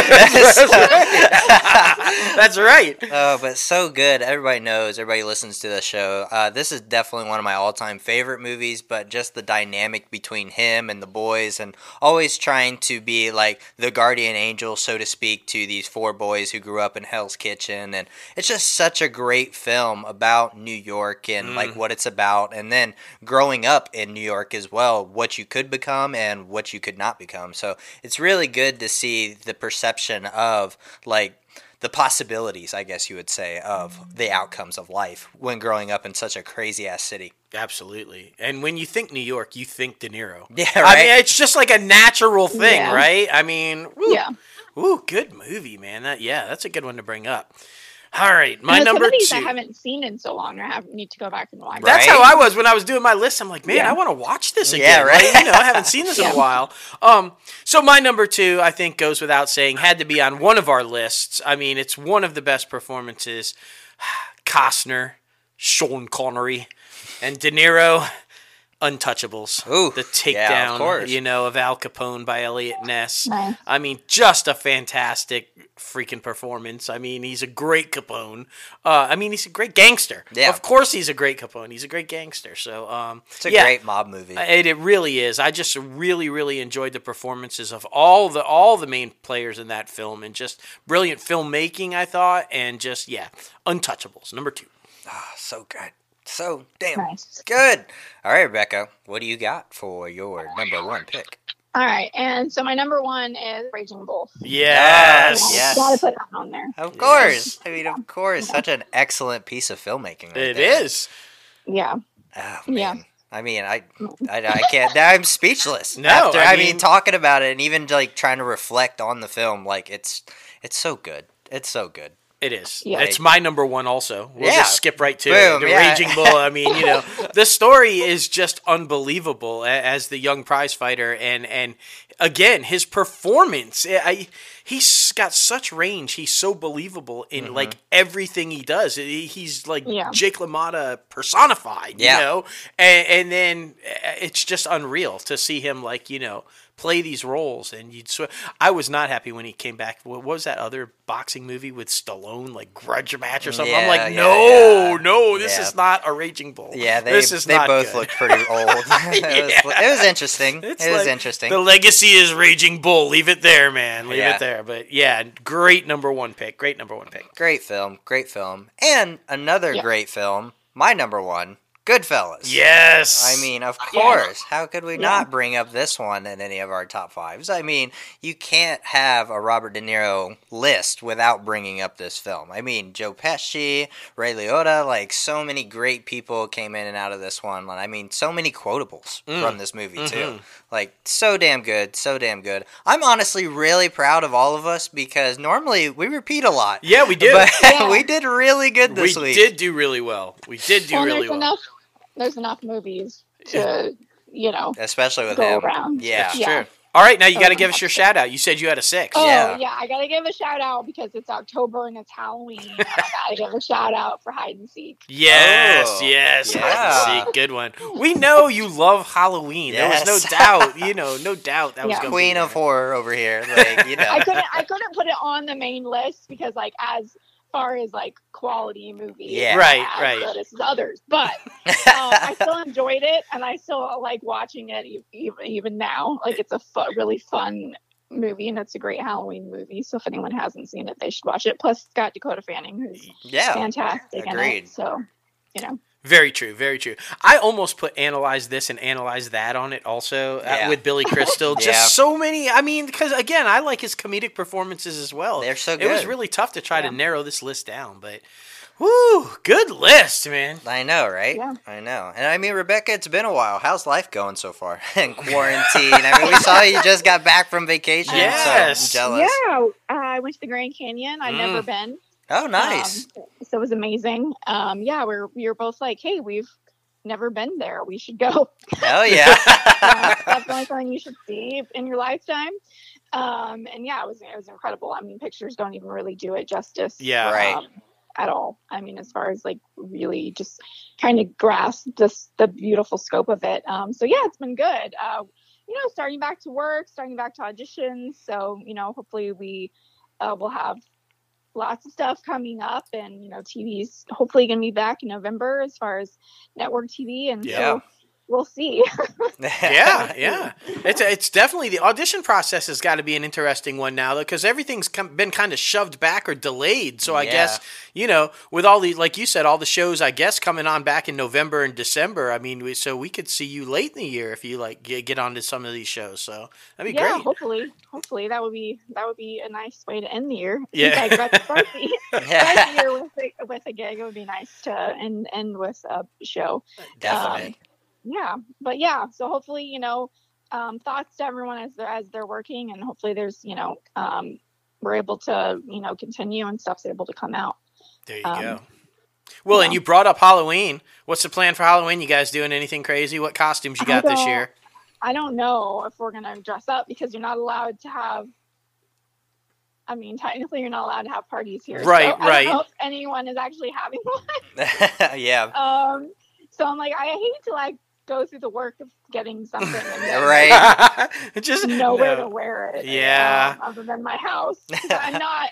That's right. Oh, but so good. Everybody knows. Everybody listens to the show. Uh, this is definitely one of my all-time favorite movies. But just the dynamic between him and the boys, and always trying to be like the guardian angel, so to speak, to these four boys who grew up in Hell's Kitchen, and it's just such a great film about New York and mm. like what it's about, and then growing up in New York as well, what you could become and what you could not become. So it's really good to see the perception of like the possibilities, I guess you would say, of the outcomes of life when growing up in such a crazy ass city. Absolutely. And when you think New York, you think De Niro. Yeah, I right. mean, it's just like a natural thing, Yeah. right? I mean, woo, Yeah. woo, good movie, man. That yeah, that's a good one to bring up. All right, my And number some of these two. I haven't seen in so long. I have need to go back and watch. Right. That's how I was when I was doing my list. I'm like, man, Yeah. I want to watch this again. Yeah, right. Like, you know, I haven't seen this in a while. Um, so my number two, I think, goes without saying, had to be on one of our lists. I mean, it's one of the best performances. Costner, Sean Connery, and De Niro. Untouchables. Ooh, the yeah, of takedown, course. you know, of Al Capone by Eliot Ness. Nice. I mean, just a fantastic freaking performance. I mean, he's a great Capone. Uh, I mean, he's a great gangster. Yeah. Of course, he's a great Capone. He's a great gangster. So, um, It's a yeah, great mob movie. It, it really is. I just really, really enjoyed the performances of all the all the main players in that film, and just brilliant filmmaking. I thought, and just yeah, Untouchables number two. Ah, so good. So damn Nice. good. All right, Rebecca, what do you got for your number one pick? All right, and so my number one is Raging Bull. Yes, Yes. yes. Gotta put that on there. Of course. I mean, of course. Such an excellent piece of filmmaking. Right it there. is. Yeah. Oh, Yeah. I mean, I, mm. I, I can't. I'm speechless. No, after, I I, mean, mean- talking about it and even like trying to reflect on the film, like it's, it's so good. It's so good. It is. Yeah. It's my number one also. We'll Yeah. just skip right to Boom. The yeah. Raging Bull. I mean, you know, the story is just unbelievable as the young prize fighter and and again, his performance. I, I- he's got such range. He's so believable in Mm-hmm. like everything he does. He's like Yeah. Jake LaMotta personified, Yeah. you know? And, and then uh, it's just unreal to see him like, you know, play these roles and you'd swear I was not happy when he came back. What was that other boxing movie with Stallone, like Grudge Match or something? I'm like, no, yeah. no, this Yeah. is not a Raging Bull. Yeah, they this is they not both good. look pretty old. it, was, it was interesting. It's it was like, interesting. The legacy is Raging Bull. Leave it there, man. Leave Yeah. it there. But yeah, great number one pick. Great number one pick. Great film, great film, and another Yeah. great film. My number one, Goodfellas. Yes. I mean, of Yeah. course. How could we Yeah. not bring up this one in any of our top fives? I mean, you can't have a Robert De Niro list without bringing up this film. I mean, Joe Pesci, Ray Liotta, like so many great people came in and out of this one. I mean, so many quotables Mm. from this movie too. Like so damn good, so damn good. I'm honestly really proud of all of us because normally we repeat a lot. yeah, we did. But Yeah. we did really good we this week. did do really well. We did do well, really there's well. enough. There's enough movies to, you know. Especially with Go him. around. Yeah. That's Yeah. true. All right, now you got to Oh, give us your shout out. You said you had a six. Oh Yeah. yeah. I gotta give a shout out because it's October and it's Halloween. I gotta give a shout out for hide and seek. Yes, Oh, yes. yeah. hide and seek, Good one. We know you love Halloween. There was no doubt, you know, no doubt that was going Queen be of horror over here. Like, you know. I couldn't I couldn't put it on the main list because like as far as like quality movie, Yeah. Right, as right. good as others, but um, I still enjoyed it and I still like watching it even even now. Like it's a fu- really fun movie and it's a great Halloween movie. So if anyone hasn't seen it, they should watch it. Plus, it's got Dakota Fanning, who's yeah. fantastic in agreed. it. So you know, Very true, very true. I almost put analyze this and analyze that on it also uh, with Billy Crystal. Just Yeah. so many. I mean, because again, I like his comedic performances as well. They're so It was really tough to try Yeah. to narrow this list down, but whoo, good list, man. I know, right? Yeah. I know. And I mean, Rebecca, it's been a while. How's life going so far? in quarantine. I mean, we saw you just got back from vacation. Yes. So I'm jealous. yeah, uh, I went to the Grand Canyon. I've never Mm. been. Oh, nice. Um, so it was amazing. Um, yeah, we're we were both like, hey, we've never been there. We should go. Hell Uh, yeah. definitely something you should see in your lifetime. Um, and yeah, it was it was incredible. I mean, pictures don't even really do it justice. Yeah. Right. um, at all. I mean, as far as like really just trying to grasp this the beautiful scope of it. Um, so yeah, it's been good. Uh, you know, starting back to work, starting back to auditions. So you know, hopefully we uh, will have lots of stuff coming up, and you know, TV's hopefully going to be back in November as far as network TV, and Yeah. so we'll see. yeah, yeah. It's it's definitely the audition process has got to be an interesting one now because everything's come, been kind of shoved back or delayed. So I Yeah. guess you know with all the like you said, all the shows I guess coming on back in November and December. I mean, we, so we could see you late in the year if you like get, get onto some of these shows. So that'd be yeah, great. hopefully, hopefully that would be that would be a nice way to end the year. Yeah. I got to start the, start the yeah. year with a, with a gig. It would be nice to end end with a show. Definitely. Um, Yeah, but yeah, so hopefully you know um, thoughts to everyone as they're as they're working, and hopefully there's you know um, we're able to you know continue and stuff's able to come out. There you um, go. Well, and you brought up Halloween. What's the plan for Halloween? You guys doing anything crazy? What costumes you got this year? I don't know if we're gonna dress up because you're not allowed to have. I mean, technically, you're not allowed to have parties here. so Right, I right. don't know if anyone is actually having one. yeah. Um, so I'm like, I hate to like go through the work of getting something and Right. Just nowhere no. to wear it. Yeah. um, other than my house I'm not.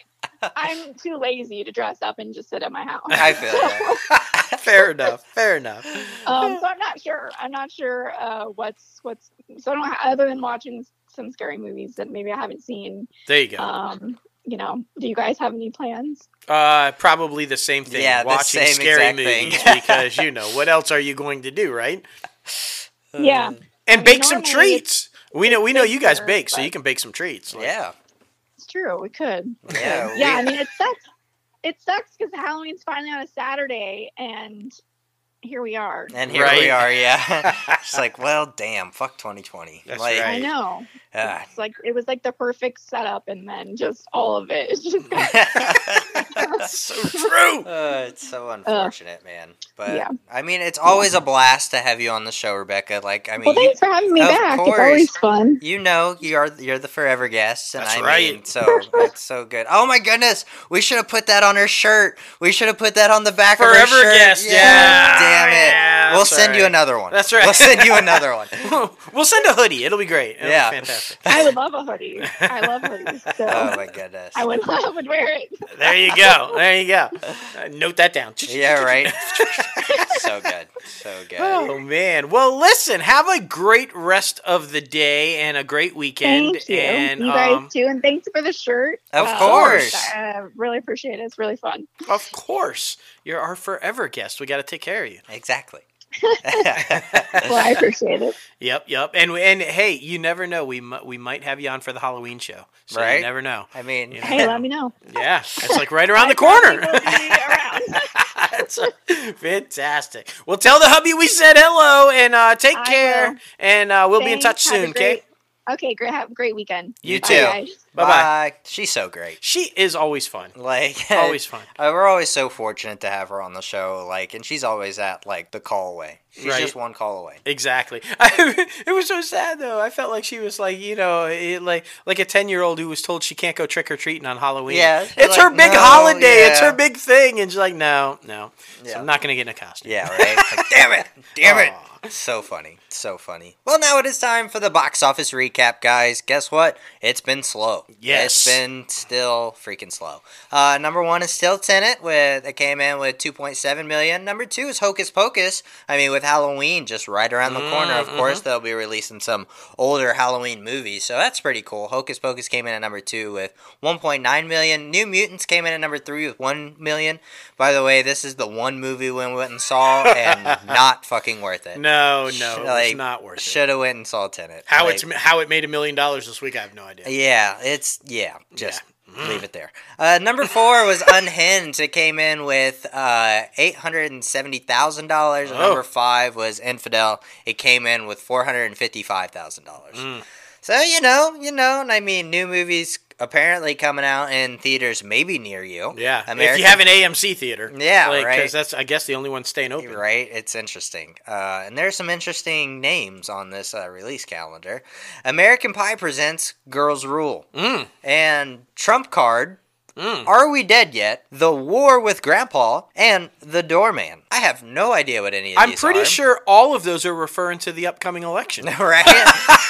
I'm too lazy to dress up and just sit at my house. I feel that. fair enough. Fair enough. um, so I'm not sure. I'm not sure uh, what's what's. So I don't. Other than watching some scary movies that maybe I haven't seen. There you go. Um, you know, do you guys have any plans? Uh, probably the same thing. Yeah, the watching same scary exact thing. movies because you know what else are you going to do, right? Yeah. Uh, and mean, bake some treats. We know we know you guys bigger, bake, so you can bake some treats. Like, Yeah. It's true. We could. Yeah. yeah, I mean, it sucks. It sucks because Halloween's finally on a Saturday, and here we are. and here Right. we are. Yeah. It's like, well, damn. Fuck 2020. That's like, right. I know. ah. It's like it was like the perfect setup, and then just all of it. It's just That's so true. Uh, it's so unfortunate, man. But Yeah. I mean, it's always a blast to have you on the show, Rebecca. Like, I mean, well, you, thanks for having me of back. course. It's always fun. you know, you're you're the forever guest, and That's I right. mean, so that's so good. Oh my goodness, we should have put that on her shirt. We should have put that on the back of her shirt. Forever shirt. guest. Yeah. Damn it. Yeah, we'll that's send you another one. That's right. We'll send you another one. we'll send a hoodie. It'll be great. It'll Yeah. be fantastic. I would love a hoodie. I love hoodies. So Oh my goodness. I would I would wear it. There you go. There you go. Uh, note that down. Yeah, right. so good. So good. Oh man. Well, listen. Have a great rest of the day and a great weekend. Thank you. And you guys um, too, and thanks for the shirt. Of Uh, course. I really appreciate it. It's really fun. of course, you're our forever guest. We got to take care of you. Exactly. well, I appreciate it. Yep, yep. And and hey, you never know. We mi- we might have you on for the Halloween show. So Right. You never know. I mean, Yeah. Hey, let me know. Yeah, it's like right around the I corner. probably will. That's fantastic. Well, tell the hubby we said hello and uh, take I care. will. And uh, we'll be in touch Thanks. Have soon. Okay. great- Okay, great. Have a great weekend. You Bye, too. guys. Bye bye. She's so great. She is always fun. Like Always fun. Uh, we're always so fortunate to have her on the show. Like, and she's always at like the call away. She's Right. just one call away. Exactly. it was so sad though. I felt like she was like you know it, like like a ten year old who was told she can't go trick or treating on Halloween. Yeah, it's like, her big "No, holiday. It's her big thing, and she's like, no, no. So I'm not gonna get in a costume. Yeah, right. Like, damn it, damn it. So funny, so funny. Well, now it is time for the box office recap, guys. Guess what? It's been slow. Yes. it's been still freaking slow. Uh, number one is still Tenet with it came in with 2.7 million. Number two is Hocus Pocus. I mean, with Halloween just right around the corner, of Mm, course they'll be releasing some older Halloween movies, so that's pretty cool. Hocus Pocus came in at number two with 1.9 million. New Mutants came in at number three with 1 million. By the way, this is the one movie we went and saw, and not fucking worth it. No, no, it's not worth it. Should have went and saw Tenet. How Like, it's how it made a million dollars this week, I have no idea. Yeah, it's yeah. Just leave it there. Uh, number four was Unhinged. It came in with uh, eight hundred and seventy thousand dollars. Oh. Number five was Infidel. It came in with four hundred and fifty-five thousand dollars. Mm. So you know, you know, and I mean, new movies apparently coming out in theaters maybe near you. Yeah, if you have an AMC theater, Yeah, right. Because that's I guess the only one staying open. Right, it's interesting. Uh, and there's some interesting names on this uh, release calendar. American Pie presents Girls Rule. Mm, and Trump Card, mm. Are We Dead Yet? The War with Grandpa, and The Doorman. I have no idea what any of these are. I'm these pretty are. sure all of those are referring to the upcoming election. right?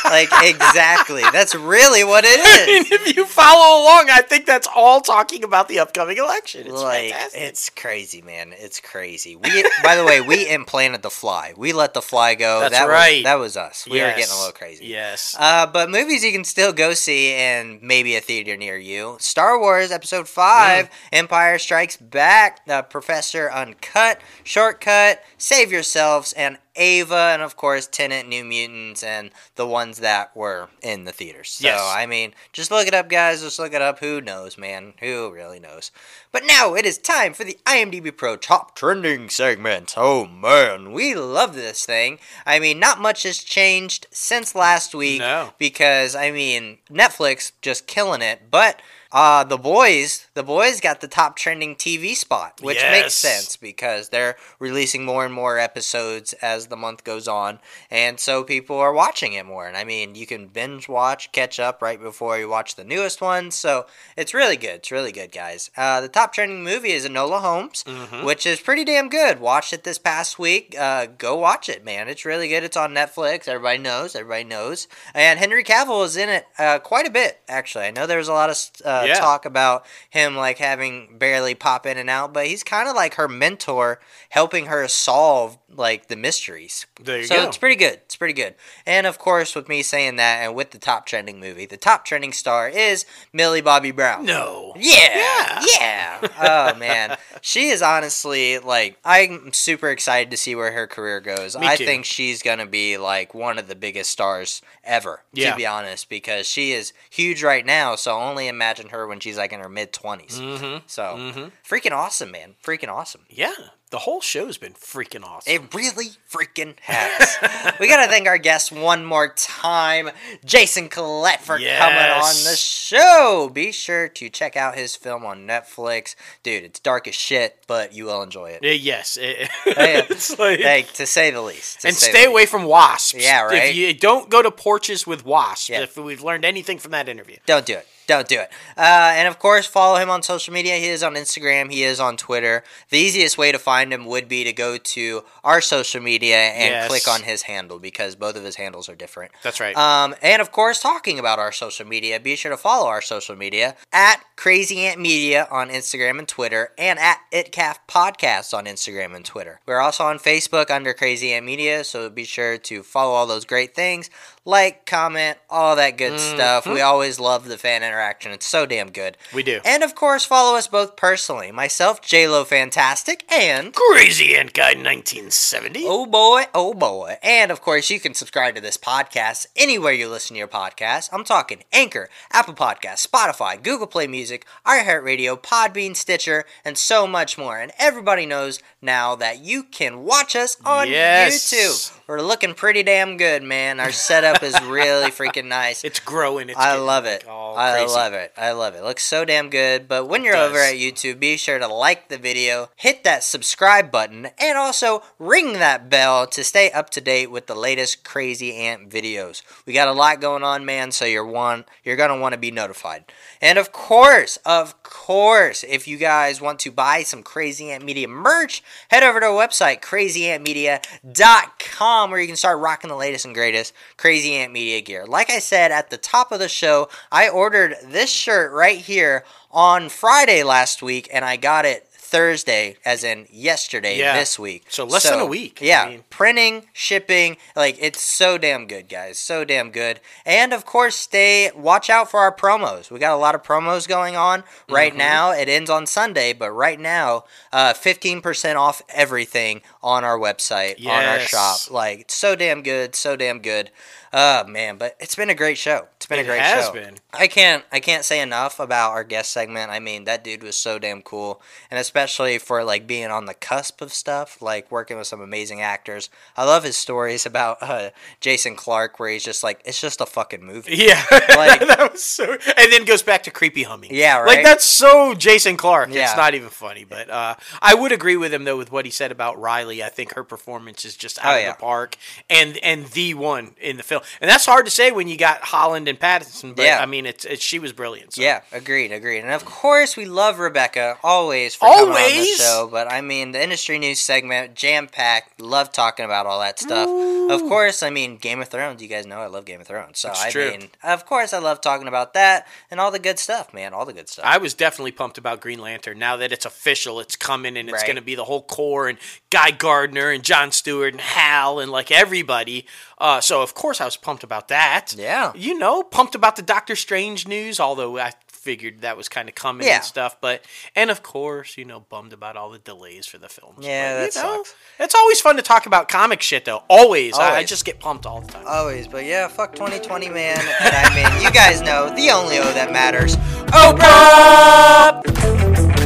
like exactly. That's really what it is. I mean, if you follow along, I think that's all talking about the upcoming election. It's like fantastic. it's crazy, man. It's crazy. We, by the way, we implanted the fly. We let the fly go. That's that right. Was, that was us. We were getting a little crazy. Yes. Uh, but movies you can still go see in maybe a theater near you. Star Wars Episode 5, Mm. Empire Strikes Back, The Professor Uncut, Shortcut, Save Yourselves, and Ava, and of course Tenet, New Mutants, and the ones that were in the theaters. So, Yes. I mean, just look it up, guys. Just look it up. Who knows, man? Who really knows? But now it is time for the IMDb Pro Top Trending segment. Oh man, we love this thing. I mean, not much has changed since last week No. because I mean, Netflix just killing it, but uh, the boys, the boys got the top trending TV spot, which makes sense because they're releasing more and more episodes as the month goes on, and so people are watching it more. And I mean, you can binge watch, catch up right before you watch the newest ones, so it's really good. It's really good, guys. Uh, the top trending movie is Enola Holmes, Mhm. which is pretty damn good. Watched it this past week. Uh, go watch it, man. It's really good. It's on Netflix. Everybody knows. Everybody knows. And Henry Cavill is in it uh, quite a bit, actually. I know there was a lot of uh, Yeah. talk about him like having barely pop in and out, but he's kind of like her mentor, helping her solve like the mysteries. There you so go. it's pretty good. It's pretty good. And of course, with me saying that, and with the top trending movie, the top trending star is Millie Bobby Brown. no. Yeah, yeah. oh man, she is honestly like I'm super excited to see where her career goes. Me I too. think she's gonna be like one of the biggest stars ever. Yeah. To be honest, because she is huge right now. So only imagine her when she's like in her mid 20s Mm-hmm. So Mhm. freaking awesome, man. Freaking awesome. Yeah. The whole show's been freaking awesome. It really freaking has. we gotta thank our guest one more time, Jason Collette, for coming on the show. Be sure to check out his film on Netflix, dude. It's dark as shit, but you will enjoy it. Uh, yes. it- it's like, Like to say the least. and stay away least. from wasps. Yeah, right? If you don't go to porches with wasps, Yeah. if we've learned anything from that interview. Don't do it. Don't do it. Uh, and of course, follow him on social media. He is on Instagram. He is on Twitter. The easiest way to find him would be to go to our social media and Yes. click on his handle because both of his handles are different. That's right. Um, and of course, talking about our social media, be sure to follow our social media at Crazy Ant Media on Instagram and Twitter, and at ItCaf Podcast on Instagram and Twitter. We're also on Facebook under Crazy Ant Media, so be sure to follow all those great things. Like, comment, all that good stuff. Mm-hmm. We always love the fan interaction. It's so damn good. We do. And of course, follow us both personally. Myself, JLo Fantastic, and Crazy Ant Guy 1970. Oh boy, oh boy. And of course, you can subscribe to this podcast anywhere you listen to your podcast. I'm talking Anchor, Apple Podcasts, Spotify, Google Play Music, iHeartRadio, Podbean, Stitcher, and so much more. And everybody knows now that you can watch us on Yes. YouTube. We're looking pretty damn good, man. Our setup is really freaking nice. It's growing. It's I love it. I love it. I love it. Looks so damn good. But when you're over at YouTube, be sure to like the video, hit that subscribe button, and also ring that bell to stay up to date with the latest Crazy Ant videos. We got a lot going on, man, so you're one you're gonna want to be notified. And of course, of course, if you guys want to buy some Crazy Ant Media merch, head over to our website, crazyantmedia.com, where you can start rocking the latest and greatest Crazy Ant Media gear. Like I said at the top of the show, I ordered this shirt right here on Friday last week, and I got it Thursday, as in yesterday Yeah. this week. So less than a week. I Yeah, mean- printing, shipping, like it's so damn good, guys. So damn good. And of course, stay watch out for our promos. We got a lot of promos going on right Mm-hmm. now. It ends on Sunday, but right now, uh, fifteen percent off everything on our website, on our shop. Like so damn good, so damn good. Oh man, but it's been a great show. It's been It a great show. It has show. been. I can't I can't say enough about our guest segment. I mean, that dude was so damn cool, and especially for like being on the cusp of stuff, like working with some amazing actors. I love his stories about uh, Jason Clarke, where he's just like, it's just a fucking movie. Yeah, Like- that was so. And then goes back to creepy humming. Yeah, right. Like that's so Jason Clarke. Yeah. It's not even funny, but uh, I would agree with him though with what he said about Riley. I think her performance is just out Oh, of yeah. the park, and and the one in the film. And that's hard to say when you got Holland and Pattinson. But Yeah. I mean, it's, it's she was brilliant. So. Yeah, agreed, agreed. And of course, we love Rebecca always for coming on the show. But I mean, the industry news segment, jam packed. Love talking about all that stuff. Of course, I mean Game of Thrones. You guys know I love Game of Thrones, so It's I true. mean, of course, I love talking about that and all the good stuff, man. All the good stuff. I was definitely pumped about Green Lantern. Now that it's official, it's coming and it's Right. going to be the whole Corps and Guy Gardner and John Stewart and Hal and like everybody. Uh, so of course I was pumped about that. Yeah. You know, pumped about the Doctor Strange news, although I figured that was kind of coming Yeah. and stuff. But and of course, you know, bummed about all the delays for the films. Yeah, but, that you know, sucks. It's always fun to talk about comic shit though. Always. I, I just get pumped all the time. Always, but yeah, fuck 2020, man. And I mean, you guys know the only O that matters. Oprah!